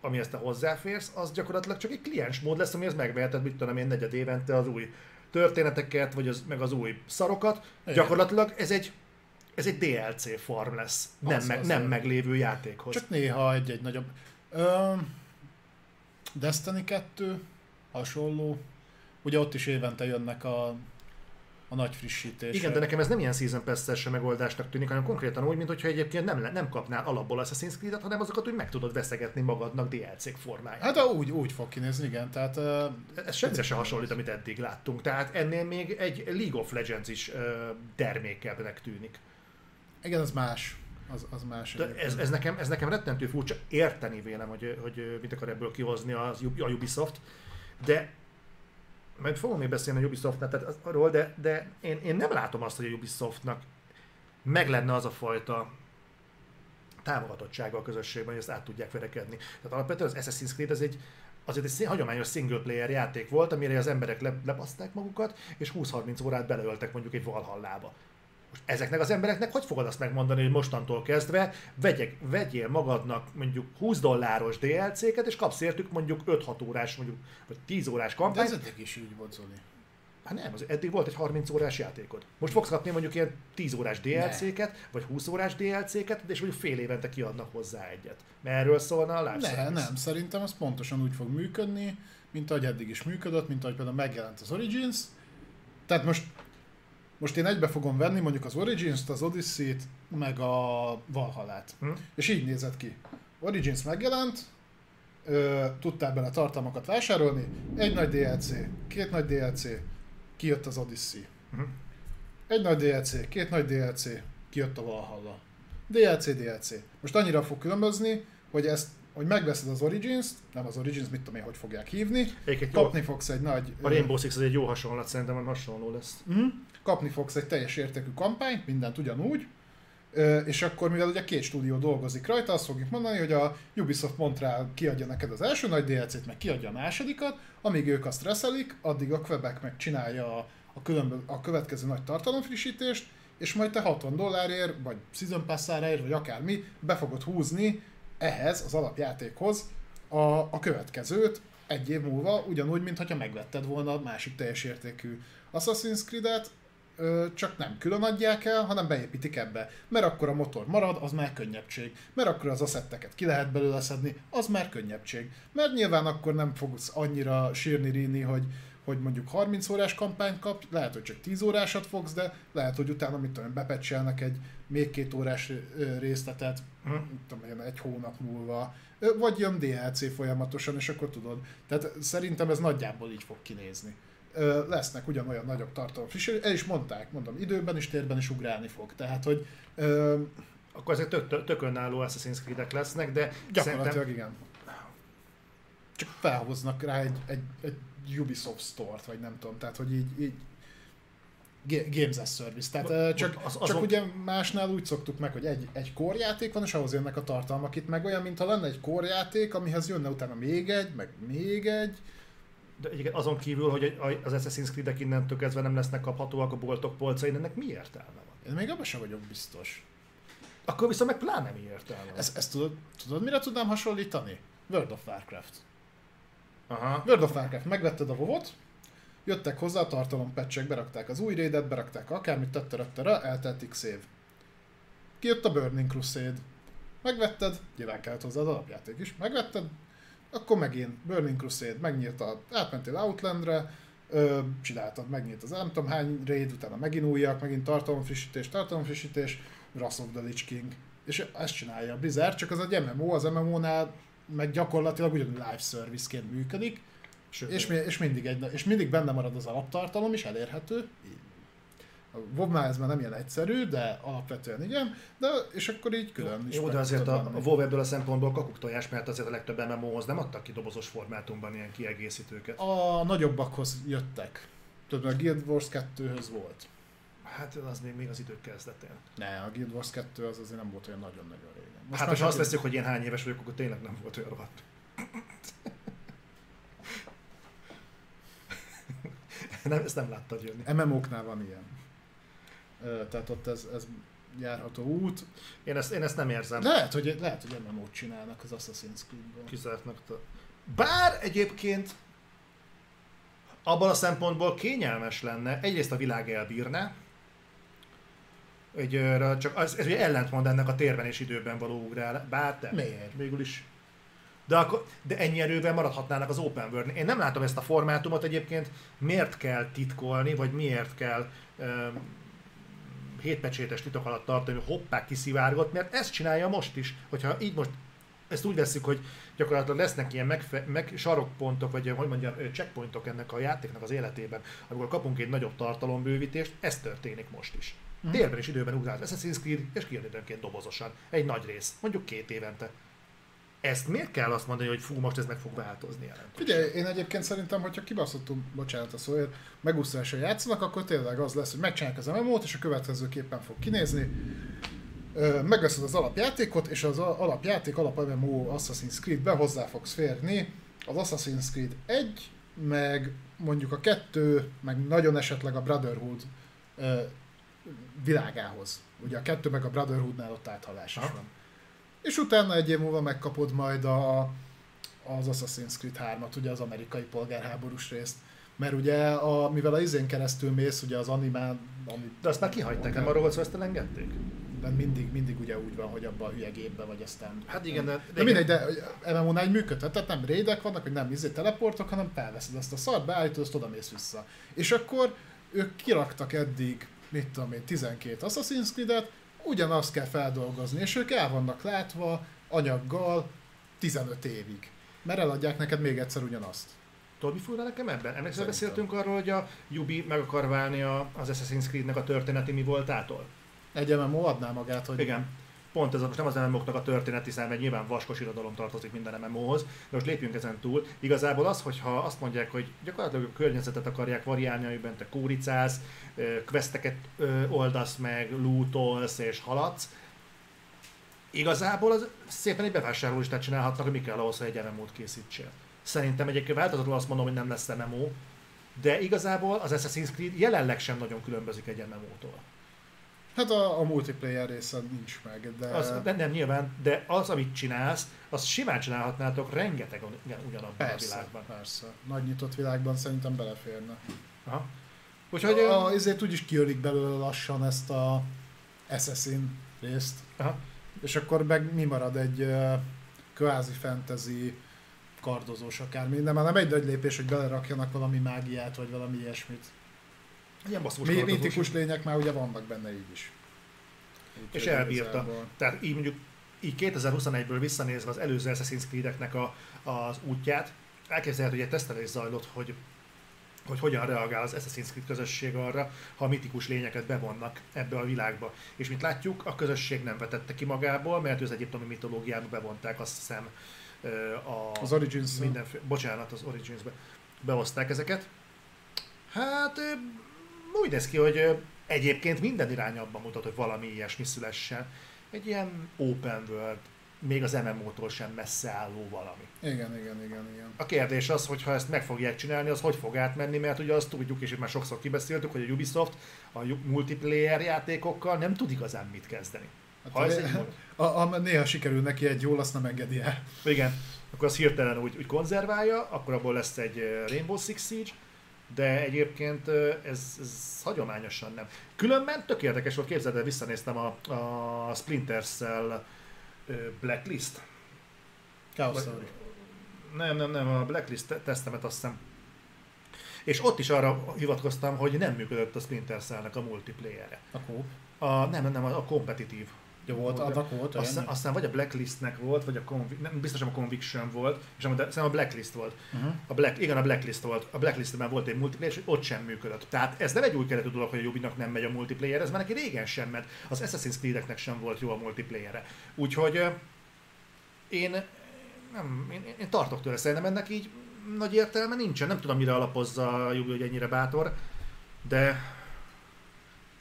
ami ezt a hozzáférsz, az gyakorlatilag csak egy kliens mód lesz, ami az megveheted, mit tudom én, negyed évente az új történeteket, vagy az, meg az új szarokat. Igen. Gyakorlatilag ez egy ez egy DLC farm lesz, az, nem, meg, az nem az meglévő játékhoz. Csak néha egy-egy nagyobb... Ö, Destiny 2 hasonló. Ugye ott is évente jönnek a a nagy frissítés. Igen, de nekem ez nem ilyen Season pass megoldásnak tűnik, hanem konkrétan úgy, mintha egyébként nem, nem kapnál alapból Assassin's Creed-et, hanem azokat úgy meg tudod veszegetni magadnak DLC-k formájában. Hát úgy, úgy fog kinézni, igen. Tehát, uh, ez semmire se hasonlít, amit eddig láttunk. Tehát ennél még egy League of Legends is uh, termékebbnek tűnik. Igen, az más. Az, az más. De ez, ez, nekem, ez nekem rettentő furcsa érteni vélem, hogy, hogy mit akar ebből kihozni az, a Ubisoft, de majd fogom még beszélni a Ubisoftnak, tehát arról, de, de én, én nem látom azt, hogy a Ubisoftnak meg lenne az a fajta támogatottsága a közösségben, hogy ezt át tudják verekedni. Tehát alapvetően az Assassin's Creed az egy, azért egy hagyományos single player játék volt, amire az emberek le, lebaszták magukat, és 20-30 órát beleöltek mondjuk egy Valhallába. Ezeknek az embereknek hogy fogod azt megmondani, hogy mostantól kezdve vegyek, vegyél magadnak mondjuk 20 dolláros DLC-ket, és kapsz értük mondjuk 5-6 órás, mondjuk, vagy 10 órás kampányt. De ez eddig is így volt, Zoli. Hát nem, az eddig volt egy 30 órás játékod. Most fogsz kapni mondjuk ilyen 10 órás DLC-ket, vagy 20 órás DLC-ket, és mondjuk fél évente kiadnak hozzá egyet. Mert erről szólna a live Ne, service. nem, szerintem az pontosan úgy fog működni, mint ahogy eddig is működött, mint ahogy például megjelent az Origins. Tehát most most én egybe fogom venni mondjuk az Origins-t, az Odyssey-t, meg a Valhallát. Hm. És így nézett ki. Origins megjelent, ö, tudtál bele tartalmakat vásárolni, egy nagy DLC, két nagy DLC, kijött az Odyssey. Hm. Egy nagy DLC, két nagy DLC, kijött a Valhalla. DLC, DLC. Most annyira fog különbözni, hogy ezt hogy megveszed az Origins-t, nem az Origins, mit tudom én, hogy fogják hívni, Egyébként kapni jó. fogsz egy nagy... A Rainbow Six az egy jó hasonlat, szerintem hasonló lesz. Mm kapni fogsz egy teljes értékű kampányt, mindent ugyanúgy, és akkor mivel ugye két stúdió dolgozik rajta, azt fogjuk mondani, hogy a Ubisoft Montreal kiadja neked az első nagy DLC-t, meg kiadja a másodikat, amíg ők azt reszelik, addig a Quebec meg csinálja a, a, különbö- a következő nagy tartalomfrissítést, és majd te 60 dollárért, vagy Season pass vagy akármi, be fogod húzni ehhez, az alapjátékhoz a, a következőt egy év múlva, ugyanúgy, mintha megvetted volna a másik teljes értékű Assassin's Creed-et, csak nem külön adják el, hanem beépítik ebbe. Mert akkor a motor marad, az már könnyebbség. Mert akkor az asszetteket ki lehet belőle szedni, az már könnyebbség. Mert nyilván akkor nem fogsz annyira sírni, ríni, hogy, hogy mondjuk 30 órás kampányt kap, lehet, hogy csak 10 órásat fogsz, de lehet, hogy utána, mit tudom, bepecselnek egy még két órás részletet, mit tudom, egy hónap múlva, vagy jön DLC folyamatosan, és akkor tudod. Tehát szerintem ez nagyjából így fog kinézni lesznek ugyanolyan nagyobb tartalom frissítő, el is mondták, mondom, időben is, térben is ugrálni fog. Tehát, hogy... Akkor ezek tök, tök önálló Assassin's Creed-ek lesznek, de Gyakorlatilag szerintem... igen. Csak felhoznak rá egy, egy, egy Ubisoft Store-t, vagy nem tudom, tehát hogy így, így Games as Service. Tehát csak, az, azon... csak ugye másnál úgy szoktuk meg, hogy egy, egy korjáték van, és ahhoz jönnek a tartalmak itt meg olyan, mintha lenne egy korjáték, amihez jönne utána még egy, meg még egy, de egyébként azon kívül, hogy az Assassin's Creed-ek innentől kezdve nem lesznek kaphatóak a boltok polcain, ennek mi értelme van? Én még abban sem vagyok biztos. Akkor viszont meg pláne mi értelme. Ezt, ezt tudod, tudod, mire tudnám hasonlítani? World of Warcraft. Aha. World of Warcraft, megvetted a WoW-ot, jöttek hozzá a tartalom patchek, berakták az új raidet, berakták akármit, tetterettera, eltelt x év. Kijött a Burning Crusade. Megvetted, nyilván kellett hozzá az alapjáték is, megvetted, akkor megint Burning Crusade, megnyírta, átmentél Outlandre, ö, csináltad, megnyílt az nem tudom hány raid, utána megint újak, megint tartalomfrissítés, tartalomfrissítés, Wrath of the Lich King. És ezt csinálja a Blizzard, csak az egy MMO, az MMO-nál meg gyakorlatilag ugyanúgy live service-ként működik, Sőt, és, mi- és, mindig egy, és mindig benne marad az alaptartalom is, elérhető. A WoW-nál ez már nem ilyen egyszerű, de alapvetően igen, de és akkor így külön is Jó, de azért a, a. WoW ebből a szempontból kakuk tojás, mert azért a legtöbb MMO-hoz nem adtak ki dobozos formátumban ilyen kiegészítőket. A nagyobbakhoz jöttek. Tudod, a Guild Wars 2-höz volt. Hát az még, még az idők kezdetén. Ne, a Guild Wars 2 az azért nem volt olyan nagyon-nagyon régen. Most hát, ha azt veszük, hogy én hány éves vagyok, akkor tényleg nem volt olyan rohadt. nem, ezt nem láttad jönni. MMO-knál van ilyen. Tehát ott ez, ez járható út. Én ezt, én ezt nem érzem. Lehet, hogy, lehet, hogy MMO-t csinálnak az Assassin's Creed-ből. Kizártnak. t- Bár egyébként abban a szempontból kényelmes lenne, egyrészt a világ elbírná, egy, csak az, ez ugye ellentmond ennek a térben és időben való ugrál, bár te, Miért? végül is. De, akkor, de ennyi erővel maradhatnának az open world Én nem látom ezt a formátumot egyébként, miért kell titkolni, vagy miért kell um, hétpecsétes titok alatt tartani, hogy hoppá kiszivárgott, mert ezt csinálja most is. Hogyha így most ezt úgy veszik, hogy gyakorlatilag lesznek ilyen megfe- meg sarokpontok, vagy hogy mondjam, checkpointok ennek a játéknak az életében, amikor kapunk egy nagyobb tartalombővítést, ez történik most is. Mhm. Térben is időben ugrál az Assassin's Creed, és kijön időnként dobozosan. Egy nagy rész, mondjuk két évente. Ezt miért kell azt mondani, hogy fú, most ez meg fog változni jelentősen? Figyelj, én egyébként szerintem, hogyha kibaszottul, bocsánat a szóért, megúszólással játszanak, akkor tényleg az lesz, hogy megcsinálják az MMO-t, és a következőképpen fog kinézni. Megveszed az alapjátékot, és az alapjáték alap MMO Assassin's Creed-be hozzá fogsz férni az Assassin's Creed 1, meg mondjuk a 2, meg nagyon esetleg a Brotherhood világához. Ugye a 2 meg a Brotherhoodnál ott áthalás is van. És utána egy év múlva megkapod majd a, az Assassin's Creed 3-at, ugye az amerikai polgárháborús részt. Mert ugye, a, mivel a izén keresztül mész, ugye az animán, ami, De azt már kihagyták, nem arról volt szó, ezt elengedték? de mindig, mindig ugye úgy van, hogy abban a hülye gépbe vagy aztán... Hát igen, de, De mindegy, de MMO-nál így működhet, tehát nem raidek vannak, hogy nem izé teleportok, hanem felveszed azt a szart, beállítod, azt oda mész vissza. És akkor ők kiraktak eddig, mit tudom én, 12 Assassin's Creed-et, ugyanazt kell feldolgozni, és ők el vannak látva anyaggal 15 évig. Mert eladják neked még egyszer ugyanazt. Tudod, mi furcsa nekem ebben? Emlékszel, beszéltünk arról, hogy a Ubi meg akar válni a, az Assassin's Creed-nek a történeti mi voltától? Egy MMO adná magát, hogy Igen. Pont ez most nem az MMO-knak a történeti szám, mert nyilván vaskos irodalom tartozik minden MMO-hoz, de most lépjünk ezen túl. Igazából az, hogyha azt mondják, hogy gyakorlatilag a környezetet akarják variálni, amiben te kóricálsz, questeket oldasz meg, lootolsz és haladsz, igazából az szépen egy bevásárlólistát csinálhatnak, hogy mi kell ahhoz, hogy egy MMO-t készítsél. Szerintem egyébként változatlanul azt mondom, hogy nem lesz MMO, de igazából az Assassin's Creed jelenleg sem nagyon különbözik egy MMO-tól. Hát a, a multiplayer része nincs meg, de... Az, nem, nem, nyilván, de az, amit csinálsz, azt simán csinálhatnátok rengeteg ugyan- ugyanabban a persze, világban. persze. Nagy nyitott világban szerintem beleférne. Aha. Úgyhogy, Hogy ö, a, ezért úgyis kiölik belőle lassan ezt a Assassin részt. aha. És akkor meg mi marad egy uh, kvázi fantasy kardozós akármi, de már nem egy nagy lépés, hogy belerakjanak valami mágiát, vagy valami ilyesmit. Ilyen Mi, mítikus lények már ugye vannak benne így is. És Úgyhogy elbírta. igazából- Tehát így mondjuk így 2021-ből visszanézve az előző Assassin's Creed-eknek a, az útját, elképzelhető, hogy egy tesztelés zajlott, hogy hogy hogyan reagál az Assassin's Creed közösség arra, ha a mitikus lényeket bevonnak ebbe a világba. És mint látjuk, a közösség nem vetette ki magából, mert az egyiptomi mitológiába bevonták azt hiszem a, Az Origins mindenféle, bocsánat, az Origins-be behozták ezeket. Hát úgy néz ki, hogy egyébként minden irány abban mutat, hogy valami ilyesmi szülessen. Egy ilyen open world, még az MMO-tól sem messze álló valami. Igen, igen, igen, igen. A kérdés az, hogy ha ezt meg fogják csinálni, az hogy fog átmenni, mert ugye azt tudjuk, és itt már sokszor kibeszéltük, hogy a Ubisoft a multiplayer játékokkal nem tud igazán mit kezdeni. Ha ez egy a, a, néha sikerül neki egy jól, azt nem engedi el. Igen, akkor az hirtelen úgy, úgy konzerválja, akkor abból lesz egy Rainbow Six Siege, de egyébként ez, ez hagyományosan nem. Különben tök érdekes volt, képzeld el, visszanéztem a, a Splinter Cell Blacklist. Chaos Theory. Nem, nem, nem, a Blacklist tesztemet azt hiszem. És ott is arra hivatkoztam, hogy nem működött a Splinter Cell-nek a multiplayer A. A, nem, nem, nem, a kompetitív. Ja, volt, annak volt olyan. Aztán, aztán vagy a Blacklistnek volt, vagy a Convi- nem, biztos nem a Conviction volt, és de, szerintem a Blacklist volt. Uh-huh. A Black, igen, a Blacklist volt. A Blacklistben volt egy multiplayer, és ott sem működött. Tehát ez nem egy új keretű dolog, hogy a Ubinak nem megy a multiplayer, ez már neki régen sem ment. Az Assassin's Creed-eknek sem volt jó a multiplayere. Úgyhogy én, nem, én, én tartok tőle, szerintem ennek így nagy értelme nincsen. Nem tudom, mire alapozza a Ubi, hogy ennyire bátor, de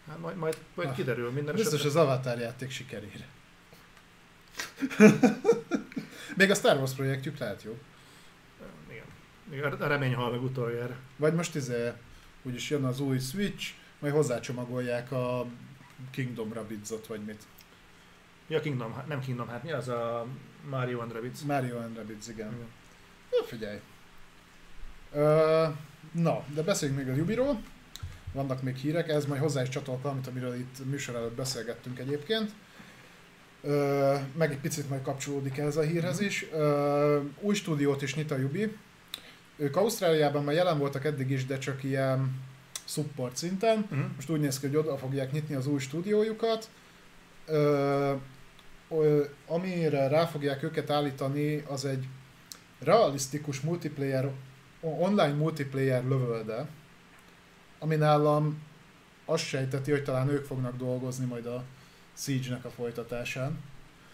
hát majd, majd, majd Ah, kiderül minden Biztos esetre. az Avatar játék sikerére. Még a Star Wars projektjük lehet jó. Igen. Igen, a remény hal meg utoljára. Vagy most izé, úgyis jön az új Switch, majd hozzácsomagolják a Kingdom Rabbids-ot, vagy mit. Ja, Kingdom, nem Kingdom, hát mi az a Mario and Rabbids? Mario and Rabbids, igen. Igen. Na, figyelj. Ö, na, de beszéljünk még a Ubiról. Vannak még hírek, ez majd hozzá is csatolok valamit, amiről itt műsor előtt beszélgettünk egyébként. Ö, meg egy picit majd kapcsolódik ez a hírhez is. Ö, új stúdiót is nyit a Ubi. Ők Ausztráliában már jelen voltak eddig is, de csak ilyen support szinten. Uh-huh. Most úgy néz ki, hogy oda fogják nyitni az új stúdiójukat. Ö, ö, amire rá fogják őket állítani, az egy realisztikus multiplayer, online multiplayer lövölde, ami nálam azt sejteti, hogy talán ők fognak dolgozni majd a Siege-nek a folytatásán.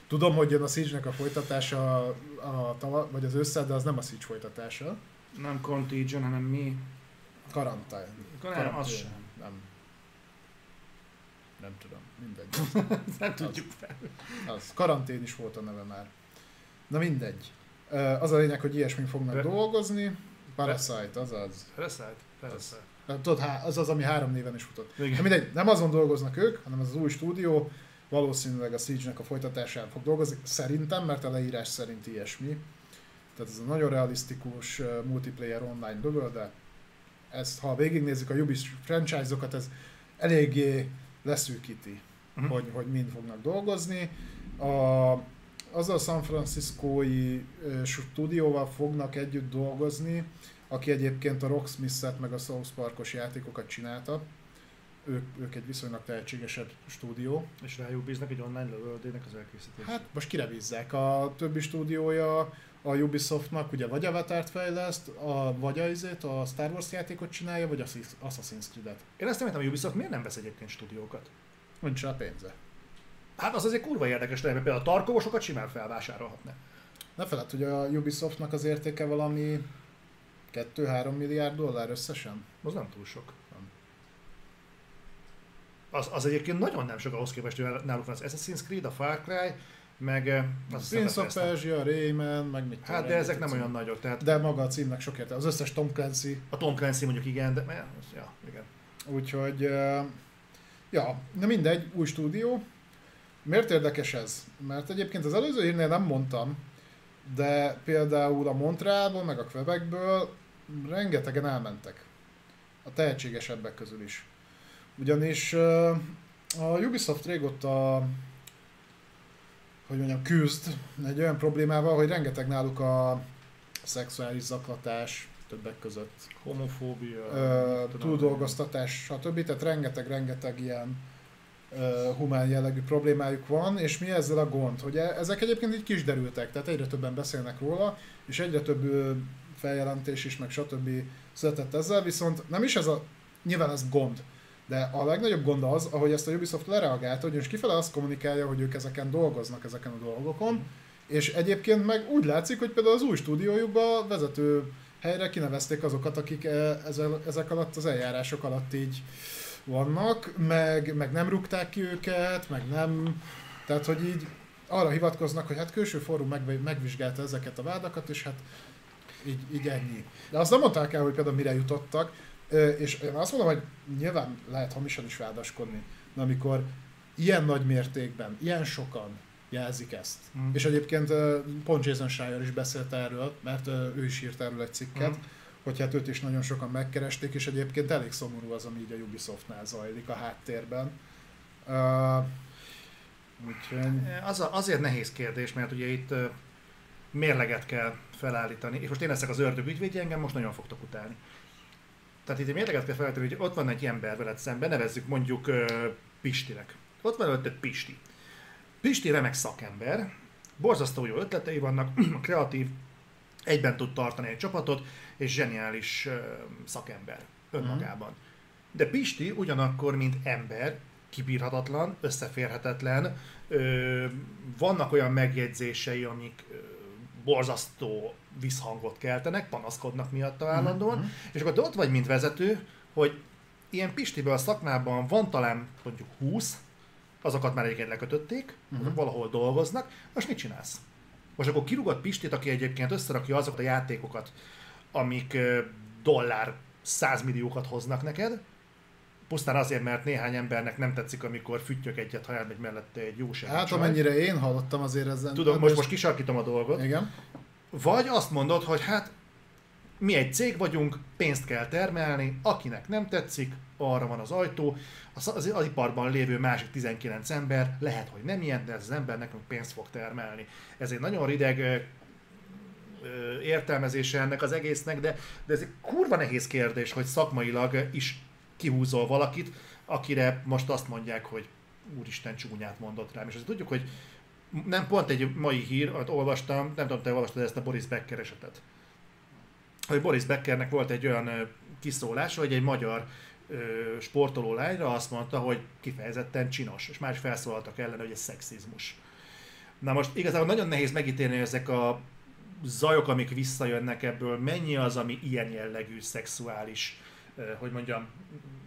Tudom, hogy jön a Siege-nek a folytatása a, a tava, vagy az össze, de az nem a Siege folytatása. Nem Contagion, hanem mi? Karantán. Nem, az sem. Nem. Nem tudom, mindegy. Nem tudjuk fel. Az. Karantén is volt a neve már. Na mindegy. Az a lényeg, hogy ilyesmi fognak Re- dolgozni. Parasite, azaz. Reszállt? Persze. Tudod, az az, ami három néven is futott. Igen. De mindegy, nem azon dolgoznak ők, hanem az új stúdió valószínűleg a Siege-nek a folytatásán fog dolgozni. Szerintem, mert a leírás szerint ilyesmi. Tehát ez a nagyon realisztikus multiplayer online lövöl, de ezt, ha végignézzük a Ubi franchise-okat, ez eléggé leszűkíti, Mhm. hogy, hogy mind fognak dolgozni. A, azzal a San Franciscói stúdióval fognak együtt dolgozni, aki egyébként a Rocksmith-et meg a South Parkos játékokat csinálta. Ők, ők egy viszonylag tehetségesebb stúdió. És rájuk bíznak egy online lövöldének az elkészítését. Hát most kire bízzák? A többi stúdiója a Ubisoftnak ugye vagy Avatar-t fejleszt, a, vagy a, izét, a Star Wars játékot csinálja, vagy a Assassin's Creed-et. Én ezt nem értem, hogy Ubisoft miért nem vesz egyébként stúdiókat? Nincs rá pénze. Hát az azért kurva érdekes mert például a tarkovosokat simán felvásárolhatna. Ne feled, hogy a Ubisoftnak az értéke valami 2-3 milliárd dollár összesen? Az nem túl sok. Nem. Az, az egyébként nagyon nem sok ahhoz képest, hogy náluk van az Assassin's Creed, a Far Cry, meg eh, az Prince of Persia, Rayman, meg mit Hát de ezek nem cím. olyan nagyok, tehát De maga a címnek sok értelme. Az összes Tom Clancy. a Tom Clancy mondjuk igen, de ja, igen. Úgyhogy, uh, ja, na mindegy, új stúdió. Miért érdekes ez? Mert egyébként az előző hírnél nem mondtam, de például a Montrealból, meg a Quebecből rengetegen elmentek. A tehetségesebbek közül is. Ugyanis a Ubisoft régóta hogy mondjam, küzd egy olyan problémával, hogy rengeteg náluk a szexuális zaklatás többek között Homofóbia. ö, túldolgoztatás, stb. Tehát rengeteg-rengeteg ilyen ö, humán jellegű problémájuk van, és mi ezzel a gond? Hogy e- ezek egyébként így kis derültek, tehát egyre többen beszélnek róla, és egyre több feljelentés is, meg stb. született ezzel, viszont nem is ez a, nyilván ez gond, de a legnagyobb gond az, ahogy ezt a Ubisoft lereagálta, hogy most kifele azt kommunikálja, hogy ők ezeken dolgoznak, ezeken a dolgokon, és egyébként meg úgy látszik, hogy például az új stúdiójukban vezető helyre kinevezték azokat, akik e- ezel- ezek alatt az eljárások alatt így vannak, meg, meg nem rúgták ki őket, meg nem, tehát hogy így arra hivatkoznak, hogy hát külső fórum meg, megvizsgálta ezeket a vádakat, és hát így, így ennyi. De azt nem mondták el, hogy például mire jutottak, és én azt mondom, hogy nyilván lehet hamisan is vádaskodni, de amikor ilyen nagy mértékben, ilyen sokan jelzik ezt. Mm. És egyébként pont Jason Schreier is beszélt erről, mert ő is írt erről egy cikket, mm. hogy hát őt is nagyon sokan megkeresték, és egyébként elég szomorú az, ami így a Ubisoftnál zajlik a háttérben. Uh, úgyhogy... Az a, azért nehéz kérdés, mert ugye itt mérleget kell felállítani, és most én leszek az ördög ügyvédje, engem most nagyon fogtok utálni. Tehát itt egy mérleget kell felállítani, hogy ott van egy ember veled szemben, nevezzük mondjuk uh, Pistinek. Ott van előtted Pisti. Pisti remek szakember, borzasztó jó ötletei vannak, kreatív, egyben tud tartani egy csapatot, és zseniális uh, szakember önmagában. Mm. De Pisti ugyanakkor, mint ember, kibírhatatlan, összeférhetetlen, ö, vannak olyan megjegyzései, amik ö, borzasztó visszhangot keltenek, panaszkodnak miatt állandóan, mm-hmm. és akkor te ott vagy, mint vezető, hogy ilyen Pistiből a szakmában van talán mondjuk 20, azokat már egyébként lekötötték, uh-huh. valahol dolgoznak, most mit csinálsz? Most akkor kirúgott Pistit, aki egyébként összerakja azokat a játékokat, amik dollár százmilliókat hoznak neked, pusztán azért, mert néhány embernek nem tetszik, amikor füttyök egyet, ha elmegy mellette egy jó Hát csaj. amennyire én hallottam azért ezen. Tudom, most, most kisarkítom a dolgot. Igen. Vagy azt mondod, hogy hát mi egy cég vagyunk, pénzt kell termelni, akinek nem tetszik, arra van az ajtó. Az, az, az iparban lévő másik 19 ember, lehet, hogy nem ilyen, de ez az ember nekünk pénzt fog termelni. Ez egy nagyon rideg ö, ö, értelmezése ennek az egésznek, de, de ez egy kurva nehéz kérdés, hogy szakmailag is kihúzol valakit, akire most azt mondják, hogy úristen csúnyát mondott rám. És azt tudjuk, hogy nem pont egy mai hír, amit olvastam, nem tudom, te olvastad ezt a Boris Becker esetet. Hogy Boris Beckernek volt egy olyan kiszólás, hogy egy magyar sportoló lányra azt mondta, hogy kifejezetten csinos, és más felszólaltak ellen, hogy ez szexizmus. Na most igazából nagyon nehéz megítélni ezek a zajok, amik visszajönnek ebből, mennyi az, ami ilyen jellegű szexuális, hogy mondjam,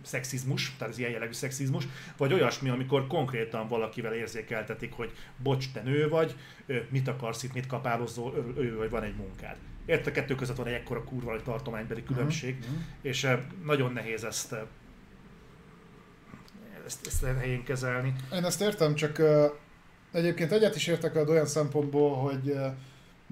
szexizmus, tehát az ilyen jellegű szexizmus, vagy olyasmi, amikor konkrétan valakivel érzékeltetik, hogy bocs, te nő vagy, mit akarsz itt, mit kapálozol, ő, vagy van egy munkád. Érte a kettő között van egy ekkora kurva egy tartománybeli mhm, különbség, uh-huh. és nagyon nehéz ezt, ezt, ezt helyén kezelni. Én ezt értem, csak uh, egyébként egyet is értek veled olyan szempontból, hogy uh,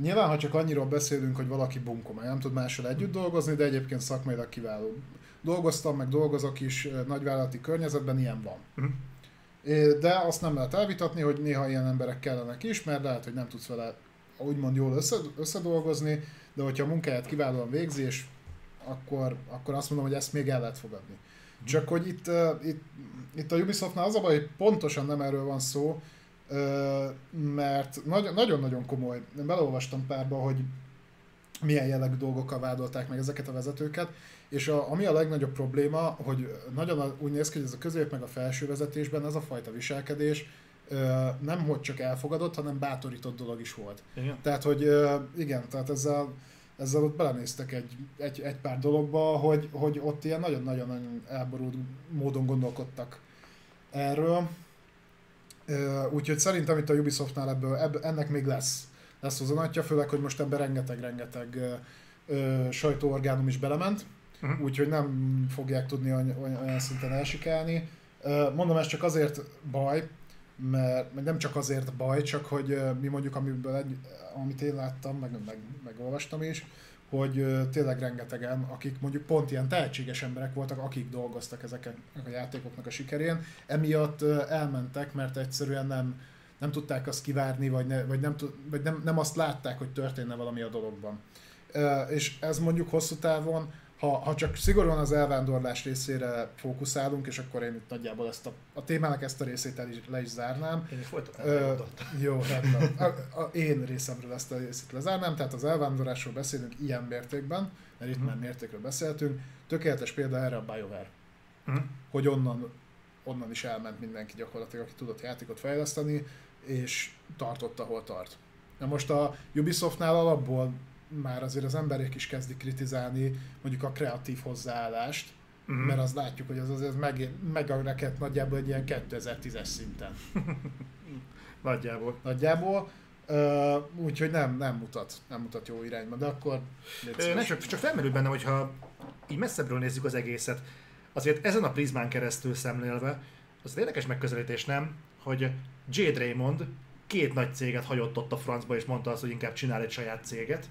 nyilván, ha csak annyiról beszélünk, hogy valaki bunkó, nem tud mással együtt dolgozni, de egyébként szakmailag kiváló. Dolgoztam, meg dolgozok is uh, nagyvállalati környezetben, ilyen van. Uh-huh. De azt nem lehet elvitatni, hogy néha ilyen emberek kellenek is, mert lehet, hogy nem tudsz vele úgymond jól össze, összedolgozni, de hogyha a munkáját kiválóan végzi, és akkor, akkor azt mondom, hogy ezt még el lehet fogadni. Csak hogy itt, uh, itt, itt a Ubisoftnál az a baj, hogy pontosan nem erről van szó, mert nagyon-nagyon komoly, én beleolvastam párba, hogy milyen jellegű dolgokkal vádolták meg ezeket a vezetőket, és a, ami a legnagyobb probléma, hogy nagyon úgy néz ki, hogy ez a közép meg a felső vezetésben ez a fajta viselkedés nem hogy csak elfogadott, hanem bátorított dolog is volt. Igen. Tehát, hogy igen, tehát ezzel, ezzel ott belenéztek egy, egy, egy pár dologba, hogy, hogy ott ilyen nagyon-nagyon elborult módon gondolkodtak erről. Úgyhogy szerintem itt a Ubisoftnál ebből, ebből ennek még lesz, lesz hozanatja, főleg, hogy most ebben rengeteg-rengeteg sajtóorgánum is belement, uh-huh. úgyhogy nem fogják tudni olyan, olyan szinten elsikálni. Mondom, ez csak azért baj, mert, nem csak azért baj, csak hogy mi mondjuk, amiből egy, amit én láttam, meg, meg, meg olvastam is, hogy tényleg rengetegen, akik mondjuk pont ilyen tehetséges emberek voltak, akik dolgoztak ezeken a játékoknak a sikerén, emiatt elmentek, mert egyszerűen nem, nem tudták azt kivárni, vagy, ne, vagy, nem, vagy nem, nem azt látták, hogy történne valami a dologban. És ez mondjuk hosszú távon ha, ha csak szigorúan az elvándorlás részére fókuszálunk, és akkor én itt nagyjából ezt a, a témának ezt a részét el is, le is zárnám. Én uh, Jó, rendben. A, a, én részemről ezt a részét lezárnám, tehát az elvándorlásról beszélünk ilyen mértékben, mert itt mm. már mértékről beszéltünk. Tökéletes példa erre a BioWare. Mm. Hogy onnan, onnan is elment mindenki gyakorlatilag, aki tudott játékot fejleszteni, és tartott, ahol tart. Na most a Ubisoftnál alapból már azért az emberek is kezdik kritizálni mondjuk a kreatív hozzáállást, uh-huh. mert azt látjuk, hogy az azért meg, megarekedt nagyjából egy ilyen 2010-es szinten. nagyjából. Nagyjából. Uh, úgyhogy nem, nem mutat, nem mutat jó irányba, de akkor... Ö, nem, csak, csak felmerül benne, hogyha így messzebbről nézzük az egészet, azért ezen a prizmán keresztül szemlélve, az érdekes megközelítés nem, hogy Jade Raymond két nagy céget hagyott ott a francba, és mondta azt, hogy inkább csinál egy saját céget.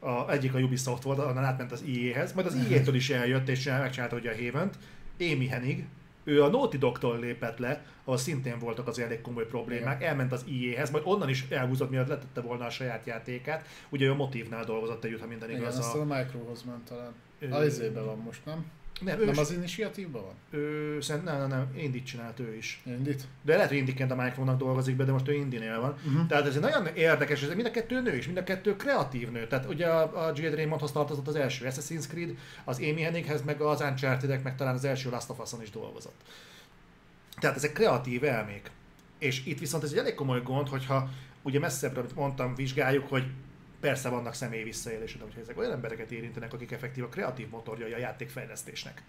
A, egyik a Ubisoft volt, onnan átment az EA-hez, majd az EA-től is eljött, és megcsinálta ugye a Haven-t. Amy Hennig, ő a Naughty Dog-tól lépett le, ahol szintén voltak az elég komoly problémák, Igen. elment az EA-hez, majd onnan is elhúzott, miatt letette volna a saját játékát. Ugye ő a Motívnál dolgozott együtt, ha minden igaz. Igen, a... a Microhoz ment talán. Ő... A izében van most, nem? Nem, ő nem az initiatívban van? Ő, szerint, nem, nem, nem, Indit csinált ő is. Indit? De lehet, hogy Indiként a Micronak dolgozik be, de most ő Indinél van. Uh-huh. Tehát ez egy nagyon érdekes, ez mind a kettő nő is, mind a kettő kreatív nő. Tehát ugye a, a Jade Raymondhoz tartozott az első Assassin's Creed, az Amy Hennighez, meg az uncharted meg talán az első Last of Us-on is dolgozott. Tehát ezek kreatív elmék. És itt viszont ez egy elég komoly gond, hogyha ugye messzebbre, amit mondtam, vizsgáljuk, hogy persze vannak személyi visszaélések, de hogyha ezek olyan embereket érintenek, akik effektív a kreatív motorjai a játékfejlesztésnek,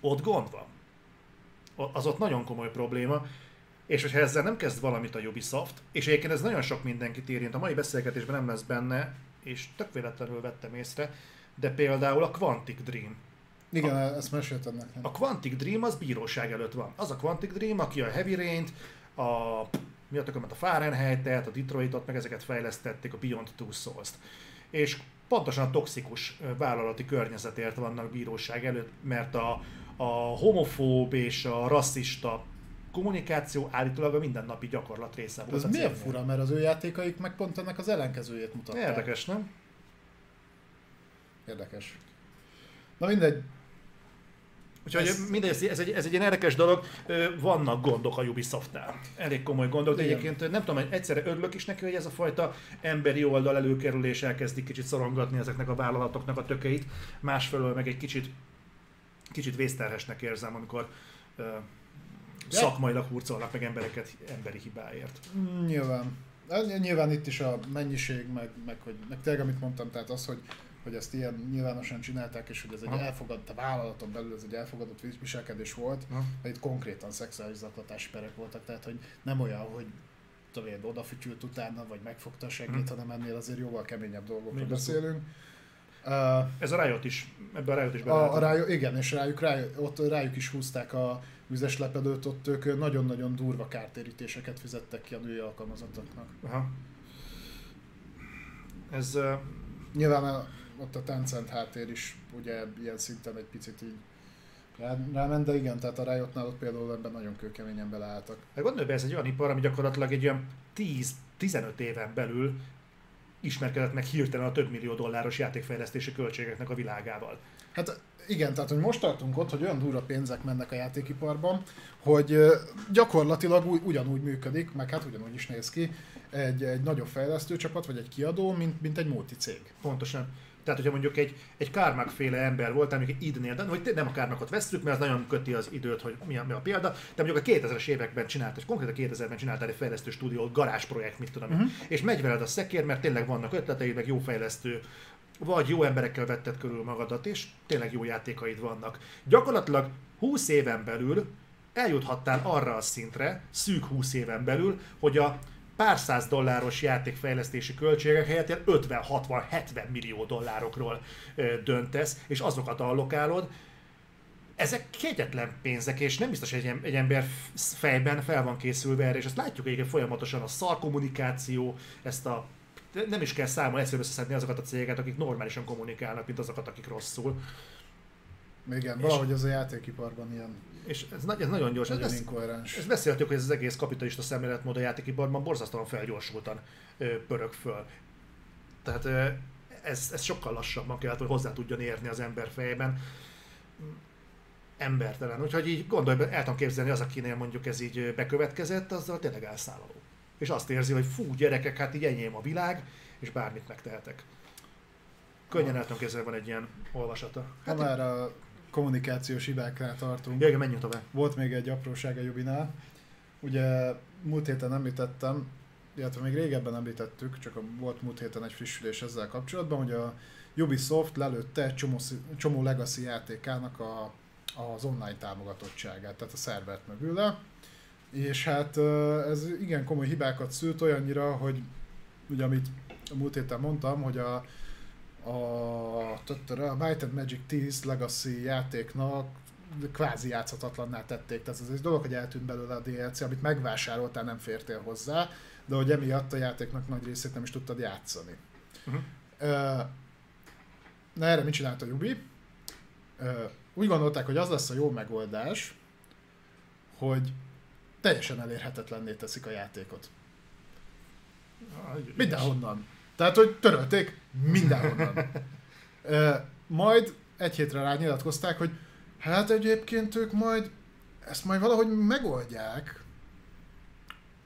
ott gond van. Az ott nagyon komoly probléma, és hogyha ezzel nem kezd valamit a Ubisoft, és egyébként ez nagyon sok mindenkit érint, a mai beszélgetésben nem lesz benne, és tök véletlenül vettem észre, de például a Quantic Dream. Igen, a, ezt meséltem nekem. A Quantic Dream az bíróság előtt van. Az a Quantic Dream, aki a Heavy Rain-t, a mi a a Fahrenheit-et, a Detroitot, meg ezeket fejlesztették, a Beyond Two Souls-t. És pontosan a toxikus vállalati környezetért vannak bíróság előtt, mert a, a homofób és a rasszista kommunikáció állítólag a mindennapi gyakorlat része volt. Ez miért fura, mert az ő játékaik meg pont ennek az ellenkezőjét mutatják. Érdekes, nem? Érdekes. Na mindegy, Úgyhogy ez... mindegy, ez egy, ez egy ilyen érdekes dolog, vannak gondok a Ubisoftnál. Elég komoly gondok, de Igen. egyébként nem tudom, egyszerre örülök is neki, hogy ez a fajta emberi oldal előkerülés elkezdi kicsit szorongatni ezeknek a vállalatoknak a tökeit, másfelől meg egy kicsit, kicsit vészterhesnek érzem, amikor uh, szakmailag hurcolnak meg embereket emberi hibáért. Nyilván. Nyilván itt is a mennyiség, meg, meg, hogy, meg tényleg amit mondtam, tehát az, hogy hogy ezt ilyen nyilvánosan csinálták, és hogy ez egy elfogadott, a vállalaton belül ez egy elfogadott viselkedés volt, ha. itt konkrétan szexuális zaklatási perek voltak, tehát hogy nem olyan, hogy tudom én, odafütyült utána, vagy megfogta a segít, hmm. hanem ennél azért jóval keményebb dolgokról Még beszélünk. Uh, ez a Riot is, ebben a Riot is a, a Riot, Igen, és rájuk, rájuk, ott rájuk is húzták a vizes lepedőt, ott ők nagyon-nagyon durva kártérítéseket fizettek ki a női alkalmazottaknak. Aha. Ez... Uh... Nyilván ott a Tencent háttér is ugye ilyen szinten egy picit így ráment, de igen, tehát a Riotnál ott például ebben nagyon kőkeményen beleálltak. Hát gondolj be, ez egy olyan ipar, ami gyakorlatilag egy olyan 10-15 éven belül ismerkedett meg hirtelen a több millió dolláros játékfejlesztési költségeknek a világával. Hát igen, tehát hogy most tartunk ott, hogy olyan durva pénzek mennek a játékiparban, hogy gyakorlatilag ugyanúgy működik, meg hát ugyanúgy is néz ki egy, egy nagyobb fejlesztő csapat, vagy egy kiadó, mint, mint egy multi cég. Pontosan. Tehát, hogyha mondjuk egy, egy Kármák féle ember volt, mondjuk egy idnél, de hogy nem a Kármákot vesztük, mert az nagyon köti az időt, hogy mi a, mi a példa, de mondjuk a 2000-es években csinált, és konkrétan 2000-ben csináltál egy fejlesztő stúdió, garázsprojekt, mit tudom uh-huh. és megy veled a szekér, mert tényleg vannak ötleteid, meg jó fejlesztő vagy jó emberekkel vetted körül magadat, és tényleg jó játékaid vannak. Gyakorlatilag 20 éven belül eljuthattál arra a szintre, szűk 20 éven belül, hogy a pár száz dolláros játékfejlesztési költségek helyett 50-60-70 millió dollárokról döntesz, és azokat allokálod. Ezek kegyetlen pénzek, és nem biztos, hogy egy, ember fejben fel van készülve erre, és ezt látjuk egyébként folyamatosan a szarkommunikáció, ezt a nem is kell számolni, egyszerűen összeszedni azokat a cégeket, akik normálisan kommunikálnak, mint azokat, akik rosszul. Igen, valahogy az a játékiparban ilyen és ez, ez nagyon gyors. Nagyon ez, inkoherens. Ezt beszéltük, hogy ez az egész kapitalista szemléletmód a játékiparban borzasztóan felgyorsultan ö, pörög föl. Tehát ö, ez, ez sokkal lassabban kell, hogy hozzá tudjon érni az ember fejében. Embertelen. Úgyhogy így gondolj, el tudom képzelni, az, akinél mondjuk ez így bekövetkezett, azzal tényleg elszálló. És azt érzi, hogy fú, gyerekek, hát így enyém a világ, és bármit megtehetek. Könnyen el tudom képzelni, van egy ilyen olvasata. Hát ha már a kommunikációs hibáknál tartunk. Igen, menjünk tovább. Volt még egy apróság a Jubinál. Ugye múlt héten említettem, illetve még régebben említettük, csak volt múlt héten egy frissülés ezzel kapcsolatban, hogy a Ubisoft lelőtte egy csomó, csomó legacy játékának a, az online támogatottságát, tehát a szervert mögül le. És hát ez igen komoly hibákat szült olyannyira, hogy ugye amit a múlt héten mondtam, hogy a a, a Might and Magic 10 Legacy játéknak kvázi játszhatatlanná tették. Tehát ez egy dolog, hogy eltűnt belőle a DLC, amit megvásároltál, nem fértél hozzá, de hogy emiatt a játéknak nagy részét nem is tudtad játszani. Uh-huh. Na erre mit csinált a Ubi? Úgy gondolták, hogy az lesz a jó megoldás, hogy teljesen elérhetetlenné teszik a játékot. Mindenhonnan. Tehát, hogy törölték mindenhonnan. majd egy hétre rá nyilatkozták, hogy hát egyébként ők majd ezt majd valahogy megoldják,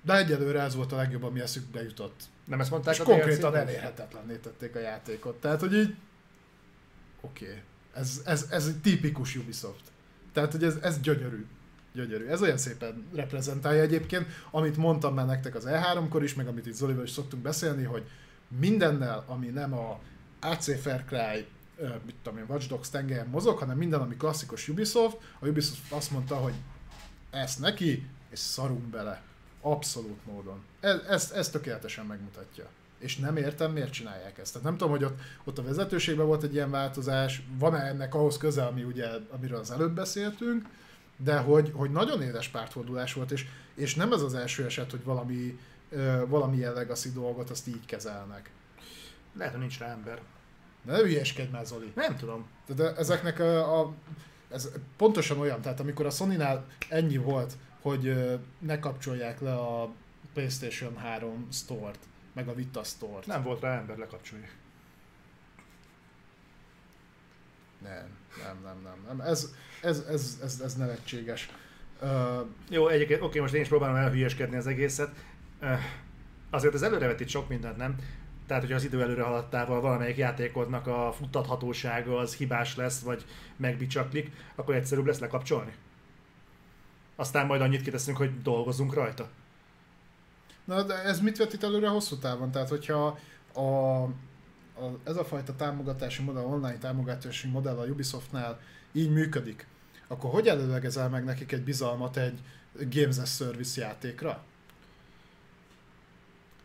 de egyelőre ez volt a legjobb, ami eszükbe jutott. Nem ezt mondták És a konkrétan elérhetetlenné tették a játékot. Tehát, hogy így oké, okay. ez, ez, ez egy tipikus Ubisoft. Tehát, hogy ez, ez gyönyörű. Gyönyörű. Ez olyan szépen reprezentálja egyébként, amit mondtam már nektek az E3-kor is, meg amit itt Zolival is szoktunk beszélni, hogy mindennel, ami nem a AC Fair Cry, mit tudom én, Watch Dogs tengelyen mozog, hanem minden, ami klasszikus Ubisoft, a Ubisoft azt mondta, hogy ezt neki, és szarunk bele. Abszolút módon. Ez, ez, ez tökéletesen megmutatja. És nem értem, miért csinálják ezt. Tehát nem tudom, hogy ott, ott a vezetőségben volt egy ilyen változás, van-e ennek ahhoz köze, ami ugye, amiről az előbb beszéltünk, de hogy, hogy nagyon éles pártfordulás volt, és, és nem ez az első eset, hogy valami, valami ilyen legacy dolgot azt így kezelnek. Lehet, hogy nincs rá ember. Ne hülyeskedj már, Zoli. Nem tudom. De ezeknek a, a ez pontosan olyan, tehát amikor a Sony-nál ennyi volt, hogy ne kapcsolják le a PlayStation 3 Store-t, meg a Vita Store-t. Nem volt rá ember lekapcsolni. Nem, nem, nem, nem. nem. Ez, ez, ez, ez, ez nevetséges. Uh, Jó, egyébként oké, most én is próbálom elhülyeskedni az egészet. Uh, azért az előrevetít sok mindent, nem? Tehát, hogyha az idő előre haladtával valamelyik játékodnak a futtathatósága az hibás lesz, vagy megbicsaklik, akkor egyszerűbb lesz lekapcsolni. Aztán majd annyit kiteszünk, hogy dolgozunk rajta. Na, de ez mit vetít előre hosszú távon? Tehát, hogyha a, a, ez a fajta támogatási modell, online támogatási modell a Ubisoftnál így működik, akkor hogy előlegezel meg nekik egy bizalmat egy Games as Service játékra?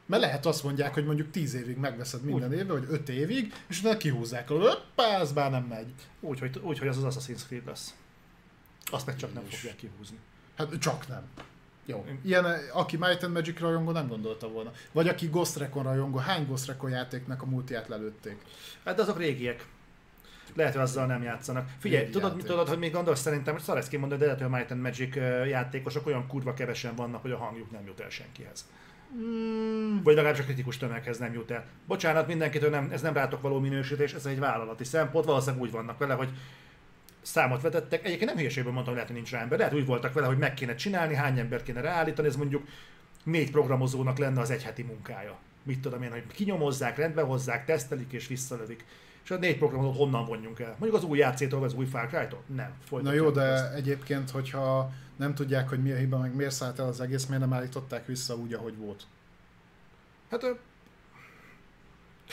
Mert lehet azt mondják, hogy mondjuk 10 évig megveszed minden úgy. évben, vagy 5 évig, és utána kihúzzák a hoppá, ez már nem megy. Úgy, hogy, úgy, hogy az az Assassin's Creed lesz. Azt meg csak nem is. fogják kihúzni. Hát csak nem. Jó. Ilyen, aki Might and Magic rajongó nem gondolta volna. Vagy aki Ghost Recon rajongó, hány Ghost Recon játéknak a multiát lelőtték? Hát azok régiek. Lehet, hogy azzal nem játszanak. Figyelj, tudod, mit tudod, hogy még gondolsz szerintem, hogy szar kimondani, de lehet, hogy a Might and Magic játékosok olyan kurva kevesen vannak, hogy a hangjuk nem jut el senkihez. Mm. Vagy legalábbis a kritikus tömeghez nem jut el. Bocsánat mindenkitől, nem, ez nem rátok való minősítés, ez egy vállalati szempont, valószínűleg úgy vannak vele, hogy számot vetettek. Egyébként nem hülyeségből mondtam, lehet, hogy nincs rá ember. Lehet, úgy voltak vele, hogy meg kéne csinálni, hány ember kéne ráállítani, ez mondjuk négy programozónak lenne az egy heti munkája. Mit tudom én, hogy kinyomozzák, rendbe hozzák, tesztelik és visszalövik. És a négy programozót honnan vonjunk el? Mondjuk az új játszétól, vagy az új Far Cry-tól? Nem. Na jó, de ezt. egyébként, hogyha nem tudják, hogy mi a hiba, meg miért szállt el az egész, miért nem állították vissza úgy, ahogy volt? Hát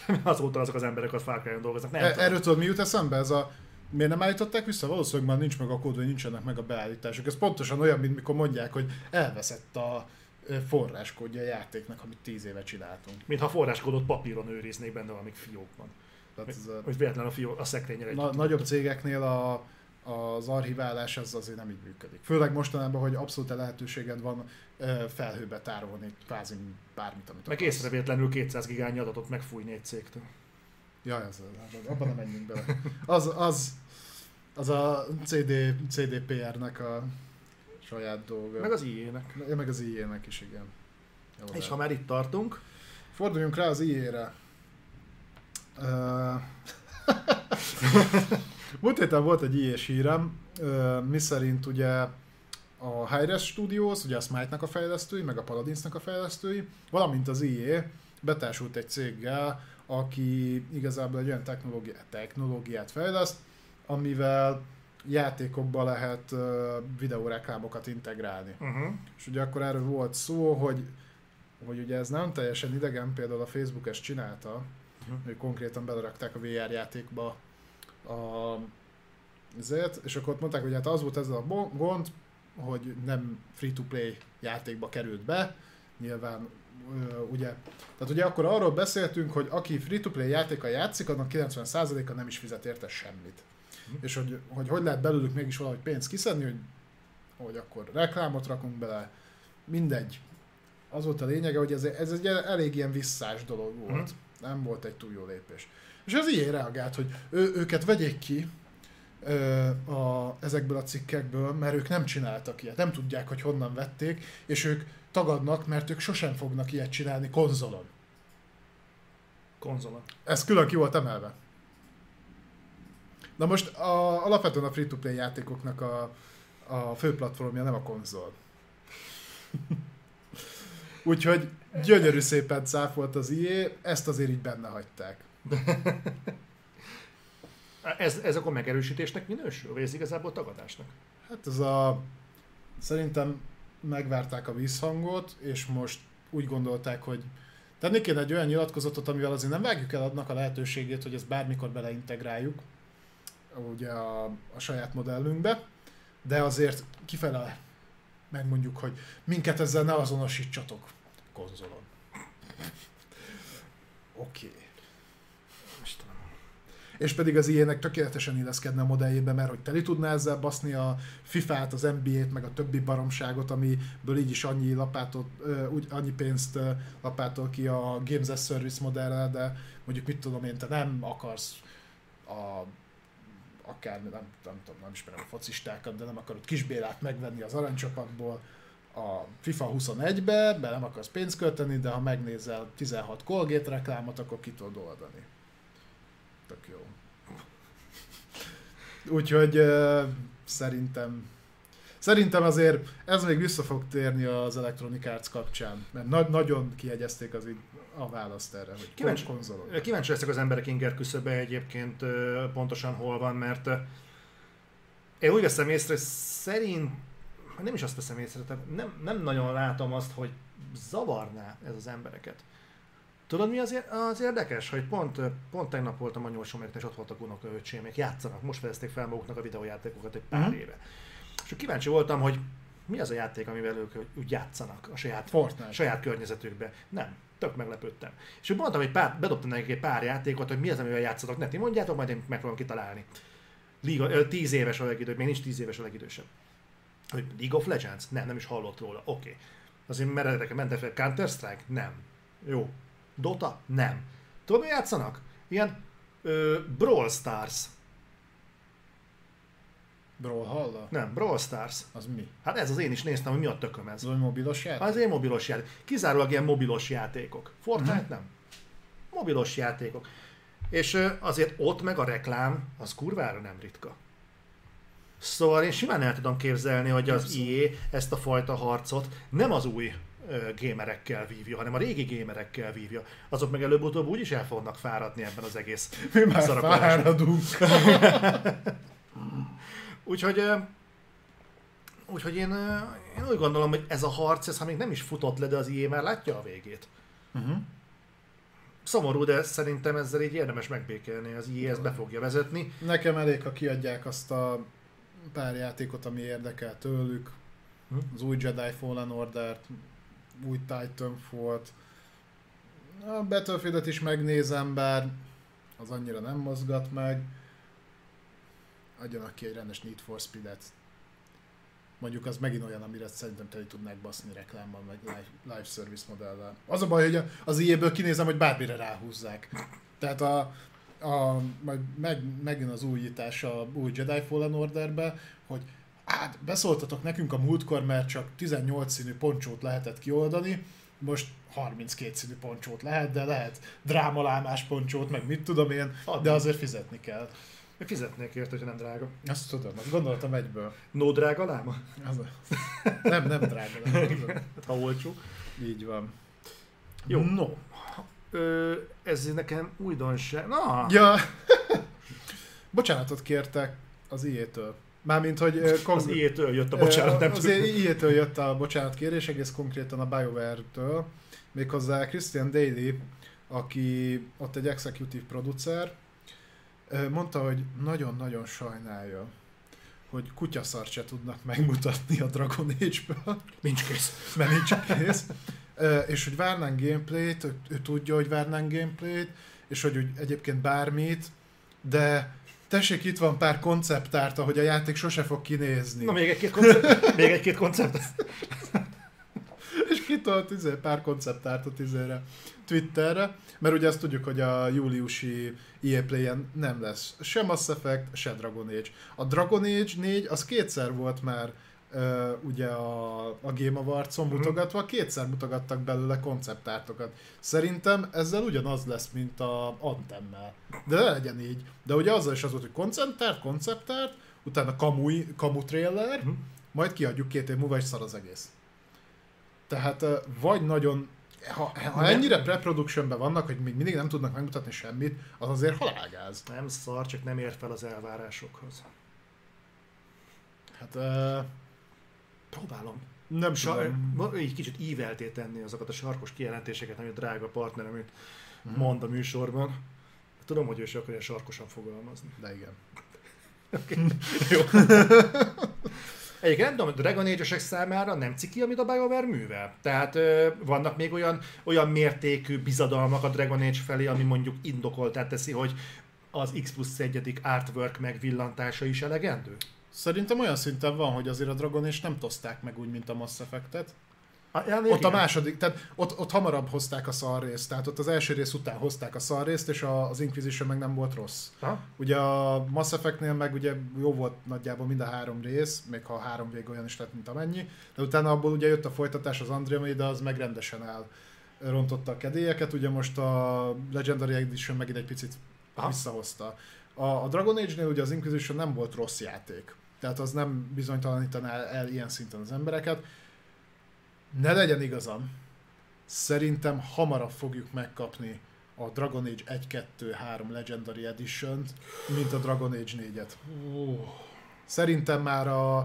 azóta azok az emberek Far Cry-on dolgoznak. Nem e- erről tudod, mi jut eszembe? Ez a Miért nem állították vissza? Valószínűleg már nincs meg a kód, vagy nincsenek meg a beállítások. Ez pontosan olyan, mint mikor mondják, hogy elveszett a forráskódja a játéknak, amit tíz éve csináltunk. Mintha a forráskódot papíron őriznék benne valamik fiókban. Tehát ez a... Hogy véletlen a, fió, a szekrényre Na, Nagyobb cégeknél a, az archiválás az azért nem így működik. Főleg mostanában, hogy abszolút lehetőséged van felhőbe tárolni kvázi bármit, amit Meg észrevétlenül 200 gigányi adatot megfújni egy cégtől. Jaj, az, abban nem menjünk bele. Az, az, az a CD, CDPR-nek a saját dolga. Meg az IE-nek. Ja, meg az IE-nek is, igen. Jó, És ha már itt tartunk... Forduljunk rá az IE-re. Uh... Múlt héten volt egy IE-s hírem, uh, mi szerint ugye a Hi-Res Studios, ugye a Smite-nak a fejlesztői, meg a Paladins-nak a fejlesztői, valamint az IE betársult egy céggel, aki igazából egy olyan technológiát, technológiát fejleszt, amivel játékokba lehet uh, videóreklámokat integrálni. Uh-huh. És ugye akkor erről volt szó, hogy, hogy ugye ez nem teljesen idegen, például a Facebook ezt csinálta, uh-huh. hogy konkrétan belerakták a VR játékba a ezért, és akkor ott mondták, hogy hát az volt ez a gond, hogy nem free-to-play játékba került be, nyilván ugye, tehát ugye akkor arról beszéltünk, hogy aki free-to-play játéka játszik, annak 90%-a nem is fizet érte semmit. és hogy, hogy hogy lehet belőlük mégis valahogy pénzt kiszedni, hogy, hogy akkor reklámot rakunk bele, mindegy. Az volt a lényege, hogy ez, ez egy elég ilyen visszás dolog volt. Mm. Nem volt egy túl jó lépés. És az ilyen reagált, hogy ő, őket vegyék ki ö, a, ezekből a cikkekből, mert ők nem csináltak ilyet, nem tudják, hogy honnan vették, és ők tagadnak, mert ők sosem fognak ilyet csinálni konzolon. Konzolon. Ez külön ki volt emelve. Na most a, alapvetően a free-to-play játékoknak a, a fő platformja nem a konzol. Úgyhogy gyönyörű szépen cáfolt az IE, ezt azért így benne hagyták. ez, ez akkor megerősítésnek minősül, vagy ez igazából tagadásnak? Hát ez a... Szerintem megvárták a vízhangot, és most úgy gondolták, hogy tenni kéne egy olyan nyilatkozatot, amivel azért nem vágjuk el adnak a lehetőségét, hogy ezt bármikor beleintegráljuk ugye a, a saját modellünkbe, de azért kifele megmondjuk, hogy minket ezzel ne azonosítsatok konzolon. Oké. Okay. És pedig az ilyenek tökéletesen illeszkedne a modelljébe, mert hogy teli tudná ezzel baszni a FIFA-t, az NBA-t, meg a többi baromságot, amiből így is annyi lapátot, úgy, annyi pénzt lapátol ki a Games as Service modellel, de mondjuk mit tudom én, te nem akarsz a akár, nem, nem tudom, nem ismerem a focistákat, de nem akarod Kisbélát megvenni az aranycsapatból a FIFA 21-be, be nem akarsz pénzt költeni, de ha megnézel 16 Colgate reklámot, akkor ki tudod oldani. Tök jó. Úgyhogy uh, szerintem Szerintem azért ez még vissza fog térni az Electronic Arts kapcsán, mert na- nagyon kiegyezték az így a választ erre, hogy kíváncsi, konzolon. Kíváncsi leszek az emberek inger küszöbe egyébként pontosan hol van, mert én úgy veszem észre, hogy szerint, nem is azt veszem észre, tehát nem, nem nagyon látom azt, hogy zavarná ez az embereket. Tudod mi az, az érdekes, hogy pont, pont tegnap voltam a nyolcsoméknek, és ott voltak unokaöcsémek, játszanak, most fejezték fel maguknak a videójátékokat egy pár uh-huh. éve. És kíváncsi voltam, hogy mi az a játék, amivel ők úgy játszanak a saját, Fortnite. saját környezetükbe. Nem, tök meglepődtem. És úgy mondtam, hogy pár, bedobtam nekik egy pár játékot, hogy mi az, amivel játszatok, ne ti mondjátok, majd én meg fogom kitalálni. Liga, tíz éves a legidősebb, még nincs tíz éves a legidősebb. Hogy League of Legends? Nem, nem is hallott róla. Oké. Okay. Azért meredek, mente fel Counter-Strike? Nem. Jó. Dota? Nem. Tudod, mi játszanak? Ilyen ö, Brawl Stars. Brawlhalla? Nem, Brawl Stars. Az mi? Hát ez az én is néztem, hogy mi a tököm ez. Az egy mobilos játék? Az egy mobilos játék. Kizárólag ilyen mobilos játékok. Fortnite uh-huh. nem. Mobilos játékok. És azért ott meg a reklám, az kurvára nem ritka. Szóval én simán el tudom képzelni, hogy az IE ezt a fajta harcot nem az új gémerekkel vívja, hanem a régi gémerekkel vívja. Azok meg előbb-utóbb úgyis el fognak fáradni ebben az egész Mi már fáradunk. Úgyhogy, úgyhogy én, én úgy gondolom, hogy ez a harc, ez ha még nem is futott le, de az IE már látja a végét. Uh-huh. Szomorú, de szerintem ezzel így érdemes megbékelni, az IE ezt be fogja vezetni. Nekem elég, ha kiadják azt a pár játékot, ami érdekel tőlük, hm? az új Jedi Fallen Order-t, új Titanfall-t, a Battlefield-et is megnézem, bár az annyira nem mozgat meg adjanak ki egy rendes Need for Speed-et. Mondjuk az megint olyan, amire szerintem teli tudnák baszni reklámban, vagy live, service modellel. Az a baj, hogy az ilyenből kinézem, hogy bármire ráhúzzák. Tehát a, a, meg, megjön az újítás a új Jedi Fallen Orderbe, hogy hát beszóltatok nekünk a múltkor, mert csak 18 színű poncsót lehetett kioldani, most 32 színű poncsót lehet, de lehet drámalámás poncsót, meg mit tudom én, de azért fizetni kell. Én fizetnék érte, hogy nem drága. Azt tudom, azt gondoltam egyből. No drága láma? Az a... Nem, nem drága láma. hát ha olcsó. Így van. Jó. No. Ö, ez nekem újdonság. Na. Ja. Bocsánatot kértek az IE-től. Mármint, hogy... Az IE-től jött a bocsánat, nem Az IE-től jött a bocsánat kérés, egész konkrétan a BioWare-től. Méghozzá Christian Daly, aki ott egy executive producer, mondta, hogy nagyon-nagyon sajnálja, hogy kutyaszart se tudnak megmutatni a Dragon Age-ből. Nincs kész. Mert nincs kész. és hogy várnánk gameplayt, ő, ő tudja, hogy várnánk gameplayt, és hogy úgy egyébként bármit, de tessék, itt van pár konceptárt, ahogy a játék sose fog kinézni. Na, még egy-két koncept. még egy-két koncept. és kitolt izé, pár konceptártot izére, Twitterre, mert ugye azt tudjuk, hogy a júliusi EA Play-en nem lesz se Mass Effect, se Dragon Age. A Dragon Age 4 az kétszer volt már uh, ugye a, a Game Awards-on Mhm. mutogatva, kétszer mutogattak belőle konceptártokat. Szerintem ezzel ugyanaz lesz, mint a Antemmel. De ne legyen így. De ugye azzal is az volt, hogy konceptárt, konceptárt, utána kamu, kamu trailer, Mhm. majd kiadjuk két év múlva, és szar az egész. Tehát ö, vagy nagyon, ha, ha ennyire pre-productionben vannak, hogy még mindig nem tudnak megmutatni semmit, az azért halálgáz. Nem szar, csak nem ér fel az elvárásokhoz. Hát ö, Próbálom. nem Sa- tudom. ma- így kicsit ívelté tenni azokat a sarkos kijelentéseket, amit a drága partnerem Mhm. mond a műsorban. Tudom, hogy ő se akarja sarkosan fogalmazni. De igen. Jó. Egyébként nem tudom, hogy Dragon age számára nem ciki, amit a BioWare művel. Tehát ö, vannak még olyan, olyan mértékű bizadalmak a Dragon Age felé, ami mondjuk indokoltát teszi, hogy az X plusz egyedik artwork megvillantása is elegendő? Szerintem olyan szinten van, hogy azért a Dragon és nem tozták meg úgy, mint a Mass Effect-et. Ja, Ott a második, tehát ott, ott hamarabb hozták a szar részt, tehát ott az első rész után hozták a szar részt, és a, az Inquisition meg nem volt rossz. Ha? Ugye a Mass Effect-nél meg ugye jó volt nagyjából mind a három rész, még ha a három vég olyan is lett, mint amennyi, de utána abból ugye jött a folytatás, az Andromeda, az meg rendesen el rontotta a kedélyeket, ugye most a Legendary Edition megint egy picit Aha. visszahozta. A, a Dragon Age-nél ugye az Inquisition nem volt rossz játék, tehát az nem bizonytalanítaná el, el ilyen szinten az embereket. Ne legyen igazam, szerintem hamarabb fogjuk megkapni a Dragon Age 1, 2, 3 Legendary edition mint a Dragon Age 4-et. Szerintem már a,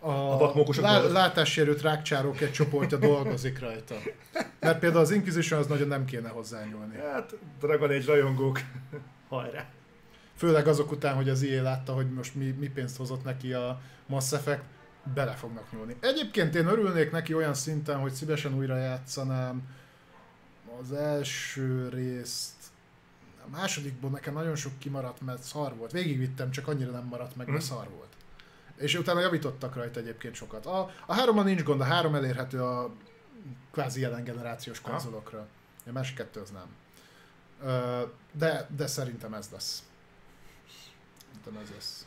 a, A lá, látássérült rákcsárok egy csoportja dolgozik rajta. Mert például az Inquisition az nagyon nem kéne hozzányúlni. Hát, Dragon Age rajongók, hajrá! Főleg azok után, hogy az EA látta, hogy most mi, mi pénzt hozott neki a Mass Effect, bele fognak nyúlni. Egyébként én örülnék neki olyan szinten, hogy szívesen újra játszanám az első részt. A másodikból nekem nagyon sok kimaradt, mert szar volt. Végigvittem, csak annyira nem maradt meg, mert Hm. szar volt. És utána javítottak rajta egyébként sokat. A, a háromban nincs gond, a három elérhető a kvázi jelen generációs konzolokra. A másik kettő az nem. De, de szerintem ez lesz. Szerintem ez lesz.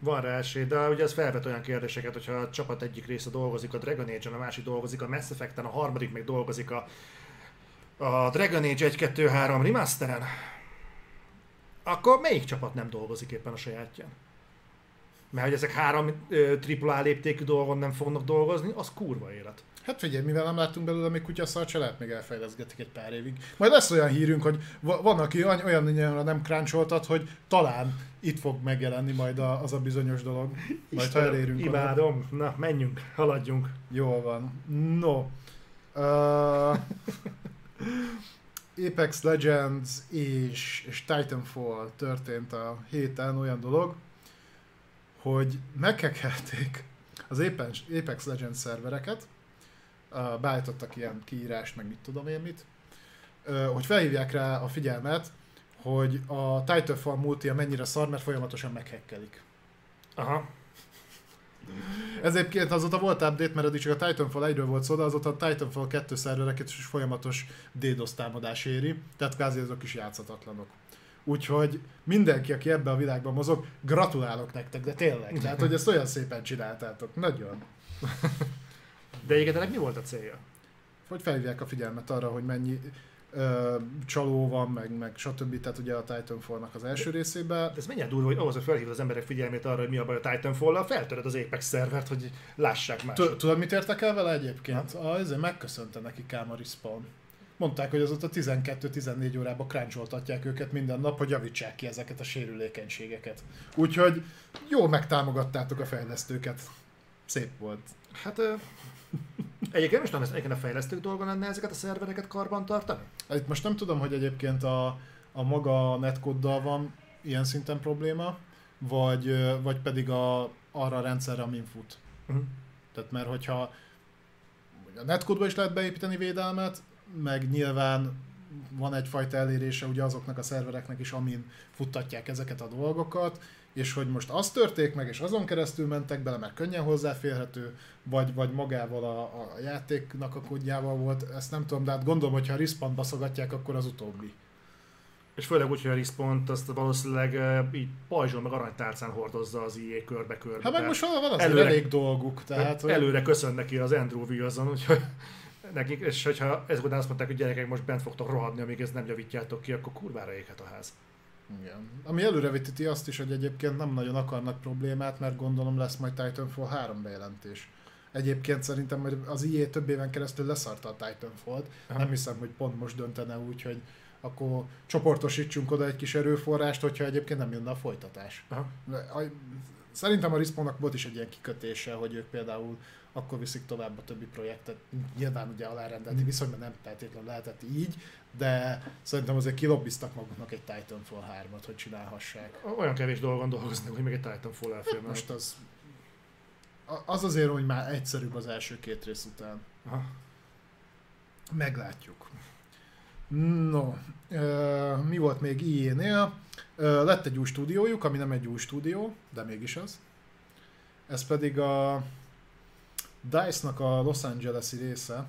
Van rá esély, de ugye ez felvet olyan kérdéseket, hogyha a csapat egyik része dolgozik a Dragon Age-en, a másik dolgozik a Mass Effect-en, a harmadik meg dolgozik a, a Dragon Age 1, 2, 3 remasteren, akkor melyik csapat nem dolgozik éppen a sajátján? Mert hogy ezek három ö, AAA léptékű dolgon nem fognak dolgozni, az kurva élet. Hát figyelj, mivel nem láttunk belőle még kutyaszart, se lehet még elfejleszgetik egy pár évig. Majd lesz olyan hírünk, hogy va- van, aki olyan, olyan nem cruncholtat, hogy talán itt fog megjelenni majd a, az a bizonyos dolog. Majd ha elérünk oda. Imádom. Na, menjünk, haladjunk. Jól van. No. Uh, Apex Legends és, és Titanfall történt a héten olyan dolog, hogy meghekelték az Apex, Legends szervereket, beállítottak ilyen kiírást, meg mit tudom én mit, hogy felhívják rá a figyelmet, hogy a Titanfall multi mennyire szar, mert folyamatosan meghekkelik. Aha. Ez egyébként azóta volt update, mert eddig csak a Titanfall 1-ről volt szó, de azóta a Titanfall 2 szervereket is folyamatos DDoS támadás éri, tehát kvázi azok is játszhatatlanok. Úgyhogy mindenki, aki ebben a világban mozog, gratulálok nektek, de tényleg. Tehát, hogy ezt olyan szépen csináltátok. Nagyon. De egyébként ennek mi volt a célja? Hogy felhívják a figyelmet arra, hogy mennyi ö, csaló van, meg, meg stb. Tehát ugye a Titanfall-nak az első részében. De ez mennyire durva, hogy ahhoz, hogy felhívod az emberek figyelmét arra, hogy mi a baj a Titanfall-al, feltöred az Apex szervert, hogy lássák már. Tu- Tudod, mit értek el vele egyébként? Ezért megköszönte neki Káma Respawn. Mondták, hogy azóta 12-14 órában cruncholtatják őket minden nap, hogy javítsák ki ezeket a sérülékenységeket. Úgyhogy jó megtámogattátok a fejlesztőket. Szép volt. Hát egyébként nem ez egyébként a fejlesztők dolga lenne ezeket a szervereket karban tartani? Itt most nem tudom, hogy egyébként a, a maga netkoddal van ilyen szinten probléma, vagy, vagy pedig a, arra a rendszerre, amin fut. Uh-huh. Tehát mert hogyha a netcode is lehet beépíteni védelmet, meg nyilván van egyfajta elérése ugye azoknak a szervereknek is, amin futtatják ezeket a dolgokat, és hogy most az törték meg, és azon keresztül mentek bele, mert könnyen hozzáférhető, vagy, vagy magával a, a játéknak a kódjával volt, ezt nem tudom, de hát gondolom, hogy ha a respawn baszogatják, akkor az utóbbi. És főleg úgy, hogy a respawn azt valószínűleg uh, így pajzson meg aranytárcán hordozza az IE körbe-körbe. Hát meg most van, azért előre, elég dolguk. Tehát, hogy... Előre köszön neki az Andrew Wilson, úgyhogy nekik, és hogyha ezután azt mondták, hogy gyerekek most bent fogtok rohadni, amíg ezt nem javítjátok ki, akkor kurvára éghet a ház. Igen. Ami előrevetíti azt is, hogy egyébként nem nagyon akarnak problémát, mert gondolom lesz majd Titanfall 3 bejelentés. Egyébként szerintem majd az IE több éven keresztül leszarta a Titanfall-t. Nem hiszem, hogy pont most döntene úgy, hogy akkor csoportosítsunk oda egy kis erőforrást, hogyha egyébként nem jönne a folytatás. Aha. Szerintem a Respawnnak volt is egy ilyen kikötése, hogy ők például akkor viszik tovább a többi projektet. Nyilván ugye alárendelti mm. viszonyban nem feltétlenül lehetett így, de szerintem azért kilobbiztak maguknak egy Titanfall 3-at, hogy csinálhassák. Olyan kevés dolgon dolgoznak, hogy még egy Titanfall elfér. Most az, az azért, hogy már egyszerűbb az első két rész után. Aha. Meglátjuk. No, mi volt még IE-nél? Lett egy új stúdiójuk, ami nem egy új stúdió, de mégis az. Ez pedig a DICE-nak a Los Angeles-i része,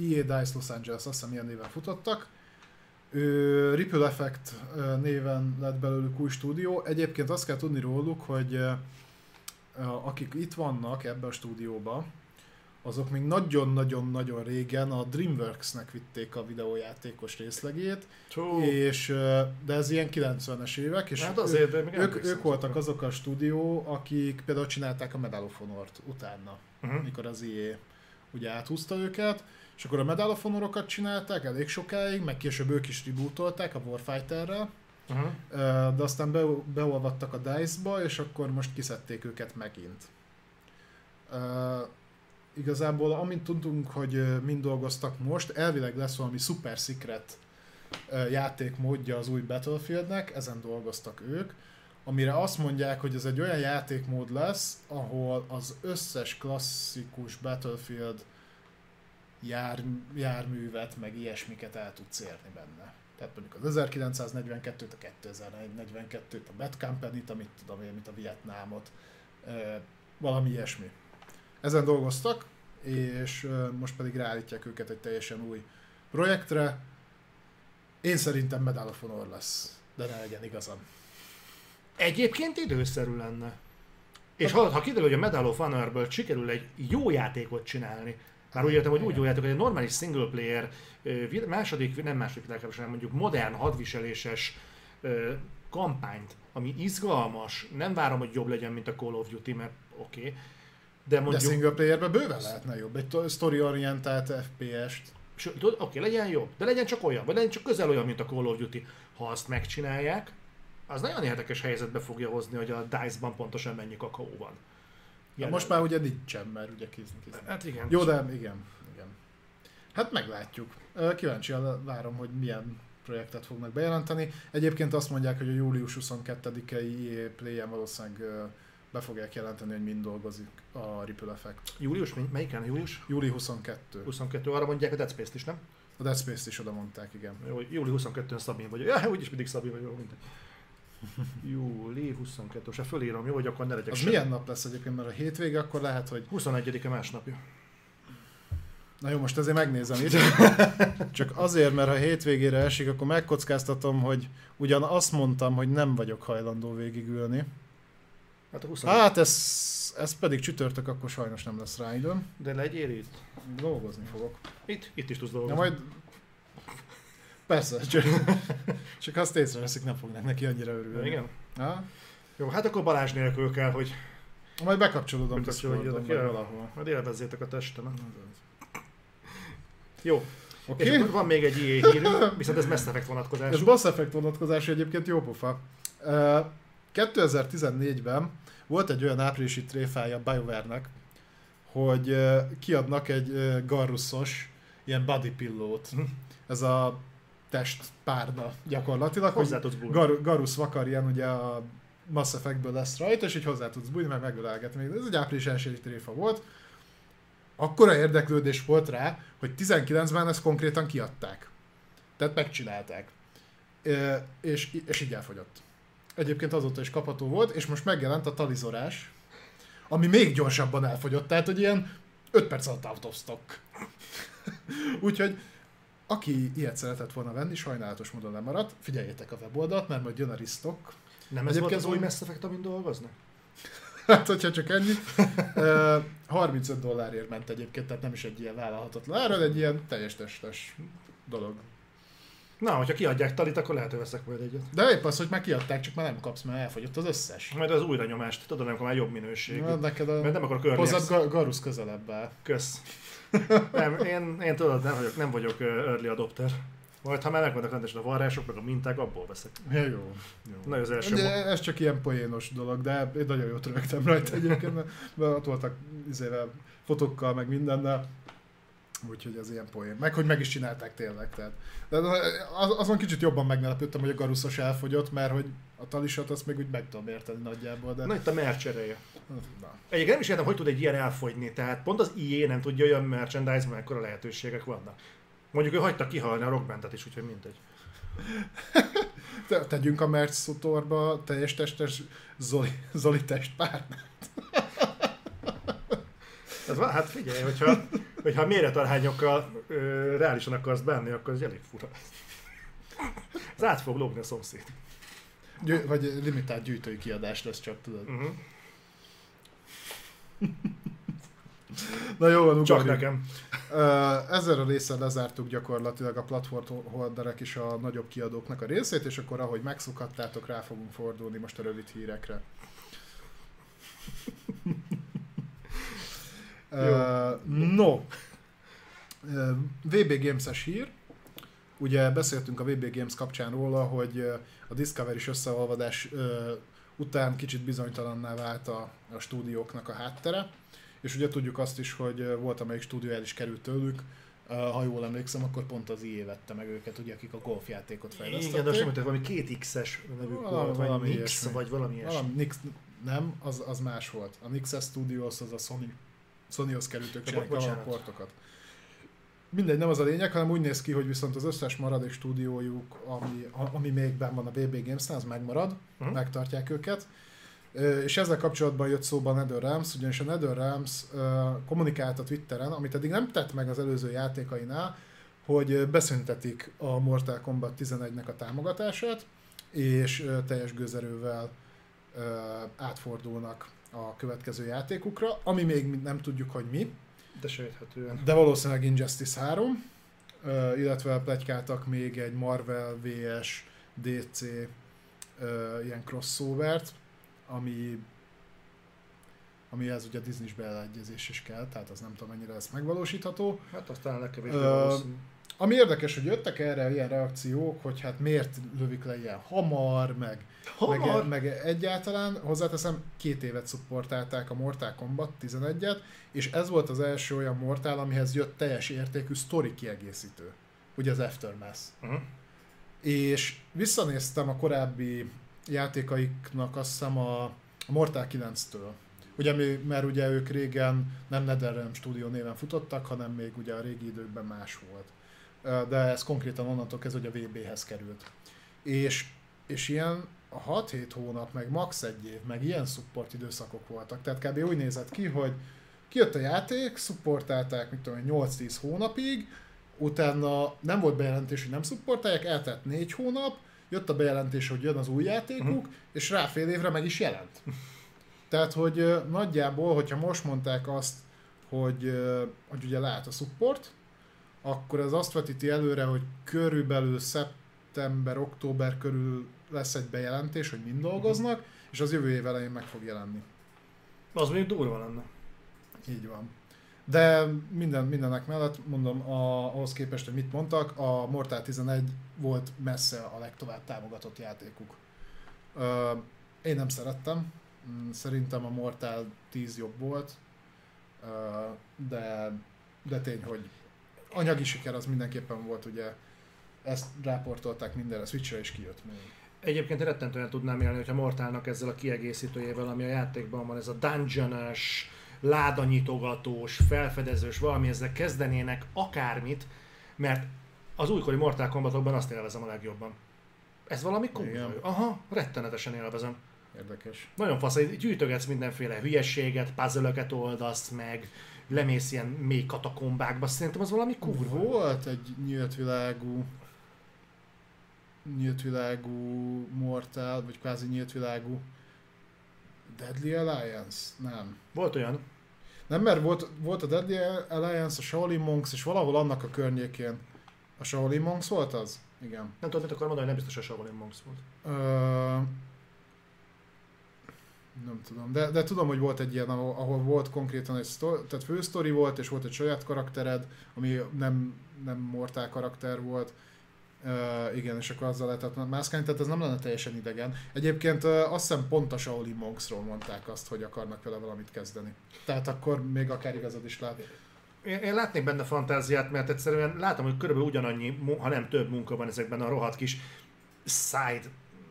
EA Dice Los Angeles, azt hiszem ilyen néven futottak. Ő, Ripple Effect néven lett belőlük új stúdió. Egyébként azt kell tudni róluk, hogy akik itt vannak ebbe a stúdióba, azok még nagyon-nagyon-nagyon régen a DreamWorks-nek vitték a videójátékos részlegét, Csó. és, de ez ilyen 90-es évek, és hát azért, ők, ők, ők voltak azok a stúdió, akik például csinálták a Medal of Honor-t utána, uh-huh. mikor az IE ugye áthúzta őket, és akkor a Medal of Honor-okat csinálták elég sokáig, meg később ők is rebootolták a Warfighter-rel, uh-huh. de aztán be, beolvadtak a DICE-ba, és akkor most kiszedték őket megint igazából amint tudunk, hogy mind dolgoztak most, elvileg lesz valami super secret játékmódja az új Battlefieldnek, ezen dolgoztak ők, amire azt mondják, hogy ez egy olyan játékmód lesz, ahol az összes klasszikus Battlefield jár, járművet, meg ilyesmiket el tudsz érni benne. Tehát mondjuk az 1942-t, a 2042-t, a Bad Company-t, amit tudom én, mint a Vietnámot, valami ilyesmi. Ezen dolgoztak, és most pedig ráállítják őket egy teljesen új projektre. Én szerintem Medal of Honor lesz, de ne legyen igazam. Egyébként időszerű lenne. És ha, ha kiderül, hogy a Medal of Honor-ből sikerül egy jó játékot csinálni, már úgy értem, hogy úgy jó játék, hogy egy normális single player, második, nem második világháborús, hanem mondjuk modern, hadviseléses kampányt, ami izgalmas, nem várom, hogy jobb legyen, mint a Call of Duty, mert oké, okay, de mondjuk... De single playerben bőven lehetne jobb, egy story-orientált FPS-t. Oké, okay, legyen jobb, de legyen csak olyan, vagy legyen csak közel olyan, mint a Call of Duty. Ha azt megcsinálják, az nagyon érdekes helyzetbe fogja hozni, hogy a DICE-ban pontosan mennyi kakaó van. Ja, most már ugye nincsen, mert ugye kiz, kiz. Hát igen. Jó, de igen, igen. Hát meglátjuk. Kíváncsian várom, hogy milyen projektet fognak bejelenteni. Egyébként azt mondják, hogy a július 22-i EA Play-en valószínűleg be fogják jelenteni, hogy mind dolgozik a Ripple Effect. Július? Melyiken július? Júli 22. 22. Arra mondják a Dead Space-t is, nem? A Dead Space-t is oda mondták, igen. Jó, júli 22-n Szabin vagy. Ja, úgyis mindig Szabin vagy, mindegy. Júli 22 se fölírom, jó, hogy akkor ne legyek Az sem. milyen nap lesz egyébként, mert a hétvége akkor lehet, hogy... 21-e másnapja. Na jó, most azért megnézem itt. Csak azért, mert ha hétvégére esik, akkor megkockáztatom, hogy ugyan azt mondtam, hogy nem vagyok hajlandó végigülni. Hát, a 20 hát ez, ez pedig csütörtök, akkor sajnos nem lesz rá időm. De legyél itt. Dolgozni fogok. Itt? Itt is tudsz dolgozni. Ja, majd... Persze, csak, csak azt észreveszik, nem fognak neki annyira örülni. Igen? Ha? Jó, hát akkor Balázs nélkül kell, hogy... Majd bekapcsolódom Discordon, vagy valahol. Majd élvezzétek a testem. Jó. Okay. van még egy ilyen hírünk, viszont ez Mass Effect vonatkozású. Ez Mass Effect vonatkozású egyébként jó pofa. Uh, 2014-ben volt egy olyan áprilisi tréfája a BioWare-nek, hogy kiadnak egy garruszos ilyen body pillót. Ez a test párna gyakorlatilag. Hozzá tudsz bújni. Gar- Garus Vakarian ugye a Mass Effectből lesz rajta, és így hozzá tudsz bújni, meg megölelgetni. Ez egy április első tréfa volt. Akkora érdeklődés volt rá, hogy 19-ben ezt konkrétan kiadták. Tehát megcsinálták. Ö, és, és így elfogyott. Egyébként azóta is kapható volt, és most megjelent a talizorás, ami még gyorsabban elfogyott, tehát hogy ilyen 5 perc alatt out of stock. Úgyhogy aki ilyet szeretett volna venni, sajnálatos módon lemaradt. Figyeljétek a weboldalt, mert majd jön a restock. Nem ez Egyébként volt az új Mass Effect, amin dolgoznak? Hát, hogyha csak ennyi. Ö, 35 dollárért ment egyébként, tehát nem is egy ilyen vállalhatatlan ára, egy ilyen teljes testes dolog. Na, hogyha kiadják talit, akkor lehet, hogy veszek majd egyet. De épp az, hogy már kiadták, csak már nem kapsz, mert elfogyott az összes. Majd az újra nyomást, tudod, amikor már jobb minőségű. Na, neked a... Mert nem akarok early Hozzad Ga- Garus közelebb áll. Kösz. Nem, én, én tudod, nem vagyok, nem vagyok early adopter. Majd ha már megvannak rendesen a varrások, meg a minták, abból veszek. Ja, jó. jó. Na, az első De ez csak ilyen poénos dolog, de én nagyon jót rögtem rajta egyébként, mert, mert ott voltak izével, fotókkal, meg mindennel. Úgyhogy ez ilyen poén. Meg hogy meg is csinálták tényleg. Tehát. De az, azon kicsit jobban megnelepődtem, hogy a garuszos elfogyott, mert hogy a talisat azt még úgy meg tudom érteni nagyjából, de... Na itt a merch ereje. Na. Egyébként nem is értem, hogy tud egy ilyen elfogyni, tehát pont az EA nem tudja olyan merchandise, mert ekkora lehetőségek vannak. Mondjuk ő hagyta kihalni a rockbandet is, úgyhogy mindegy. Te, tegyünk a Merch Store-ba teljes testes Zoli, Zoli testpárnát. Ez van, hát figyelj, hogyha, hogyha méretarhányokkal ö, reálisan akarsz bánni, akkor ez elég fura. Ez át fog lógni a szomszéd. Gyű, vagy limitált gyűjtői kiadás lesz csak, tudod. Uh-huh. Na jó, van, Csak nekem. Ezzel a résszel lezártuk gyakorlatilag a platform holderek és a nagyobb kiadóknak a részét, és akkor ahogy megszokhattátok, rá fogunk fordulni most a rövid hírekre. Ö, no, Ö, VB Games-es hír. Ugye beszéltünk a VB Games kapcsán róla, hogy a Discovery-s összeolvadás után kicsit bizonytalanná vált a, a stúdióknak a háttere. És ugye tudjuk azt is, hogy volt amelyik stúdió el is került tőlük, ha jól emlékszem, akkor pont az IE vette meg őket, ugye, akik a golfjátékot fejlesztették. Igen, de nem tudom, valami két X-es Valami- volt, vagy valami Nix, ilyesmi. vagy valami ilyesmi. Valami, Nix, nem, az, az más volt. A Nixes Studios az a Sony, Sonyhoz került, ők Ja, csinálják a portokat. Mindegy, nem az a lényeg, hanem úgy néz ki, hogy viszont az összes maradék stúdiójuk, ami, ami még benn van a BB Games-nál, az megmarad, Mhm. megtartják őket. És ezzel kapcsolatban jött szóba NetherRealms, ugyanis a NetherRealms kommunikált a Twitteren, amit eddig nem tett meg az előző játékainál, hogy beszüntetik a Mortal Kombat 11-nek a támogatását, és teljes gőzerővel átfordulnak a következő játékukra, ami még nem tudjuk, hogy mi, De sejthetően. de valószínűleg Injustice 3, ö, illetve plegykáltak még egy Marvel vs DC ilyen crossovert, ami amihez ugye a Disney-s beleegyezés is kell, tehát az nem tudom mennyire lesz megvalósítható. Hát aztán legkevésbé valószínű. Ami érdekes, hogy jöttek erre ilyen reakciók, hogy hát miért lövik le ilyen hamar, meg, Hamar? meg, meg egyáltalán, hozzáteszem, két évet szupportálták a Mortal Kombat 11-et, és ez volt az első olyan Mortal, amihez jött teljes értékű sztori kiegészítő. Ugye az Aftermath. Uh-huh. És visszanéztem a korábbi játékaiknak azt hiszem a, Mortal 9-től. Ugye, mert ugye ők régen nem NetherRealm Studio néven futottak, hanem még ugye a régi időkben más volt. De ez konkrétan onnantól kezdve, hogy a VB-hez került. És, és ilyen 6-7 hónap, meg max. egy év, meg ilyen support időszakok voltak. Tehát kb. úgy nézett ki, hogy kijött a játék, supportálták, mit tudom, én, 8-10 hónapig, utána nem volt bejelentés, hogy nem szupportálják, eltelt 4 hónap, jött a bejelentés, hogy jön az új játékuk, uh-huh. és rá fél évre meg is jelent. Tehát, hogy nagyjából, hogyha most mondták azt, hogy, hogy ugye lát a support, akkor ez azt vetíti előre, hogy körülbelül szeptember-október körül lesz egy bejelentés, hogy mind dolgoznak, és az jövő év elején meg fog jelenni. Az mondjuk durva lenne. Így van. De minden, mindenek mellett, mondom, a, ahhoz képest, hogy mit mondtak, a Mortal 11 volt messze a legtovább támogatott játékuk. Ö, én nem szerettem, Mm, szerintem a Mortal 10 jobb volt, ö, de, de tény, hogy anyagi siker az mindenképpen volt, ugye ezt ráportolták mindenre, Switchre is kijött még. Egyébként rettentően tudnám élni, hogyha Mortálnak ezzel a kiegészítőjével, ami a játékban van, ez a dungeonos, ládanyitogatós, felfedezős, valami ezzel kezdenének akármit, mert az újkori Mortal Kombatokban azt élvezem a legjobban. Ez valami jó. Aha, rettenetesen élvezem. Érdekes. Nagyon fasz, hogy gyűjtögetsz mindenféle hülyeséget, puzzle oldasz meg, lemész ilyen mély katakombákba, szerintem az valami kurva. Volt egy nyílt világú nyílt világú Mortal, vagy kvázi nyílt világú Deadly Alliance? Nem. Volt olyan, Nem, mert volt, volt a Deadly Alliance, a Shaolin Monks, és valahol annak a környékén. A Shaolin Monks volt az? Igen. nem tudom, mit akar mondani, nem biztos, hogy Shaolin Monks volt. Ö... Nem tudom, de, de tudom, hogy volt egy ilyen, ahol, ahol volt konkrétan egy sztori, tehát fősztori volt, és volt egy saját karaktered, ami nem, nem mortál karakter volt. Uh, igen, és akkor azzal lehetett mászkálni, tehát ez nem lenne teljesen idegen. Egyébként uh, azt hiszem pont a Shaolin Monksról mondták azt, hogy akarnak vele valamit kezdeni. Tehát akkor még akár igazad is lát. Én, én látnék benne fantáziát, mert egyszerűen látom, hogy körülbelül ugyanannyi, ha nem több munka van ezekben a rohadt kis side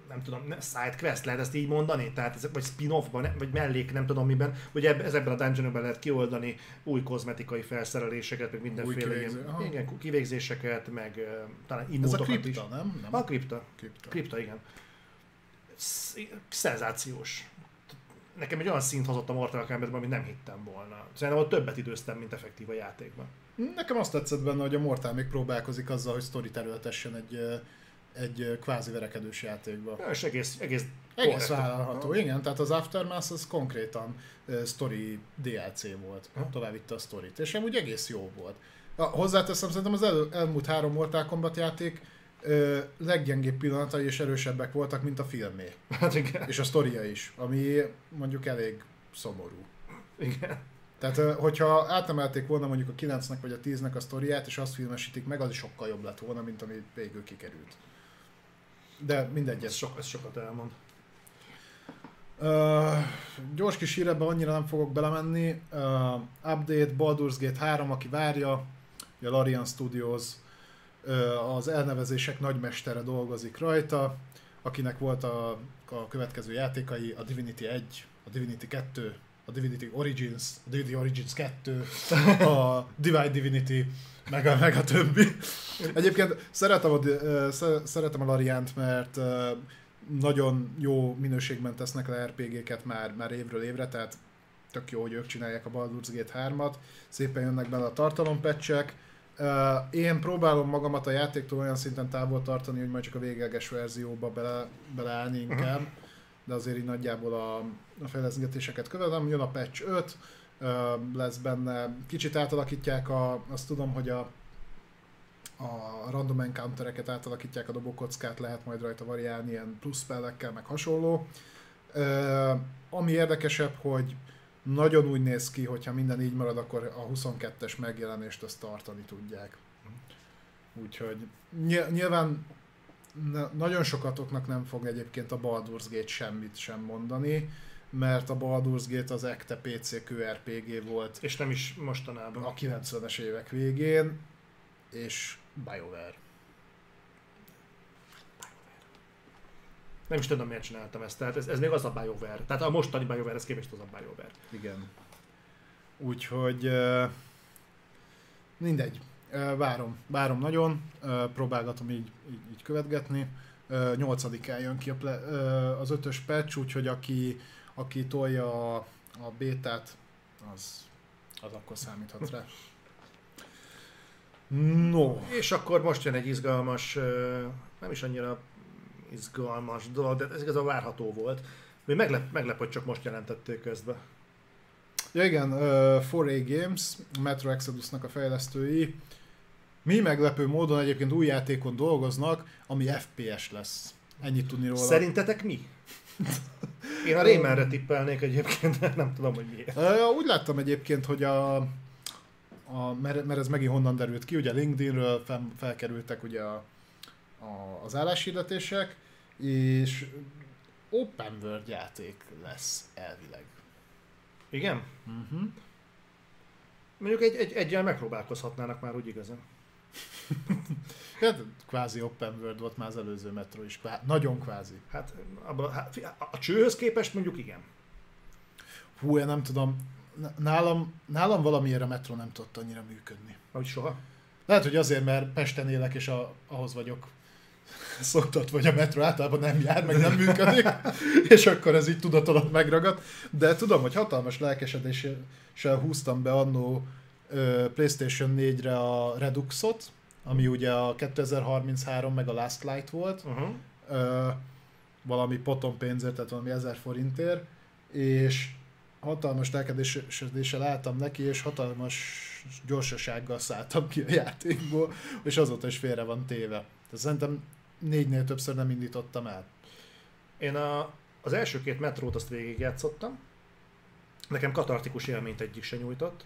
nem tudom, side quest lehet ezt így mondani? Tehát ezek, vagy spin-offban, vagy mellék, nem tudom miben, ugye eb- ezekben a dungeonokban lehet kioldani új kozmetikai felszereléseket, meg mindenféle kivégző- ilyen, igen, kivégzéseket, meg uh, talán Ez a kripta, is. nem? nem? A kripta. kripta. Kripta, igen. Sz- Szenzációs. Nekem egy olyan szint hozott a Mortal Kombatban, amit nem hittem volna. Szerintem ott többet időztem, mint effektív a játékban. Nekem azt tetszett benne, hogy a Mortal még próbálkozik azzal, hogy sztorit erőltessen egy, egy kvázi verekedős játékba. Ja, És egész, egész, Egész vállalható, igen, tehát az Aftermath az konkrétan uh, story DLC volt, Aha. tovább vitte a sztorit, és amúgy egész jó volt. A, hozzáteszem, szerintem az el, elmúlt három Mortal Kombat játék leggyengébb pillanatai és erősebbek voltak, mint a filmé, Hát igen. és a sztoria is, ami mondjuk elég szomorú. igen. Tehát, hogyha átemelték volna mondjuk a 9-nek vagy a 10-nek a sztoriát, és azt filmesítik meg, az is sokkal jobb lett volna, mint ami végül kikerült. De mindegy, Ez, sok, ez sokat elmond. Uh, gyors kis hírebbe annyira nem fogok belemenni. Uh, update Baldur's Gate 3, aki várja, a Larian Studios uh, az elnevezések nagymestere dolgozik rajta, akinek volt a, a következő játékai, a Divinity 1, a Divinity 2, a Divinity Origins, a Divinity Origins 2, a Divide Divinity, meg a, meg a többi. Egyébként szeretem a, sze- szeretem a Lariant, mert uh, nagyon jó minőségben tesznek le RPG-ket már, már évről évre, tehát tök jó, hogy ők csinálják a Baldur's Gate 3-at, szépen jönnek bele a tartalompatchek. Uh, én próbálom magamat a játéktól olyan szinten távol tartani, hogy majd csak a végleges verzióba bele, beleállni inkább, de azért így nagyjából a, a fejleszgetéseket követem. Jön a patch 5, uh, lesz benne, kicsit átalakítják, a, azt tudom, hogy a a random encountereket átalakítják, a dobokockát lehet majd rajta variálni ilyen plusz spellekkel, meg hasonló. Ami érdekesebb, hogy nagyon úgy néz ki, hogyha minden így marad, akkor a 22-es megjelenést azt tartani tudják. Úgyhogy ny- nyilván nagyon sokatoknak nem fog egyébként a Baldur's Gate semmit sem mondani, mert a Baldur's Gate az ekte PC QRPG volt És nem is mostanában. a 90-es évek végén, és BioWare. Nem is tudom, miért csináltam ezt. Tehát ez, ez még az a BioWare. Tehát a mostani BioWare, ez képest az a BioWare. Igen. Úgyhogy mindegy. Várom, várom nagyon, próbálgatom így, így, így követgetni. Uh, 8-án jön ki a ple, az ötös patch, úgyhogy aki, aki tolja a, a bétát, az, az akkor számíthat rá. No, És akkor most jön egy izgalmas, nem is annyira izgalmas dolog, de ez igazából várható volt. Még meglep, meglep, hogy csak most jelentették közbe. Ja igen, uh, 4A Games, Metro Exodusnak a fejlesztői, mi meglepő módon egyébként új játékon dolgoznak, ami FPS lesz. Ennyit tudni róla. Szerintetek mi? Én a Raymanre tippelnék egyébként, de nem tudom, hogy miért. Úgy láttam egyébként, hogy a, a mert, mert ez megint honnan derült ki, ugye LinkedInről fel, felkerültek ugye a, a, az álláshirdetések, és open world játék lesz elvileg. Igen? Uh-huh. Mondjuk egy, egy, egyel megpróbálkozhatnának már úgy igazán. Hát kvázi open world volt már az előző metro is, kvá, nagyon kvázi. Hát, abba, hát a, csőhöz képest mondjuk igen. Hú, én nem tudom, nálam, nálam valamiért a metro nem tudott annyira működni. Ahogy soha. Lehet, hogy azért, mert Pesten élek, és a, ahhoz vagyok szoktat, vagy a metro általában nem jár, meg nem működik, és akkor ez így tudat megragad. De tudom, hogy hatalmas lelkesedéssel húztam be annó PlayStation 4-re a Reduxot, ami ugye a 2033 meg a Last Light volt, uh-huh. ö, valami potom pénzért, tehát valami 1000 forintért, és hatalmas lelkedéssel álltam neki, és hatalmas gyorsasággal szálltam ki a játékból, és azóta is félre van téve. Tehát szerintem négynél többször nem indítottam el. Én a, az első két metrót azt végigjátszottam. Nekem katartikus élményt egyik se nyújtott.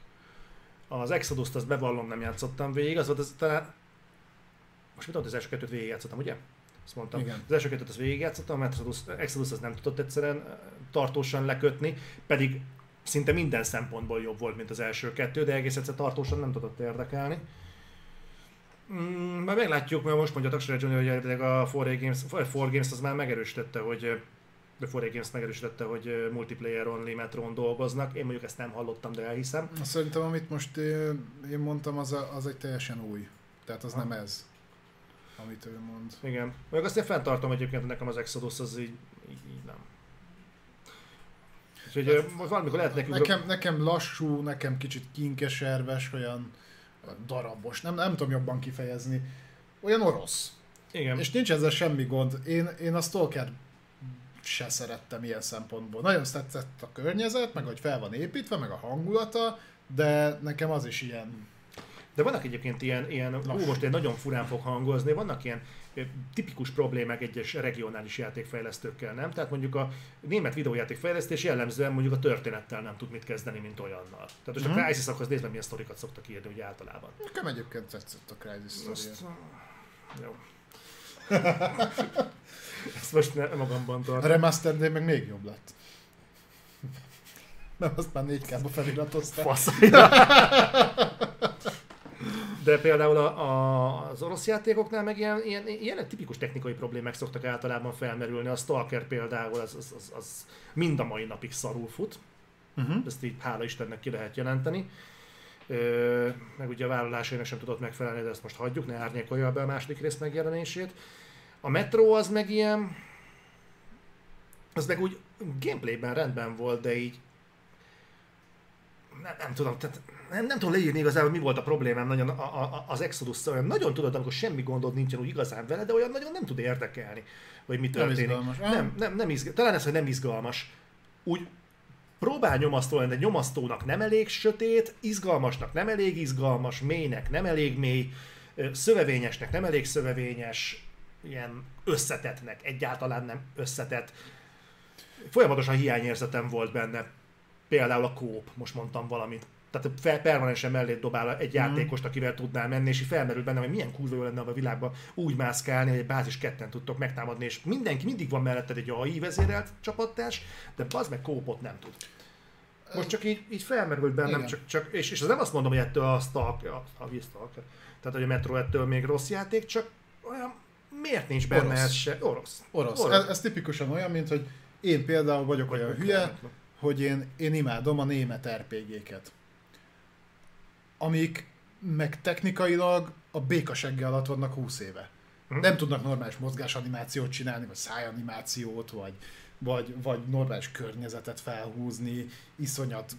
Az Exodus-t azt bevallom nem játszottam végig, az volt az talán... Most mit az első kettőt végigjátszottam, ugye? Azt mondtam. Igen. Az első kettőt azt végigjátszottam, mert Exodus, Exodus az nem tudott egyszerűen tartósan lekötni, pedig szinte minden szempontból jobb volt, mint az első kettő, de egész egyszer tartósan nem tudott érdekelni. Mm, már meglátjuk, mert most mondja Taksara Junior, hogy a 4 Games, 4 Games az már megerősítette, hogy de 4 Games megerősítette, hogy multiplayer only metron dolgoznak. Én mondjuk ezt nem hallottam, de elhiszem. Szerintem, amit most én mondtam, az, a, az egy teljesen új. Tehát az ha. nem ez, amit ő mond. Igen. Meg azt én fenntartom egyébként, nekem az Exodus az így, így, így nem. Úgyhogy hát, valamikor lehet nekünk... Nekem, nekem lassú, nekem kicsit kinkeserves, olyan darabos, nem, nem tudom jobban kifejezni. Olyan orosz. Igen. És nincs ezzel semmi gond. Én, én a Stalker se szerettem ilyen szempontból. Nagyon tetszett a környezet, meg hogy fel van építve, meg a hangulata, de nekem az is ilyen de vannak egyébként ilyen, ilyen ú, most egy nagyon furán fog hangozni, vannak ilyen tipikus problémák egyes regionális játékfejlesztőkkel, nem? Tehát mondjuk a német videójátékfejlesztés jellemzően mondjuk a történettel nem tud mit kezdeni, mint olyannal. Tehát most mm-hmm. a mhm. Crysis-akhoz nézve milyen sztorikat szoktak írni, ugye általában. Nekem egyébként tetszett a Crysis sztoria. Jó. Ezt most ne, magamban tartom. A remastered meg még jobb lett. Nem, azt már 4K-ba feliratozták. Fasz. De például a, a, az orosz játékoknál meg ilyen, ilyen, ilyen tipikus technikai problémák szoktak általában felmerülni. A Stalker például az, az, az, az mind a mai napig szarul fut. Uh-huh. Ezt így hála Istennek ki lehet jelenteni. Ö, meg ugye a vállalásainak sem tudott megfelelni, de ezt most hagyjuk, ne árnyékolja be a második rész megjelenését. A Metro az meg ilyen, az meg úgy gameplayben rendben volt, de így nem, nem tudom, tehát nem, nem tudom leírni igazából, mi volt a problémám nagyon a, a, az exodus olyan nagyon tudod, amikor semmi gondod nincsen úgy igazán vele, de olyan nagyon nem tud érdekelni, hogy mi történik. Nem izgalmas. Nem, nem, nem izgalmas. Talán ez, hogy nem izgalmas. Úgy próbál nyomasztó lenni, de nyomasztónak nem elég sötét, izgalmasnak nem elég izgalmas, mélynek nem elég mély, szövevényesnek nem elég szövevényes, ilyen összetetnek egyáltalán nem összetett. Folyamatosan hiányérzetem volt benne. Például a kóp, most mondtam valamit tehát fel, permanensen mellé dobál egy mm. játékost, akivel tudnál menni, és így felmerül bennem, hogy milyen kurva jó lenne a világban úgy mászkálni, hogy egy bázis ketten tudtok megtámadni, és mindenki mindig van melletted egy AI vezérelt csapattárs, de az meg kópot nem tud. Most csak így, így felmerült bennem, csak, csak, és, és nem azt mondom, hogy ettől a Stalker, a, a, a Stalker, tehát hogy a Metro ettől még rossz játék, csak olyan, miért nincs benne orosz. ez se? Orosz. Orosz. orosz. Ez, ez, tipikusan olyan, mint hogy én például vagyok olyan hülye, hogy én, én imádom a német RPG-ket amik meg technikailag a békasegge alatt vannak 20 éve. Hm? Nem tudnak normális mozgásanimációt csinálni, vagy szájanimációt, vagy, vagy, vagy normális környezetet felhúzni, iszonyat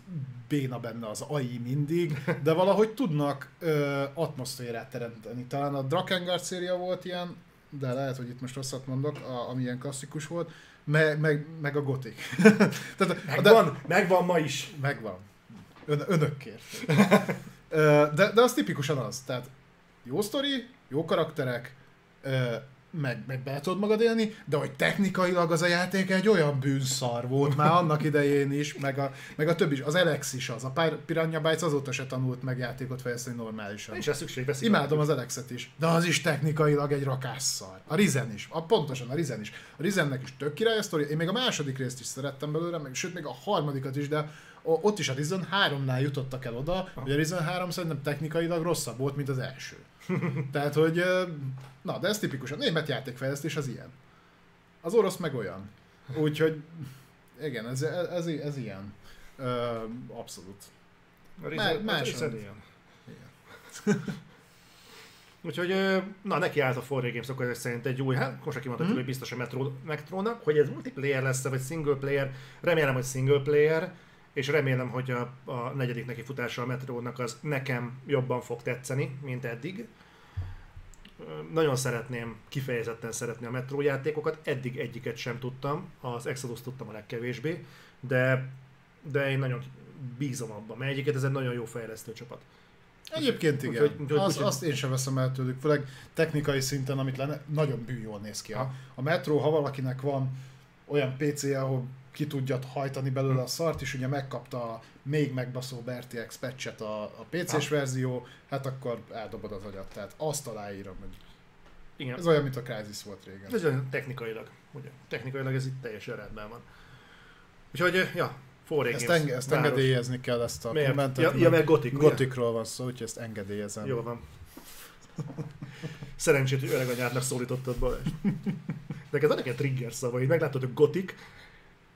béna benne az AI mindig, de valahogy tudnak ö, atmoszférát teremteni. Talán a Drakengard széria volt ilyen, de lehet, hogy itt most rosszat mondok, a, ami ilyen klasszikus volt, meg, meg, meg a gotik. Tehát, megvan, de, megvan ma is. Megvan. Ön, önökért. De, de az tipikusan az. Tehát jó sztori, jó karakterek, meg, meg be tudod magad élni, de hogy technikailag az a játék egy olyan bűnszar volt már annak idején is, meg a, meg a többi is. Az Alex is az, a Piranha Bytes azóta se tanult meg játékot fejleszteni normálisan. Nincs szükség beszélni. Imádom az Alexet is, de az is technikailag egy rakásszar. A Rizen is, a, pontosan a Rizen is. A Rizennek is tök király a sztori. Én még a második részt is szerettem belőle, meg, sőt még a harmadikat is, de ott is a Risen 3-nál jutottak el oda, hogy a Risen 3 szerintem technikailag rosszabb volt, mint az első. Tehát, hogy na, de ez tipikus. A német játékfejlesztés az ilyen. Az orosz meg olyan. Úgyhogy igen, ez, ez, ez, ez ilyen. Ö, abszolút. A Risen, Má, más ilyen. Igen. Úgyhogy, na neki állt a 4 Games akkor szerint egy új, hát most kimondhatjuk, hogy biztos a Metro, Metrónak, hogy ez multiplayer lesz vagy single player, remélem, hogy single player, és remélem, hogy a, a negyedik neki futása a Metrónak az nekem jobban fog tetszeni, mint eddig. Nagyon szeretném, kifejezetten szeretném a Metro játékokat, eddig egyiket sem tudtam, az Exodus tudtam a legkevésbé, de, de én nagyon bízom abban, mert egyiket ez egy nagyon jó fejlesztő csapat. Egyébként igen. Úgyhogy- úgyhogy- az, úgyhogy- azt én sem veszem el tőlük, főleg technikai szinten, amit lenne, nagyon bű jól néz ki. A, a Metro, ha valakinek van olyan PC-je, ahol ki tudja hajtani belőle a szart, és ugye megkapta a még megbaszóbb RTX patchet a, a PC-s verzió, hát akkor eldobod az agyat. Tehát azt aláírom, hogy Igen. ez olyan, mint a Crysis volt régen. Ez olyan technikailag, ugye? Technikailag ez itt teljesen rendben van. Úgyhogy, ja, 4 Ezt, enge, ezt város. engedélyezni kell ezt a Miért? kommentet. Ja, ja, mert ugye? Gotikról van szó, úgyhogy ezt engedélyezem. Jó van. Szerencsét, hogy öreg anyádnak szólítottad Balázs. Neked van egy trigger szava, így meglátod, hogy gotik,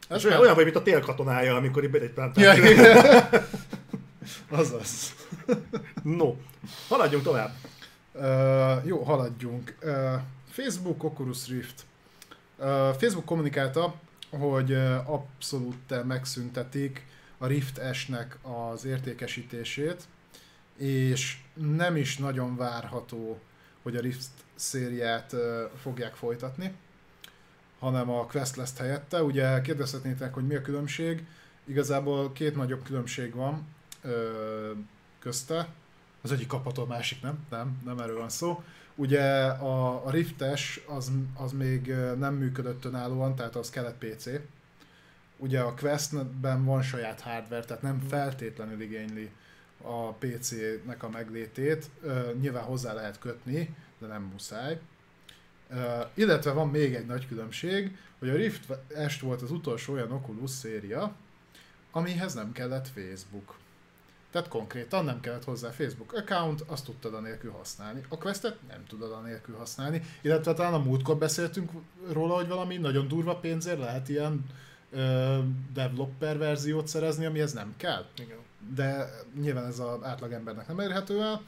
Ez olyan, olyan vagy, mint a télkatonája, amikor itt egy plántát. Ja. Azaz. No, haladjunk tovább. Uh, jó, haladjunk. Uh, Facebook Oculus Rift. Uh, Facebook kommunikálta, hogy uh, abszolút megszüntetik a Rift S-nek az értékesítését, és nem is nagyon várható, hogy a Rift szériát uh, fogják folytatni, hanem a Quest lesz helyette. Ugye kérdezhetnétek, hogy mi a különbség. Igazából két nagyobb különbség van ö, közte. Az egyik kapható, a másik nem. Nem, nem erről van szó. Ugye a, a Riftes az, az még nem működött önállóan, tehát az kellett PC. Ugye a Questben van saját hardware, tehát nem feltétlenül igényli a PC-nek a meglétét. Ö, nyilván hozzá lehet kötni, de nem muszáj. Uh, illetve van még egy nagy különbség, hogy a Rift Est volt az utolsó olyan Oculus széria, amihez nem kellett Facebook. Tehát konkrétan nem kellett hozzá Facebook account, azt tudtad anélkül használni. A Questet nem tudod anélkül használni, illetve talán a múltkor beszéltünk róla, hogy valami nagyon durva pénzért lehet ilyen ö, developer verziót szerezni, amihez nem kell Igen. de nyilván ez az átlagembernek nem érhető el,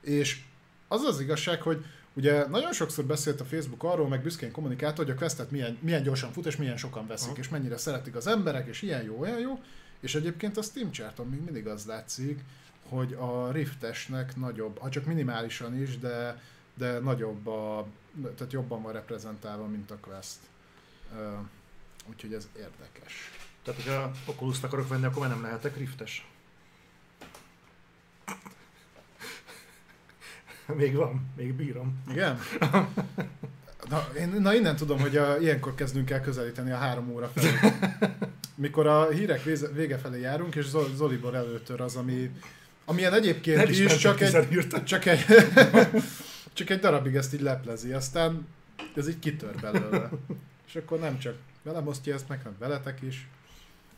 és az az igazság, hogy ugye nagyon sokszor beszélt a Facebook arról, meg büszkén kommunikált, hogy a Questet milyen, milyen gyorsan fut, és milyen sokan veszik, Aha. és mennyire szeretik az emberek, és ilyen jó, olyan jó, és egyébként a Steam charton még mindig az látszik, hogy a Riftesnek nagyobb, ha csak minimálisan is, de, de nagyobb a, tehát jobban van reprezentálva, mint a Quest. Úgyhogy ez érdekes. Tehát, hogyha oculus akarok venni, akkor már nem lehetek riftes. Még van, még bírom. Igen? Na, én, na innen tudom, hogy a, ilyenkor kezdünk el közelíteni a három óra felé. Mikor a hírek vége felé járunk, és Zol- Zolibor előtör az, ami, amilyen egyébként Nem is ismertek csak egy, csak, egy, csak egy darabig ezt így leplezi, aztán ez így kitör belőle. És akkor nem csak velem osztja ezt meg, hanem veletek is.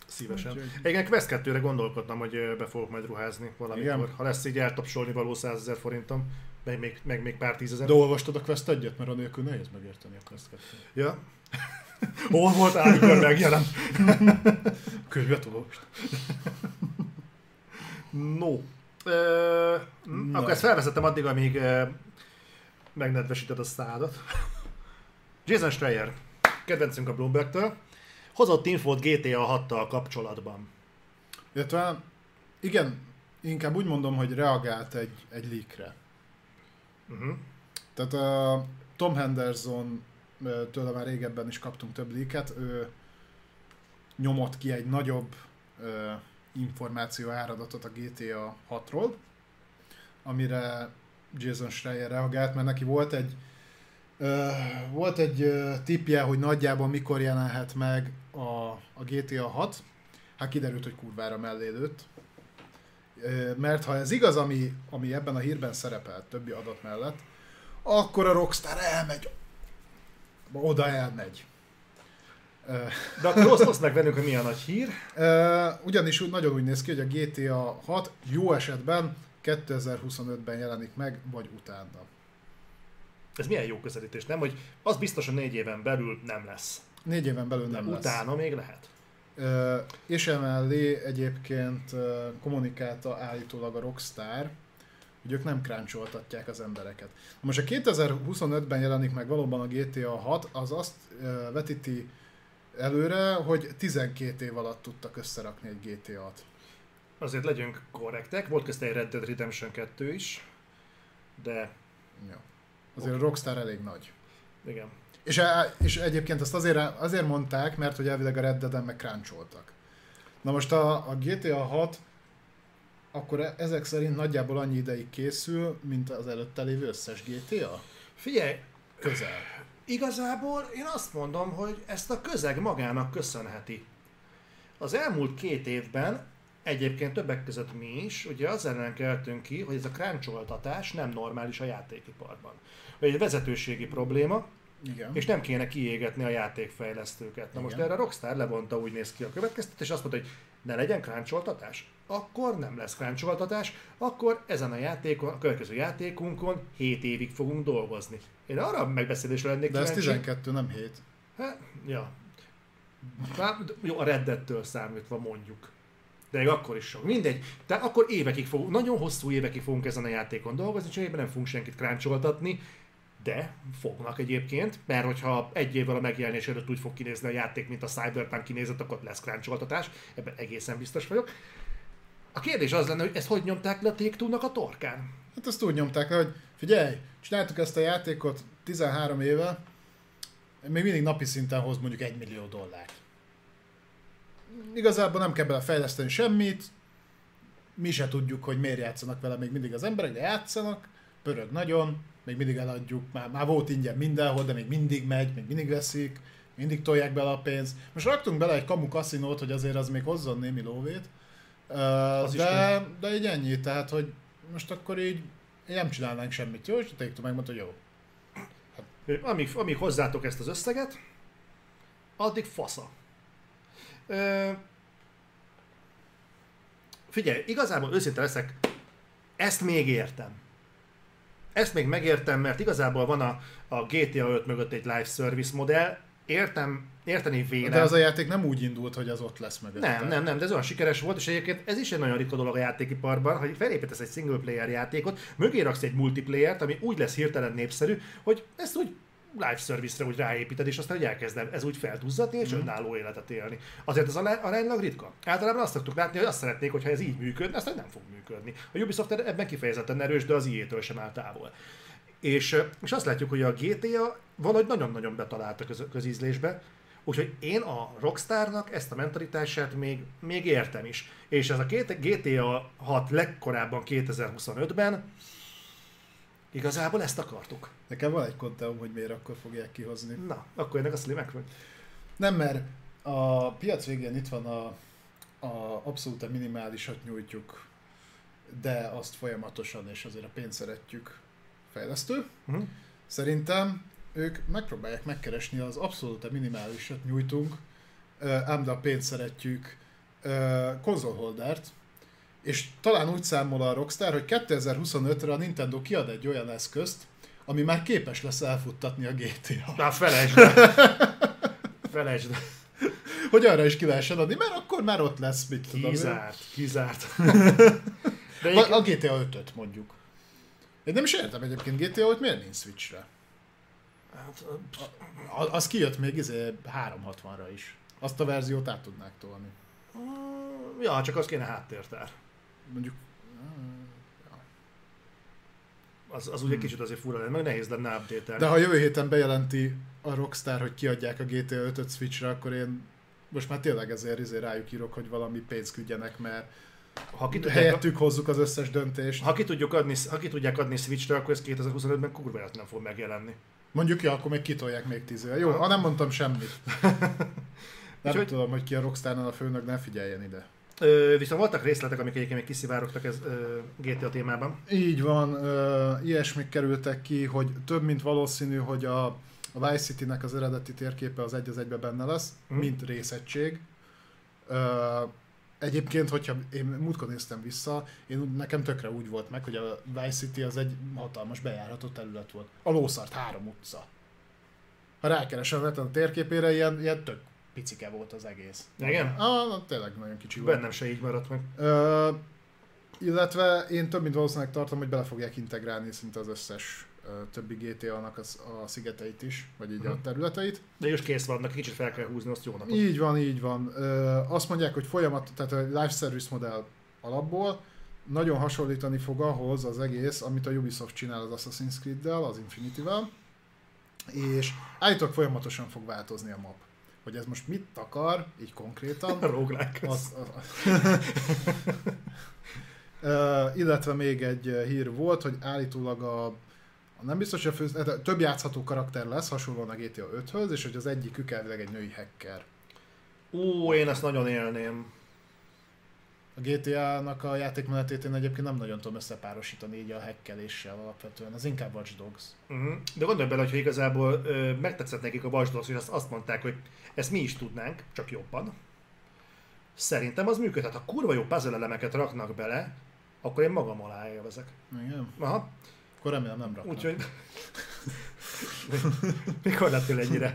Szívesen. Úgyhogy- Igen, Quest 2-re gondolkodtam, hogy be fogok majd ruházni valamikor. Igen. Ha lesz így eltapsolni való 100 ezer forintom, meg még, meg még pár tízezer. De olvastad a Quest egyet, mert anélkül nehéz megérteni a Quest 2 Ja. Hol volt amikor megjelent? Könyvet olvast. No. Ö, Na. akkor ezt felvezettem addig, amíg ö, megnedvesíted a szádat. Jason Schreier, kedvencünk a Bloomberg-től, hozott infót GTA 6-tal kapcsolatban. Illetve, igen, inkább úgy mondom, hogy reagált egy, egy leakre. Uh-huh. Tehát a Tom Henderson tőle már régebben is kaptunk több leaket, ő nyomott ki egy nagyobb ö, információ áradatot a GTA 6-ról, amire Jason Schreier reagált, mert neki volt egy ö, volt egy ö, tippje, hogy nagyjából mikor jelenhet meg a, a GTA 6, hát kiderült, hogy kurvára mellé lőtt. Mert ha ez igaz, ami, ami ebben a hírben szerepelt többi adat mellett, akkor a Rockstar elmegy. Oda elmegy. De akkor oszd, oszd meg velünk, hogy mi a nagy hír. Ugyanis úgy, nagyon úgy néz ki, hogy a GTA 6 jó esetben 2025-ben jelenik meg, vagy utána. Ez milyen jó közelítés, nem? Hogy az biztos, hogy négy éven belül nem lesz. Négy éven belül nem Nem lesz. Utána még lehet. És emellé egyébként kommunikálta állítólag a Rockstar, hogy ők nem kráncsoltatják az embereket. Most a 2025-ben jelenik meg valóban a GTA 6, az azt vetíti előre, hogy 12 év alatt tudtak összerakni egy GTA-t. Azért legyünk korrektek, volt közte egy Red Dead Redemption 2 is, de Ja. Azért a Rockstar elég nagy. igen. És, e- és egyébként ezt azért, azért mondták, mert hogy elvileg a Red Dead-en meg. Na most a, a GTA 6 akkor e- ezek szerint nagyjából annyi ideig készül, mint az előtte lévő összes GTA? Figyelj, Közel. Igazából én azt mondom, hogy ezt a közeg magának köszönheti. Az elmúlt két évben egyébként többek között mi is, ugye az ellen keltünk ki, hogy ez a kráncsoltatás nem normális a játékiparban. Hogy egy vezetőségi probléma, Igen. és nem kéne kiégetni a játékfejlesztőket. Na most Igen. erre a Rockstar levonta úgy néz ki a következtet, és azt mondta, hogy ne legyen kráncsoltatás. Akkor nem lesz kráncsoltatás, akkor ezen a játékon, a következő játékunkon 7 évig fogunk dolgozni. Én arra a megbeszélésre lennék De ez kíváncsi- 12, nem 7. Hát, ja. Már, jó, a reddettől számítva mondjuk. De akkor is sok. Mindegy. Tehát akkor évekig fogunk, nagyon hosszú évekig fogunk ezen a játékon dolgozni, cserébe nem fogunk senkit kráncsoltatni, de fognak egyébként, mert hogyha egy évvel a megjelenés előtt úgy fog kinézni a játék, mint a Cyberpunk kinézett, akkor lesz kráncsoltatás, ebben egészen biztos vagyok. A kérdés az lenne, hogy ezt hogy nyomták le a take a torkán? Hát ezt úgy nyomták le, hogy figyelj, csináltuk ezt a játékot 13 éve, még mindig napi szinten hoz mondjuk 1 millió dollárt. Igazából nem kell bele semmit, mi se tudjuk, hogy miért játszanak vele még mindig az emberek, de játszanak, pörög nagyon, még mindig eladjuk, már, már volt ingyen mindenhol, de még mindig megy, még mindig veszik, mindig tolják bele a pénzt. Most raktunk bele egy kamu kaszinót, hogy azért az még hozzon némi lóvét, Az de, de így ennyi, tehát hogy most akkor így nem csinálnánk semmit, jó? És a Take-Two megmondta, hogy jó. Amíg, amíg hozzátok ezt az összeget, addig fasza. Ö, figyelj, igazából őszinte leszek, ezt még értem. Ezt még megértem, mert igazából van a, a GTA 5 mögött egy live service modell, értem, érteni vélem. De az a játék nem úgy indult, hogy az ott lesz mögötte. Nem, nem, nem, de ez olyan sikeres volt, és egyébként ez is egy nagyon ritka dolog a játékiparban, hogy felépítesz egy single player játékot, mögé raksz egy multiplayert, ami úgy lesz hirtelen népszerű, hogy ezt úgy live service-re úgy ráépíted, és aztán hogy elkezded ez úgy felduzzadni, és önálló életet élni. Azért ez ará- aránylag ritka. Általában azt szoktuk látni, hogy azt szeretnék, hogyha ez így működne, aztán nem fog működni. A Ubisoft ebben kifejezetten erős, de az IE-től sem áll távol. És, és azt látjuk, hogy a GTA valahogy nagyon-nagyon betalált a köz, közízlésbe, úgyhogy én a Rockstarnak ezt a mentalitását még, még értem is. És ez a két- GTA 6 legkorábban 2025-ben igazából ezt akartuk. Nekem van egy konteum, hogy miért akkor fogják kihozni. Na, akkor ennek a szlimek vagy. Nem, mert a piac végén itt van a, a abszolút a minimálisat nyújtjuk, de azt folyamatosan és azért a pénzt szeretjük fejlesztő. Uh-huh. Szerintem ők megpróbálják megkeresni az abszolút a minimálisat nyújtunk, ám de a pénzt szeretjük konzolholdert, és talán úgy számol a Rockstar, hogy 2025-re a Nintendo kiad egy olyan eszközt, ami már képes lesz elfuttatni a GTA. Na, felejtsd el. Felejtsd el. Hogy arra is ki lehessen adni, mert akkor már ott lesz, mit tudom. Kizárt, kizárt. De A, egyébként, a GTA 5-öt mondjuk. Én nem is értem egyébként GTA 5 miért nincs Switchre. hát, A- Az kijött még izé 360-ra is. Azt a verziót át tudnák tolni. ja, csak az kéne háttértár. Mondjuk Az, az ugye kicsit azért fura lenne, meg nehéz lenne update De ha jövő héten bejelenti a Rockstar, hogy kiadják a GTA 5-öt Switchre, akkor én most már tényleg ezért izé rájuk írok, hogy valami pénzt küldjenek, mert ha ki, tudják, helyettük hozzuk az összes döntést. ha, ki tudjuk adni, ha ki tudják adni Switchre, akkor ez 2025-ben kurva nem fog megjelenni. Mondjuk, ja, akkor még kitolják még tíz éve. Jó, ha nem mondtam semmit. Nem Úgyhogy- tudom, hogy ki a Rockstarnál a főnök, ne figyeljen ide. Ö, viszont voltak részletek, amik egyébként még kiszivárogtak ez ö, GTA témában. Így van, ö, ilyesmik kerültek ki, hogy több mint valószínű, hogy a, a Vice City-nek az eredeti térképe az egy az egybe benne lesz, Mhm. mint részegység. Ö, egyébként, hogyha én múltkor néztem vissza, én nekem tökre úgy volt meg, hogy a Vice City az egy hatalmas bejárható terület volt. A lószart három utca. Ha neten a térképére, ilyen, ilyen tök picike volt az egész. Igen? Ah, na, tényleg nagyon kicsi volt. Bennem se így maradt meg. Ö, Illetve én több mint valószínűleg tartom, hogy bele fogják integrálni szinte az összes többi GTA-nak az, a szigeteit is, vagy így a Mhm. területeit. De is kész vannak, kicsit fel kell húzni, azt jó napot. Így van, így van. Ö, azt mondják, hogy folyamat, tehát a live service modell alapból nagyon hasonlítani fog ahhoz az egész, amit a Ubisoft csinál az Assassin's Creed-del, az Infinity-vel, és állítólag folyamatosan fog változni a map. Hogy ez most mit akar, így konkrétan, roguelike. az, az, uh, illetve még egy hír volt, hogy állítólag a, a nem biztos, hogy a fő, több játszható karakter lesz, hasonlóan a GTA 5-höz, és hogy az egyikük elvileg egy női hacker. Ú, én ezt nagyon élném. A GTA-nak a játékmenetét én egyébként nem nagyon tudom összepárosítani így a hackeléssel alapvetően, az inkább Watch Dogs. Uh-huh. De gondolj bele, hogy igazából ö, megtetszett nekik a Watch Dogs, hogy azt, azt mondták, hogy ezt mi is tudnánk, csak jobban. Szerintem az működhet. Ha kurva jó puzzle elemeket raknak bele, akkor én magam alá élvezek. Igen. Aha, Akkor remélem nem raknak. úgyhogy... Mikor lettél ennyire?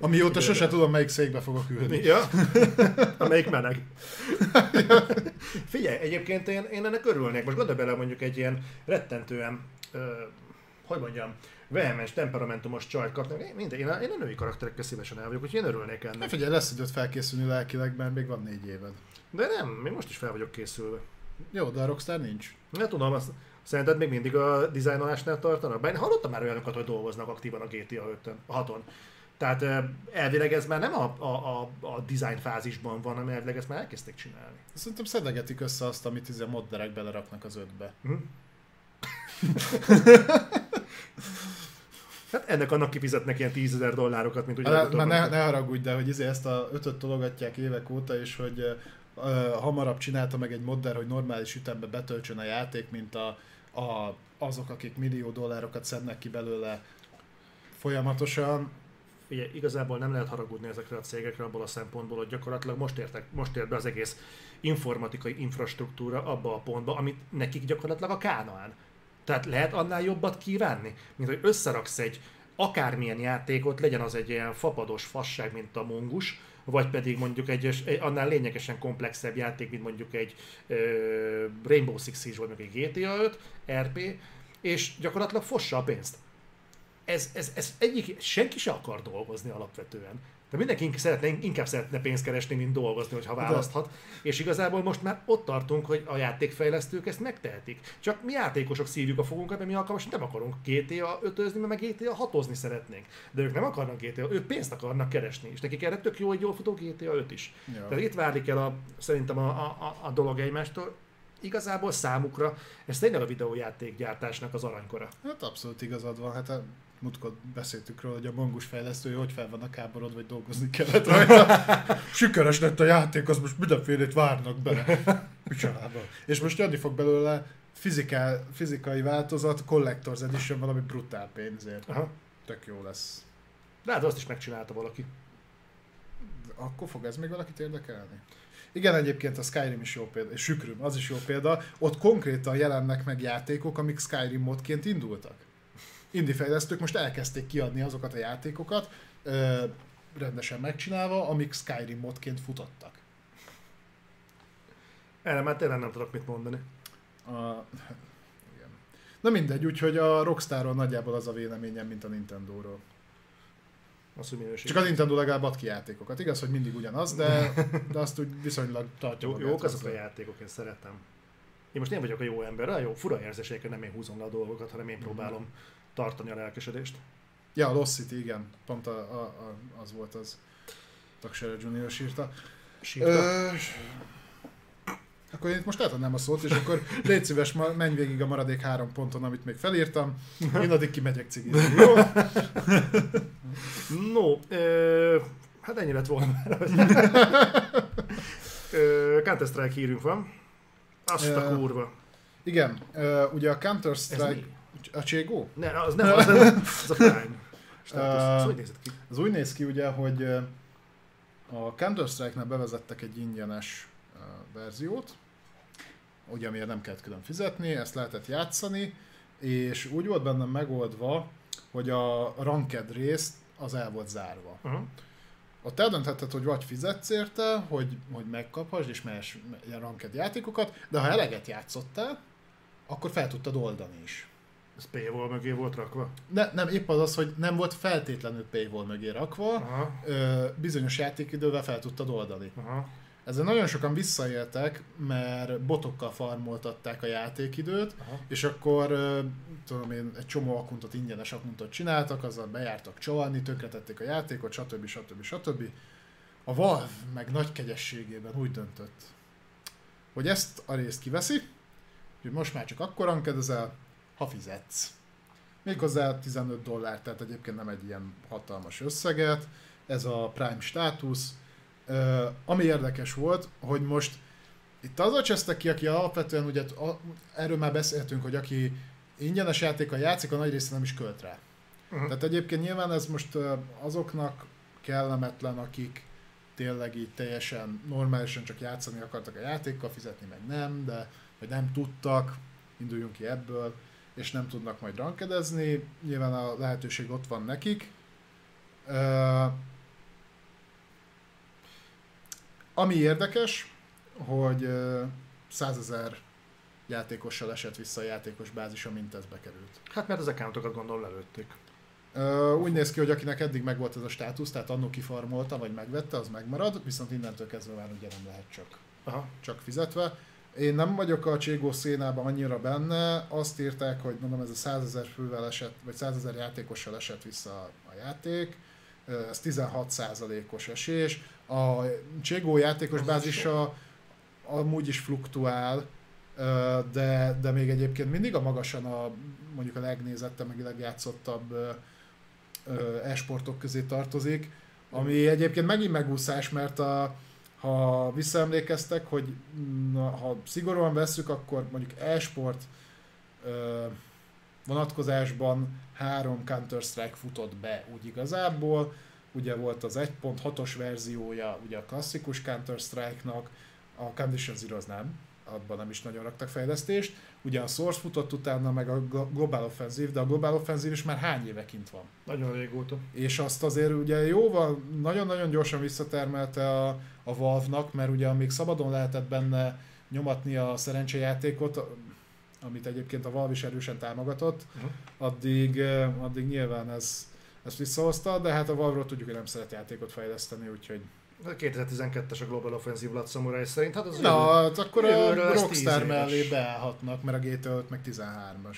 Amióta sose tudom, melyik székbe fogok ülni. Ja? Amelyik meleg. Figyelj, egyébként én, én ennek örülnék. Most gondolj bele mondjuk egy ilyen rettentően, ö, hogy mondjam, vehemens, temperamentumos csajt kapnak. Én, minden, én, a, én a női karakterekkel szívesen el vagyok, úgyhogy én örülnék Ne ennek. figyelj, lesz időt felkészülni lelkileg, mert még van négy éved. De nem, még most is fel vagyok készülve. Jó, de a Rockstar nincs. Nem tudom, azt, szerinted még mindig a dizájnolásnál tartanak? Bár én hallottam már olyanokat, hogy dolgoznak aktívan a GTA 5-ön, a 6-on. Tehát ö, elvileg ez már nem a, a, a, a design fázisban van, hanem elvileg ezt már elkezdték csinálni. Szerintem szedegetik össze azt, amit a modderek beleraknak az ötbe. Hm? Hát ennek annak kifizetnek ilyen 10 ezer dollárokat, mint ugye Hát, már ne, ne haragudj, de hogy izé ezt a ötöt tologatják évek óta, és hogy uh, hamarabb csinálta meg egy modder, hogy normális ütembe betöltsön a játék, mint a, a, azok, akik millió dollárokat szednek ki belőle folyamatosan. Ugye, igazából nem lehet haragudni ezekre a cégekre abból a szempontból, hogy gyakorlatilag most, értek, most ért be az egész informatikai infrastruktúra abba a pontba, amit nekik gyakorlatilag a Kánaán. Tehát lehet annál jobbat kívánni, mint hogy összeraksz egy akármilyen játékot, legyen az egy ilyen fapados fasság, mint a mongus, vagy pedig mondjuk egy, egy annál lényegesen komplexebb játék, mint mondjuk egy ö, Rainbow Six Siege, vagy mondjuk egy GTA 5, RP, és gyakorlatilag fossa a pénzt ez, ez, ez egyik, senki se akar dolgozni alapvetően. De mindenki szeretne, inkább szeretne pénzt keresni, mint dolgozni, hogyha választhat. És igazából most már ott tartunk, hogy a játékfejlesztők ezt megtehetik. Csak mi játékosok szívjuk a fogunkat, mert mi alkalmas nem akarunk GTA 5 mert meg GTA 6 szeretnénk. De ők nem akarnak GTA, ők pénzt akarnak keresni. És nekik erre tök jó, hogy jól futó GTA 5 is. Ja. Tehát itt válik el a, szerintem a, a, a, dolog egymástól. Igazából számukra ez tényleg a videójáték gyártásnak az aranykora. Hát abszolút igazad van, hát múltkor beszéltük róla, hogy a mongus fejlesztői hogy fel vannak háborod, vagy dolgozni kellett rajta. Sikeres lett a játék, az most mindenfélét várnak bele. Micsodába. És most jönni fog belőle fizikál, fizikai változat, Collector's Edition valami brutál pénzért. Aha. Tök jó lesz. De hát azt is megcsinálta valaki. Akkor fog ez még valakit érdekelni? Igen, egyébként a Skyrim is jó példa, és Sükrüm, az is jó példa. Ott konkrétan jelennek meg játékok, amik Skyrim modként indultak. Indie fejlesztők most elkezdték kiadni azokat a játékokat, ö, rendesen megcsinálva, amik Skyrim modként futottak. Erre már tényleg nem tudok mit mondani. A, igen. Na mindegy, úgyhogy a Rockstarról nagyjából az a véleményem, mint a Nintendo-ról. Az, hogy minőség. Csak a Nintendo legalább ad ki játékokat. Igaz, hogy mindig ugyanaz, de, de azt úgy viszonylag tartja Jó, jók azok a játékok, én szeretem. Én most én vagyok a jó ember, olyan jó, fura érzésekkel nem én húzom le a dolgokat, hanem én próbálom tartani a lelkesedést. Ja, a Lost City, igen. Pont a, a, a, az volt az. Taksere Junior írta. Sírta. Ö, akkor én itt most átadnám a szót, és akkor légy szíves, menj végig a maradék három ponton, amit még felírtam. Én addig kimegyek cigizni, jó? No, ö, hát ennyi lett volna már. Counter-Strike hírünk van. Azt a kurva. Igen, ugye a Counter-Strike... A Cségó? Ne, az nem, az, nem, az a Prime. Az hogy nézett ki? Az úgy néz ki ugye, hogy a Counter-Strike-nál bevezettek egy ingyenes verziót, ugye amiért nem kellett külön fizetni, ezt lehetett játszani, és úgy volt benne megoldva, hogy a ranked részt az el volt zárva. Uh-huh. ott eldöntheted, hogy vagy fizetsz érte, hogy, hogy megkaphasd és mehess ranked játékokat, de ha eleget játszottál, akkor fel tudtad oldani is. Ez paywall mögé volt rakva? Ne, nem, épp az az, hogy nem volt feltétlenül paywall mögé rakva, Aha, ö, bizonyos játékidővel fel tudtad oldani. aha. Ezzel nagyon sokan visszaéltek, mert botokkal farmoltatták a játékidőt, Aha. és akkor tudom én, egy csomó akuntot, ingyenes akuntot csináltak, azzal bejártak csalni, tönkretették a játékot, stb. stb. stb. A Valve meg nagy kegyességében úgy döntött, hogy ezt a részt kiveszi, hogy most már csak akkor rankedezel, ha fizetsz. Méghozzá 15 dollár, tehát egyébként nem egy ilyen hatalmas összeget, ez a Prime státusz. Ami érdekes volt, hogy most itt az a csesztek ki, aki alapvetően, ugye a, erről már beszéltünk, hogy aki ingyenes játékkal játszik, a nagy része nem is költ rá. Uh-huh. Tehát egyébként nyilván ez most ö, azoknak kellemetlen, akik tényleg így teljesen normálisan csak játszani akartak a játékkal, fizetni meg nem, de vagy nem tudtak, induljunk ki ebből, és nem tudnak majd rankedezni. Nyilván a lehetőség ott van nekik. Ö, ami érdekes, hogy ö, 100 ezer játékossal esett vissza a játékos bázis, mint ez bekerült. Hát mert az accountokat gondolom lelőtték. Ö, úgy néz ki, hogy akinek eddig megvolt ez a státusz, tehát annó kifarmolta, vagy megvette, az megmarad, viszont innentől kezdve már ugye nem lehet csak, Aha. csak fizetve. Én nem vagyok a Cségó szénában annyira benne, azt írták, hogy mondom ez a 100 ezer fővel esett, vagy 100 ezer játékossal esett vissza a játék, ez 16%-os esés. A Cségó játékos bázisa amúgy is fluktuál, de, de még egyébként mindig a magasan a mondjuk a legnézettebb, meg a legjátszottabb e-sportok közé tartozik, ami egyébként megint megúszás, mert a, ha visszaemlékeztek, hogy na, ha szigorúan vesszük, akkor mondjuk e-sport ö, vonatkozásban három Counter-Strike futott be úgy igazából, ugye volt az 1.6-os verziója ugye a klasszikus Counter-Strike-nak, a Condition Zero az nem, abban nem is nagyon raktak fejlesztést, ugye a Source futott utána meg a Glo- Global Offensive, de a Global Offensive is már hány éve kint van? Nagyon régóta. és azt azért ugye jóval, nagyon-nagyon gyorsan visszatermelte a, a Valve-nak, mert ugye amíg szabadon lehetett benne nyomatni a szerencsejátékot, amit egyébként a Valve is erősen támogatott, Uh-huh. addig, addig nyilván ez, ezt visszahozta, de hát a Valve-ról tudjuk, hogy nem szeret játékot fejleszteni, úgyhogy... A 2012-es a Global Offensive Blood Samurai szerint, hát az Na, hát akkor a ez Rockstar 10 éves. mellé beállhatnak, mert a GTA 5 meg 13-as.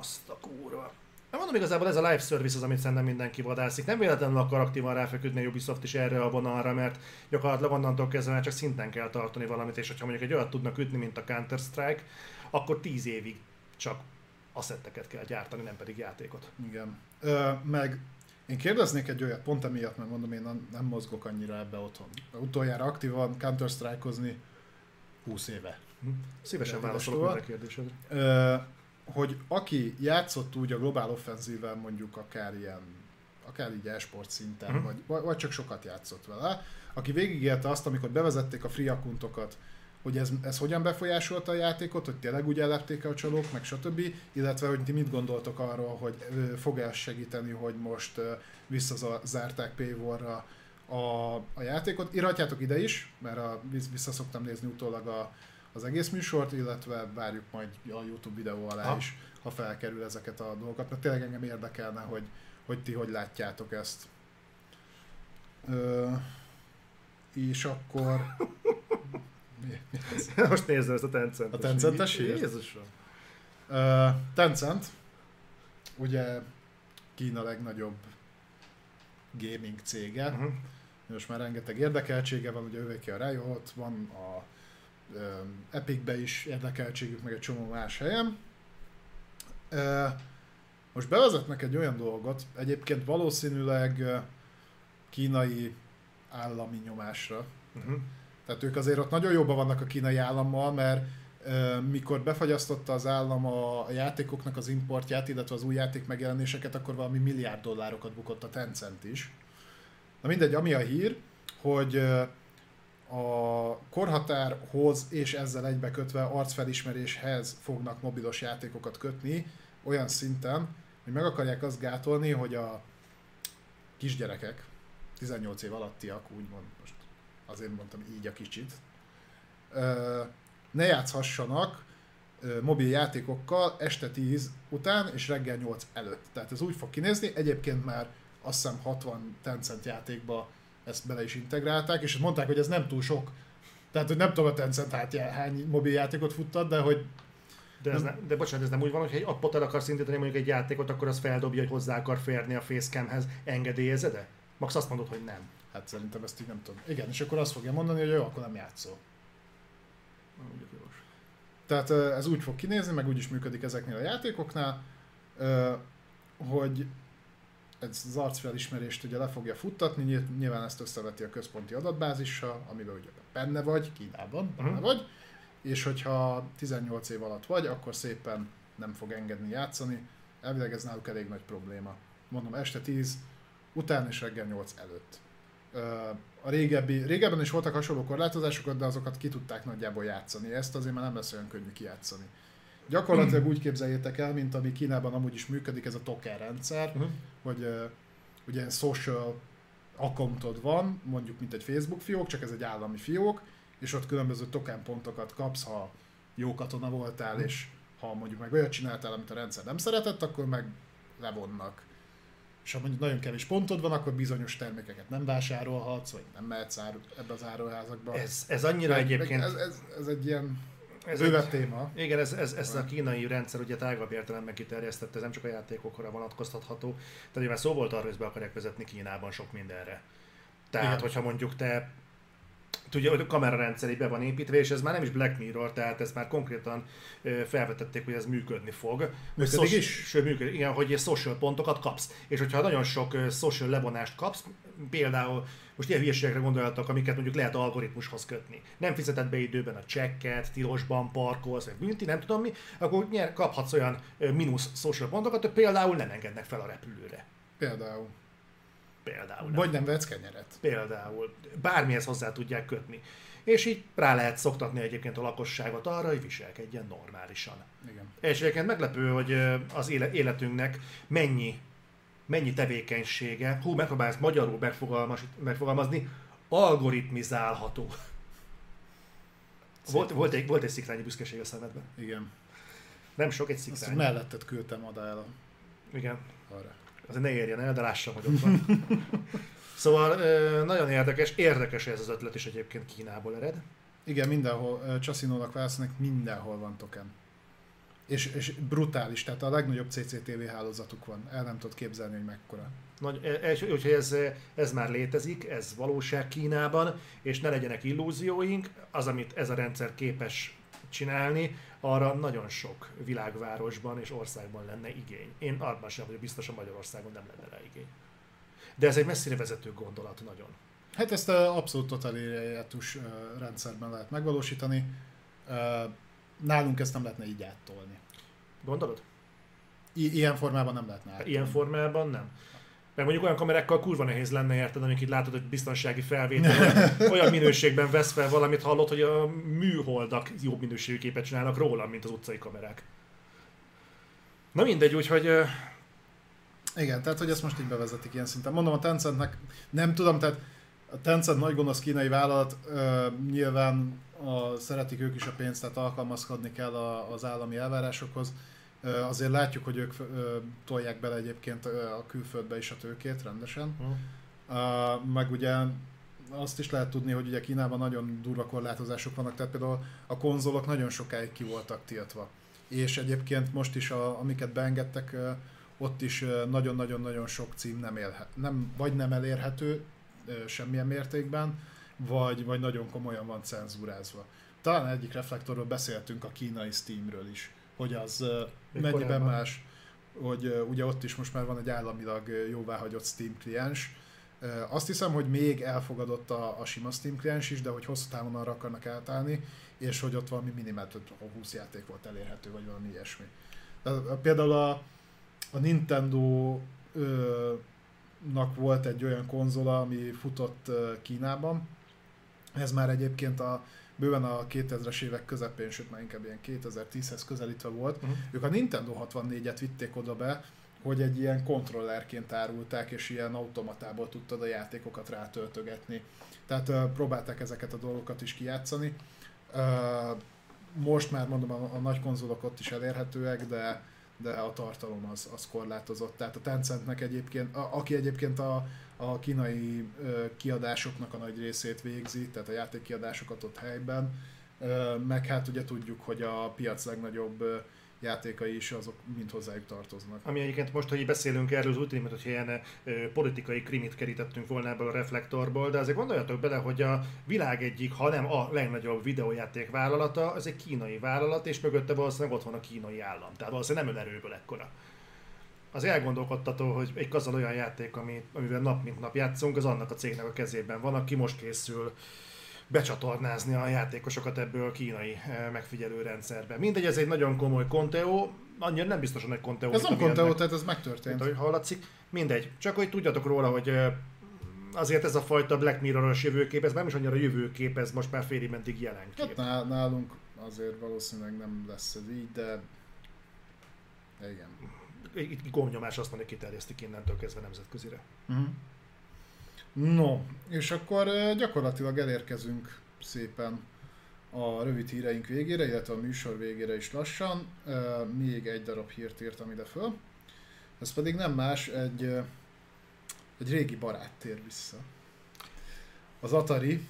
Azt a kurva. Nem mondom, igazából ez a live service az, amit szerintem mindenki vadászik. Nem véletlenül akar aktívan ráfeküdni a Ubisoft is erre a vonalra, mert gyakorlatilag onnantól kezdve már csak szinten kell tartani valamit, és hogyha mondjuk egy olyat tudnak ütni, mint a Counter-Strike, akkor 10 évig csak asszetteket kell gyártani, nem pedig játékot. Igen. Ö, meg én kérdeznék egy olyat, pont emiatt, mert mondom, én nem, mozgok annyira ebbe otthon. Utoljára aktívan Counter-Strike-ozni 20 éve. Hm? Szívesen válaszolok minden kérdésedre. Hogy aki játszott úgy a Global offensive mondjuk akár ilyen, akár így e-sport szinten, Mhm. vagy, vagy, csak sokat játszott vele, aki végigélte azt, amikor bevezették a free accountokat, hogy ez, ez hogyan befolyásolta a játékot, hogy tényleg úgy ellepték a csalók, meg stb. Illetve, hogy ti mit gondoltok arról, hogy fog el segíteni, hogy most visszazárták paywall-ra a, a játékot. Iratjátok ide is, mert a, vissz- vissza szoktam nézni utólag a, az egész műsort, illetve várjuk majd a YouTube videó alá Ha. is, ha felkerül ezeket a dolgokat, mert tényleg engem érdekelne, hogy, hogy ti hogy látjátok ezt. Ö, és akkor... Mi, mi ez? Most nézd ezt a Tencent. A Tencentes hírt? Jézusom. Ö, Tencent, ugye Kína legnagyobb gaming cége, Uh-huh. most már rengeteg érdekeltsége van, ugye ővéki a Riot, van a Epicbe is érdekeltségük, meg egy csomó más helyen. Most bevezetnek egy olyan dolgot, egyébként valószínűleg kínai állami nyomásra, Uh-huh. tehát ők azért ott nagyon jobban vannak a kínai állammal, mert mikor befagyasztotta az állam a, játékoknak az importját, illetve az új játék megjelenéseket, akkor valami milliárd dollárokat bukott a Tencent is. Na mindegy, ami a hír, hogy a korhatárhoz és ezzel egybekötve arcfelismeréshez fognak mobilos játékokat kötni, olyan szinten, hogy meg akarják azt gátolni, hogy a kisgyerekek, 18 év alattiak, úgymond most azért mondtam így a kicsit, ne játszhassanak mobil játékokkal este 10 után és reggel 8 előtt. Tehát ez úgy fog kinézni, egyébként már azt hiszem 60 Tencent játékba ezt bele is integrálták, és mondták, hogy ez nem túl sok. Tehát, hogy nem tudom a Tencent hát hány mobil játékot futtat, de hogy De, ez ne, de bocsánat, ez nem úgy van, hogy egy appot el akarsz indítani mondjuk egy játékot, akkor az feldobja, hogy hozzá akar férni a facecamhez. Engedélyezed-e? Max azt mondod, hogy nem. hát szerintem ezt így nem tudom. Igen, és akkor azt fogja mondani, hogy jó, akkor nem játszol. Tehát ez úgy fog kinézni, meg úgy is működik ezeknél a játékoknál, hogy ez az arcfelismerést ugye le fogja futtatni, nyilv- nyilván ezt összeveti a központi adatbázissal, amiben ugye benne vagy, Kínában benne Mhm. vagy, és hogyha 18 év alatt vagy, akkor szépen nem fog engedni játszani. Elvileg ez náluk elég nagy probléma. Mondom, este 10 után és reggel 8 előtt. A régebbi, régebben is voltak hasonló korlátozások, de azokat ki tudták nagyjából játszani. Ezt azért már nem lesz olyan könnyű kijátszani. Gyakorlatilag úgy képzeljétek el, mint ami Kínában amúgy is működik, ez a token rendszer, Uh-huh. hogy ö, ugye ilyen social accountod van, mondjuk mint egy Facebook fiók, csak ez egy állami fiók, és ott különböző token pontokat kapsz, ha jó katona voltál, és ha mondjuk meg olyat csináltál, amit a rendszer nem szeretett, akkor meg levonnak. És ha mondjuk nagyon kevés pontod van, akkor bizonyos termékeket nem vásárolhatsz, vagy nem mehetsz áru, ebbe az áruházakba. Ez, ez annyira Meg- egyébként... meg Ez, ez, ez egy ilyen ez bővebb egy, téma. igen, ez, ez, ez a kínai rendszer ugye tágabb értelemben kiterjesztett, ez nem csak a játékokra vonatkoztatható. Tehát ugye már szó volt arról, hogy be akarják vezetni Kínában sok mindenre. Tehát, Igen. hogyha mondjuk te Tudja, hogy a kamerarendszer be van építve, és ez már nem is Black Mirror, tehát ezt már konkrétan felvetették, hogy ez működni fog. Működik soci- is? Sőt, működik, igen, hogy social pontokat kapsz. És hogyha nagyon sok social levonást kapsz, például most ilyen hülyeségekre gondoljatok, amiket mondjuk lehet algoritmushoz kötni. Nem fizeted be időben a csekket, tilosban parkolsz, vagy bünti, nem tudom mi, akkor nyer, kaphatsz olyan mínusz social pontokat, hogy például nem engednek fel a repülőre. Például. Például. Vagy nem vehetsz kenyeret. Például. Bármihez hozzá tudják kötni. És így rá lehet szoktatni egyébként a lakosságot arra, hogy viselkedjen normálisan. Igen. És egyébként meglepő, hogy az éle- életünknek mennyi, mennyi tevékenysége, hú, megpróbálsz magyarul megfogalmaz, megfogalmazni, algoritmizálható. Volt, volt, egy, volt egy szikrányi büszkeség a szemedben. Igen. Nem sok, egy Azt szikrány. melletted küldtem oda el a, Igen. arra. Azért ne érjen el, de lássam, hogy ott van. Szóval nagyon érdekes, érdekes ez az ötlet is egyébként Kínából ered. Igen, mindenhol, Csasinónak válaszolnak, mindenhol van token. És, és brutális, tehát a legnagyobb CCTV hálózatuk van. El nem tudod képzelni, hogy mekkora. Nagy, és, úgyhogy ez, ez már létezik, ez valóság Kínában, és ne legyenek illúzióink, az, amit ez a rendszer képes csinálni, arra nagyon sok világvárosban és országban lenne igény. Én abban sem vagyok biztos, a Magyarországon nem lenne rá igény. De ez egy messzire vezető gondolat nagyon. Hát ezt a abszolút totalitárius uh, rendszerben lehet megvalósítani. Nálunk ezt nem lehetne így áttolni. Gondolod? I- ilyen formában nem lehetne áttolni. Ilyen formában nem. Meg mondjuk olyan kamerákkal kurva nehéz lenne, érted, amik itt látod, hogy biztonsági felvétel, olyan- minőségben vesz fel valamit, hallott, hogy a műholdak jobb minőségű képet csinálnak róla, mint az utcai kamerák. Na mindegy, úgyhogy Igen, tehát hogy ezt most így bevezetik ilyen szinten. Mondom, a Tencentnek nem tudom, tehát a Tencent nagy gonosz kínai vállalat, ö, nyilván a, szeretik ők is a pénzt, tehát alkalmazkodni kell a, az állami elvárásokhoz. Azért látjuk, hogy ők tolják bele egyébként a külföldbe is a tőkét rendesen. Uh, meg ugye azt is lehet tudni, hogy ugye Kínában nagyon durva korlátozások vannak, tehát például a konzolok nagyon sokáig ki voltak tiltva. És egyébként most is, a, amiket beengedtek, ott is nagyon-nagyon-nagyon sok cím nem, élhet, nem vagy nem elérhető semmilyen mértékben, vagy, vagy nagyon komolyan van cenzúrázva. Talán egyik reflektorról beszéltünk a kínai Steamről is, hogy az mennyiben korábban. más, hogy ugye ott is most már van egy államilag jóváhagyott Steam kliens. Azt hiszem, hogy még elfogadott a, a sima Steam kliens is, de hogy hosszú távon arra akarnak átállni, és hogy ott valami minimált 20 játék volt elérhető, vagy valami ilyesmi. Például a, a Nintendo ö, nak volt egy olyan konzola, ami futott Kínában. Ez már egyébként a bőven a 2000-es évek közepén, sőt már inkább ilyen 2010-hez közelítve volt. Mhm. Ők a Nintendo 64-et vitték oda be, hogy egy ilyen kontrollerként árulták, és ilyen automatából tudtad a játékokat rátöltögetni. Tehát uh, próbálták ezeket a dolgokat is kijátszani. Uh, most már mondom, a, a nagy konzolok ott is elérhetőek, de de a tartalom az, az korlátozott. Tehát a Tencentnek egyébként, a, aki egyébként a, a kínai kiadásoknak a nagy részét végzi, tehát a játékkiadásokat ott helyben, meg hát ugye tudjuk, hogy a piac legnagyobb játékai is azok mind hozzájuk tartoznak. Ami egyébként most, hogy beszélünk erről, az úgy tűnik, hogy ilyen politikai krimit kerítettünk volna ebből a reflektorból, de azért gondoljatok bele, hogy a világ egyik, ha nem a legnagyobb videójáték vállalata, az egy kínai vállalat, és mögötte valószínűleg ott van a kínai állam. Tehát valószínűleg nem önerőből ekkora. Az elgondolkodtató, hogy egy kazal olyan játék, ami, amivel nap mint nap játszunk, az annak a cégnek a kezében van, aki most készül becsatornázni a játékosokat ebből a kínai eh, megfigyelő rendszerbe. Mindegy, ez egy nagyon komoly konteó, annyira nem biztos, hogy konteó. Ez nem amilyennek- tehát ez megtörtént. mint ahogy hallatszik. Mindegy, csak hogy tudjatok róla, hogy eh, azért ez a fajta Black Mirror-os jövőkép, ez nem is annyira jövőkép, ez most már félig mentig jelen Hát nálunk azért valószínűleg nem lesz ez így, de igen. Itt gomnyomás azt mondja, hogy kiterjesztik innentől kezdve nemzetközire. Uh-huh. No, és akkor gyakorlatilag elérkezünk szépen a rövid híreink végére, illetve a műsor végére is lassan. Még egy darab hírt írtam ide föl. Ez pedig nem más, egy, egy régi barát tér vissza. Az Atari,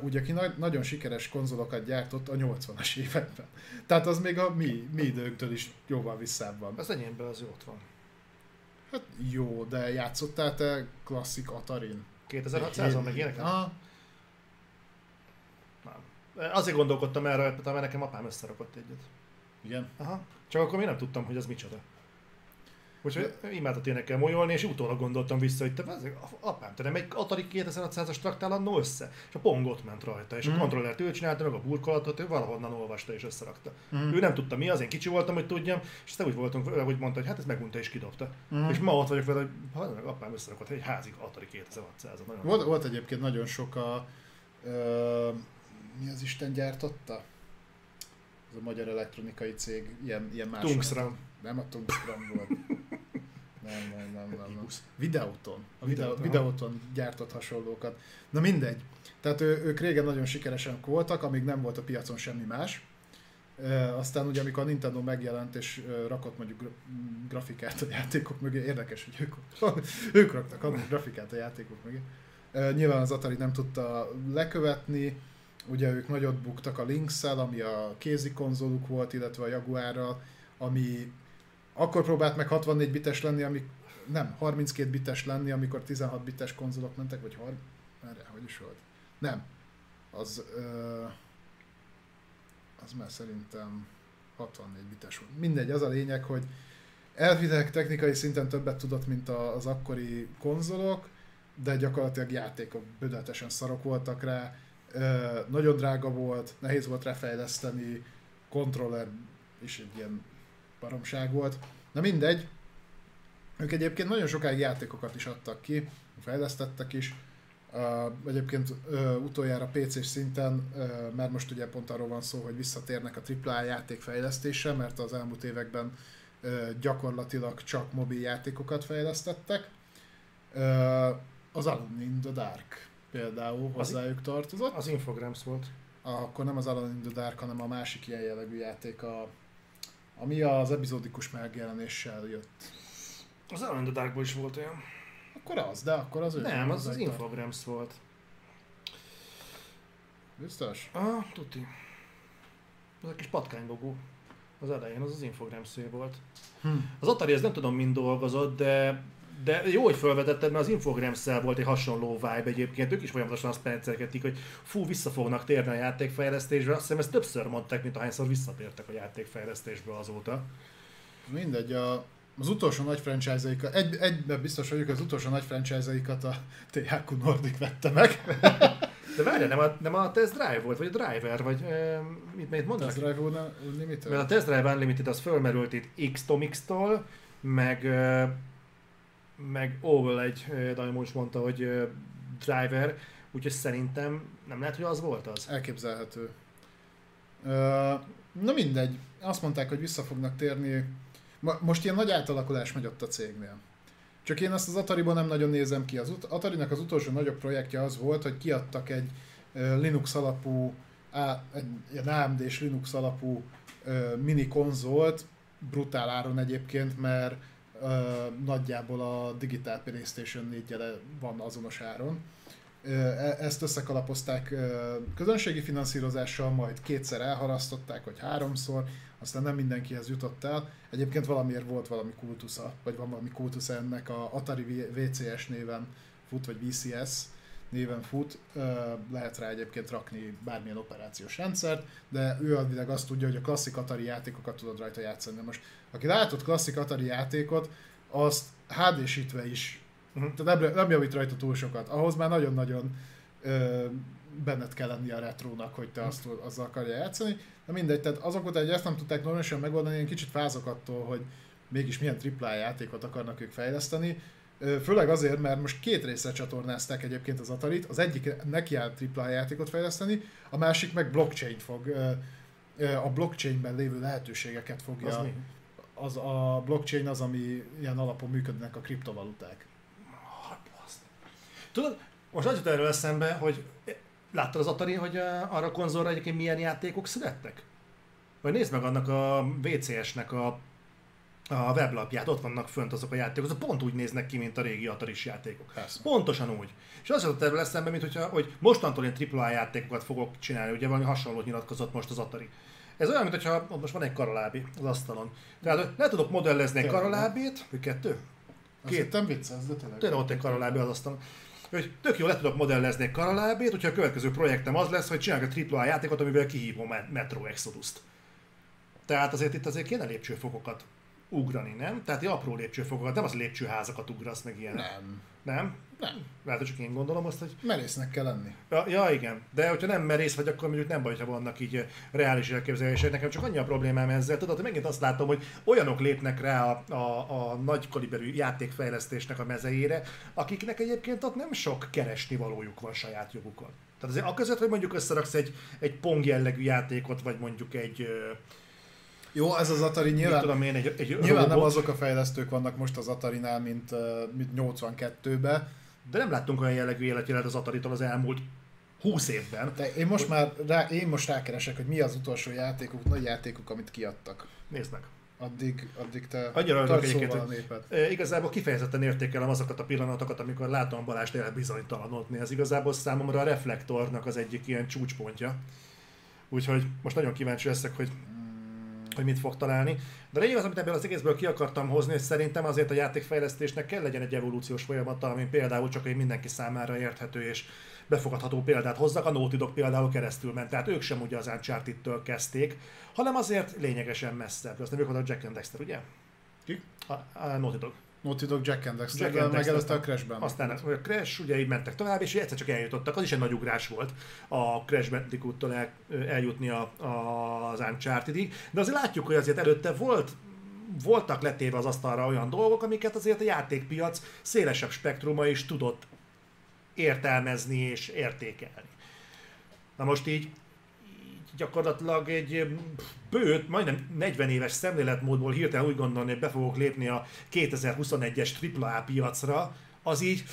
ugye aki nagy, nagyon sikeres konzolokat gyártott a 80-as években. Tehát az még a mi, mi időnktől is jóval visszább van. Az enyémben az jó ott van. Hát jó, de játszottál te klasszik Atarin? 2600-on meg ilyeneket? Aha. Nem. Azért gondolkodtam erre, mert nekem apám összerakott egyet. Igen. Aha. Csak akkor még nem tudtam, hogy az micsoda. Úgyhogy imádott énekel molyolni, és utólag gondoltam vissza, hogy te ezek, apám, te nem egy Atari 2600-as traktál annó össze? És a pong ott ment rajta, és a Mhm. kontrollert ő csinálta, meg a burkolatot, ő valahonnan olvasta és összerakta. Mhm. Ő nem tudta mi az, én kicsi voltam, hogy tudjam, és aztán úgy voltunk vele, hogy mondta, hogy hát ez megunta és kidobta. Mhm. És ma ott vagyok vele, hogy meg apám összerakott egy házi Atari 2600 nagyon Volt, volt egyébként nagyon sok a... Ö, mi az Isten gyártotta? Ez a magyar elektronikai cég, ilyen, ilyen más. Tungsram. Nem a Tungsram volt. Nem, nem, nem, nem. nem. Videóton. A videó, Videóton, gyártott hasonlókat. Na mindegy. Tehát ő, ők régen nagyon sikeresek voltak, amíg nem volt a piacon semmi más. E, aztán ugye amikor a Nintendo megjelent és rakott mondjuk gra- grafikát a játékok mögé, érdekes, hogy ők, ők raktak adni grafikát a játékok mögé. E, nyilván az Atari nem tudta lekövetni, ugye ők nagyot buktak a lynx ami a kézi konzoluk volt, illetve a Jaguarral, ami akkor próbált meg 64 bites lenni, ami nem, 32 bites lenni, amikor 16 bites konzolok mentek, vagy 30, erre, hogy is volt? Nem. Az, ö, az már szerintem 64 bites volt. Mindegy, az a lényeg, hogy elvileg technikai szinten többet tudott, mint az akkori konzolok, de gyakorlatilag játékok bődöltesen szarok voltak rá, ö, nagyon drága volt, nehéz volt rá fejleszteni, kontroller is egy ilyen baromság volt. Na mindegy, ők egyébként nagyon sokáig játékokat is adtak ki, fejlesztettek is, Uh, egyébként uh, utoljára PC-s szinten, uh, mert most ugye pont arról van szó, hogy visszatérnek a AAA játékfejlesztésre, mert az elmúlt években uh, gyakorlatilag csak mobil játékokat fejlesztettek. Uh, az Alone in the Dark például hozzájuk tartozott. Az Infogrames volt. Akkor nem az Alone in the Dark, hanem a másik ilyen jellegű játék, a, ami az epizódikus megjelenéssel jött. Az Alan in the is volt olyan. Akkor az, de akkor az ő. Nem, az az tart- Infogrames volt. Biztos? Ah, tuti. Az a kis patkánylogó. Az elején az az Infogrames volt. Hm. Az Atari ez nem tudom mind dolgozott, de de jó, hogy felvetetted, mert az infogrames volt egy hasonló vibe egyébként. Ők is folyamatosan azt percelgetik, hogy fú, vissza fognak térni a játékfejlesztésbe. Azt hiszem ezt többször mondták, mint ahányszor visszatértek a játékfejlesztésbe azóta. Mindegy, a, az utolsó nagy franchise-aikat, egy, egyben biztos vagyok, az utolsó nagy franchise-aikat a THQ Nordic vette meg. De várjál, nem a, nem a Test Drive volt, vagy a Driver, vagy e, mit, mit mondanak? Test Drive Unlimited? Mert a Test Drive Unlimited az fölmerült itt X-Tomix-tól, meg, ö, meg Oval egy Daimon is mondta, hogy Driver, úgyhogy szerintem nem lehet, hogy az volt az. Elképzelhető. Na mindegy, azt mondták, hogy vissza fognak térni. Most ilyen nagy átalakulás megy ott a cégnél. Csak én azt az Atari-ban nem nagyon nézem ki. Az Atari-nak az utolsó nagyobb projektje az volt, hogy kiadtak egy Linux alapú, egy AMD-s Linux alapú mini konzolt, brutál áron egyébként, mert uh, nagyjából a Digital Playstation 4 van azonos áron. E- ezt összekalapozták közönségi finanszírozással, majd kétszer elharasztották, vagy háromszor, aztán nem mindenkihez jutott el. Egyébként valamiért volt valami kultusza, vagy van valami kultusza ennek a Atari VCS néven fut, vagy VCS néven fut, lehet rá egyébként rakni bármilyen operációs rendszert, de ő addig azt tudja, hogy a klasszik Atari játékokat tudod rajta játszani. Most, aki látott klasszik Atari játékot, azt HD-sítve is Uh-huh. Tehát nem, nem javít rajta túl sokat. Ahhoz már nagyon-nagyon ö, benned kell lenni a retrónak, hogy te azt, azzal akarja játszani. De mindegy, tehát azok után, hogy ezt nem tudták normálisan megoldani, én kicsit fázok attól, hogy mégis milyen AAA játékot akarnak ők fejleszteni. Főleg azért, mert most két részre csatornázták egyébként az Atarit. Az egyik neki áll AAA játékot fejleszteni, a másik meg blockchain fog, a blockchainben lévő lehetőségeket fogja. Az, a blockchain az, ami ilyen alapon működnek a kriptovaluták. Tudod, most az jut erről eszembe, hogy láttad az Atari, hogy arra a konzolra egyébként milyen játékok születtek? Vagy nézd meg annak a VCS-nek a, a weblapját, ott vannak fönt azok a játékok, azok pont úgy néznek ki, mint a régi atari játékok. Persze. Pontosan úgy. És az jutott erről eszembe, mint hogyha, hogy mostantól én AAA játékokat fogok csinálni, ugye valami hasonlót nyilatkozott most az Atari. Ez olyan, mintha most van egy karalábi az asztalon. Tehát le tudok modellezni egy karalábét, vagy kettő? Két. nem viccelsz, de tényleg. Tényleg ott egy karalábi az asztalon hogy tök jó le tudok modellezni egy karalábét, hogyha a következő projektem az lesz, hogy csinálok egy AAA játékot, amivel kihívom a Metro Exodus-t. Tehát azért itt azért kéne lépcsőfokokat ugrani, nem? Tehát egy apró lépcsőfokokat, nem az lépcsőházakat ugrasz meg ilyen. Nem. Nem? Nem. Lehet, hogy csak én gondolom azt, hogy... Merésznek kell lenni. Ja, ja, igen. De hogyha nem merész vagy, akkor mondjuk nem baj, ha vannak így reális elképzelések. Nekem csak annyi a problémám ezzel. Tudod, hogy megint azt látom, hogy olyanok lépnek rá a, a, a nagy kaliberű játékfejlesztésnek a mezejére, akiknek egyébként ott nem sok keresni valójuk van saját jogukon. Tehát azért aközött, hogy mondjuk összeraksz egy, egy pong jellegű játékot, vagy mondjuk egy jó, ez az Atari nyilván, tudom én, egy, egy nyilván robot. nem azok a fejlesztők vannak most az Atari-nál, mint, mint 82-ben. De nem láttunk olyan jellegű életjelet az Atari-tól az elmúlt 20 évben. De én most hogy... már rá, én most rákeresek, hogy mi az utolsó játékuk, nagy játékuk, amit kiadtak. Nézd meg. Addig, addig te Annyira örülök egyébként, hogy népet. igazából kifejezetten értékelem azokat a pillanatokat, amikor látom Balást elbizonytalanodni. Ez igazából számomra a reflektornak az egyik ilyen csúcspontja. Úgyhogy most nagyon kíváncsi leszek, hogy hogy mit fog találni. De lényeg az, amit ebből az egészből ki akartam hozni, hogy szerintem azért a játékfejlesztésnek kell legyen egy evolúciós folyamata, ami például csak egy mindenki számára érthető és befogadható példát hozzak. A Naughty Dog például keresztül ment, tehát ők sem ugye az Uncharted-től kezdték, hanem azért lényegesen messzebb. Azt nem ők a Jack and Dexter, ugye? Ki? A, a Naughty Dog. Naughty Dog Jack and Dexter, Jack and Dexter a Crashben. Aztán a Crash, ugye így mentek tovább, és egyszer csak eljutottak, az is egy nagy ugrás volt a Crash Bandicoot-tól el, eljutni a, a, az Uncharted-ig, de azért látjuk, hogy azért előtte volt voltak letéve az asztalra olyan dolgok, amiket azért a játékpiac szélesebb spektruma is tudott értelmezni és értékelni. Na most így gyakorlatilag egy bőt, majdnem 40 éves szemléletmódból hirtelen úgy gondolni, hogy be fogok lépni a 2021-es AAA piacra, az így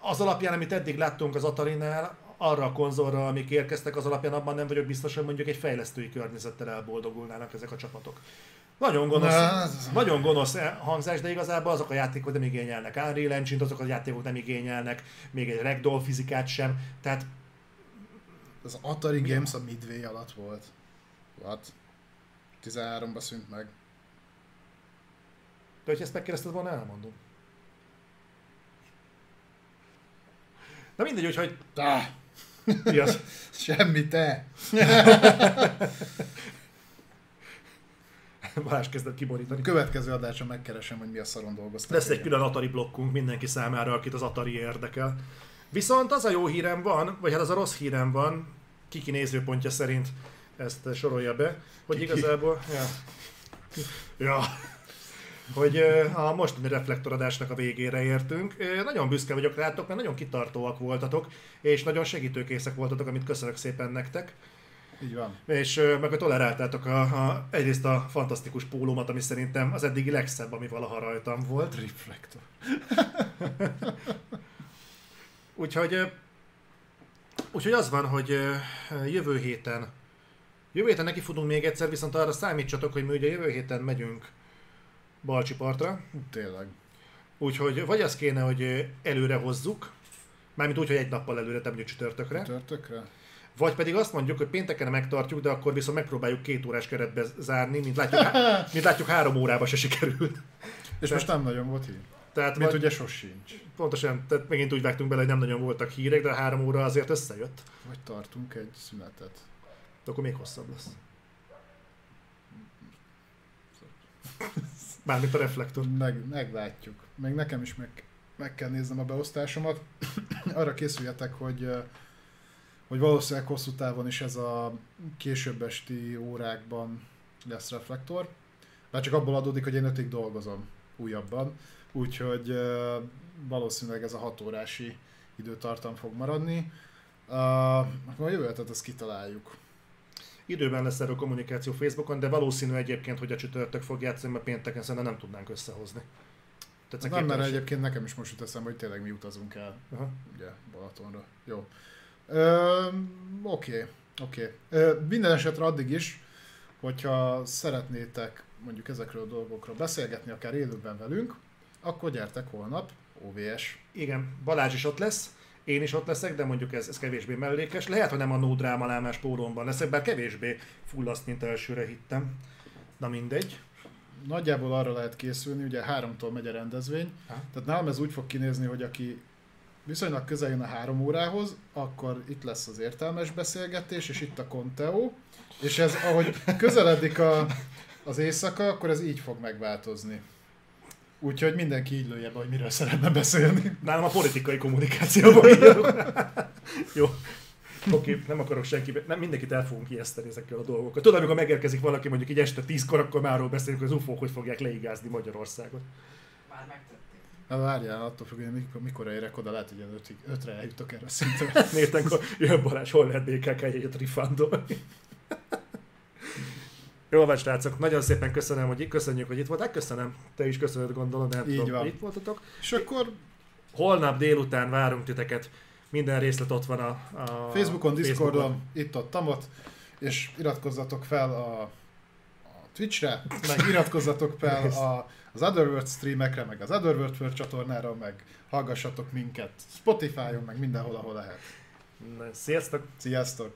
az alapján, amit eddig láttunk az Atari-nál, arra a konzolra, amik érkeztek, az alapján abban nem vagyok biztos, hogy mondjuk egy fejlesztői környezettel elboldogulnának ezek a csapatok. Nagyon gonosz, Na, nagyon gonosz hangzás, de igazából azok a játékok nem igényelnek Unreal Engine-t, azok a játékok nem igényelnek még egy ragdoll fizikát sem, tehát az Atari Mi Games a Midway alatt volt. What? 13-ba szűnt meg. De hogy ezt megkérdezted volna, elmondom. Na mindegy, úgyhogy... Tá. Mi az? Semmi, te. Balázs kezdett kiborítani. Következő adásra megkeresem, hogy mi a szaron dolgoztak. Lesz egy külön Atari blokkunk mindenki számára, akit az Atari érdekel. Viszont az a jó hírem van, vagy hát az a rossz hírem van, Kiki nézőpontja szerint ezt sorolja be, hogy Kiki. igazából... Ja. ja. Hogy a mostani reflektoradásnak a végére értünk. Nagyon büszke vagyok rátok, mert nagyon kitartóak voltatok, és nagyon segítőkészek voltatok, amit köszönök szépen nektek. Így van. És meg hogy toleráltátok a, a, egyrészt a fantasztikus pólómat, ami szerintem az eddigi legszebb, ami valaha rajtam volt. Reflektor. Úgyhogy, úgyhogy az van, hogy jövő héten Jövő héten neki futunk még egyszer, viszont arra számítsatok, hogy mi ugye jövő héten megyünk Balcsi partra, Tényleg. úgyhogy vagy az kéne, hogy előre hozzuk, mármint úgy, hogy egy nappal előre, te mondjuk csütörtökre, Törtökre? vagy pedig azt mondjuk, hogy pénteken megtartjuk, de akkor viszont megpróbáljuk két órás keretbe zárni, mint látjuk, mint látjuk három órába se sikerült. És most nem nagyon volt hír. Tehát Mint vagy, ugye sosincs. pontosan, tehát megint úgy vágtunk bele, hogy nem nagyon voltak hírek, de három óra azért összejött. Vagy tartunk egy szünetet. De akkor még hosszabb lesz. Mármint a reflektor. Meg, meglátjuk. Még nekem is meg, meg kell néznem a beosztásomat. Arra készüljetek, hogy, hogy valószínűleg hosszú távon is ez a később esti órákban lesz reflektor. Már csak abból adódik, hogy én ötig dolgozom újabban. Úgyhogy valószínűleg ez a 6 órási időtartam fog maradni. Uh, akkor a jövő hetet ezt kitaláljuk. Időben lesz erről kommunikáció Facebookon, de valószínű egyébként, hogy a csütörtök fog játszani, mert pénteken szerintem nem tudnánk összehozni. Ez Nem, mert egyébként nekem is most jut eszembe, hogy tényleg mi utazunk el Aha. ugye Balatonra. Jó. Oké, oké. Minden esetre addig is, hogyha szeretnétek mondjuk ezekről a dolgokról beszélgetni, akár élőben velünk, akkor gyertek holnap, OVS. Igen, Balázs is ott lesz, én is ott leszek, de mondjuk ez, ez kevésbé mellékes. Lehet, hogy nem a no dráma lámás pólómban leszek, bár kevésbé fullaszt, mint elsőre hittem. Na mindegy. Nagyjából arra lehet készülni, ugye háromtól megy a rendezvény, Aha. tehát nálam ez úgy fog kinézni, hogy aki viszonylag közel jön a három órához, akkor itt lesz az értelmes beszélgetés, és itt a Conteo, és ez ahogy közeledik a, az éjszaka, akkor ez így fog megváltozni. Úgyhogy mindenki így lője be, hogy miről szeretne beszélni. Nálam a politikai kommunikációban. Jó. Oké, nem akarok senki, nem mindenkit el fogunk ijeszteni ezekkel a dolgokkal. Tudod, amikor megérkezik valaki mondjuk így este tízkor, akkor már arról beszélünk, hogy az UFO-k hogy fogják leigázni Magyarországot. Már megtették. Na várjál, attól függ, hogy mikor, mikor érek oda, lehet, hogy ilyen ötig, ötre eljutok erre a szintre. Néztem, akkor jön Balázs, hol lehet BKK jegyet rifandolni. Jó van, srácok, nagyon szépen köszönöm, hogy köszönjük, hogy itt voltak. Köszönöm, te is köszönöd, gondolom, nem Így tudom, van. itt voltatok. És akkor Holnap délután várunk titeket. Minden részlet ott van a, a Facebookon, Discordon, itt ott, tamot, és iratkozzatok fel a, a Twitchre, meg iratkozzatok fel a, az Otherworld streamekre, meg az Otherworld csatornára, meg hallgassatok minket Spotify-on, meg mindenhol, ahol lehet. Na, Sziasztok! Sziasztok!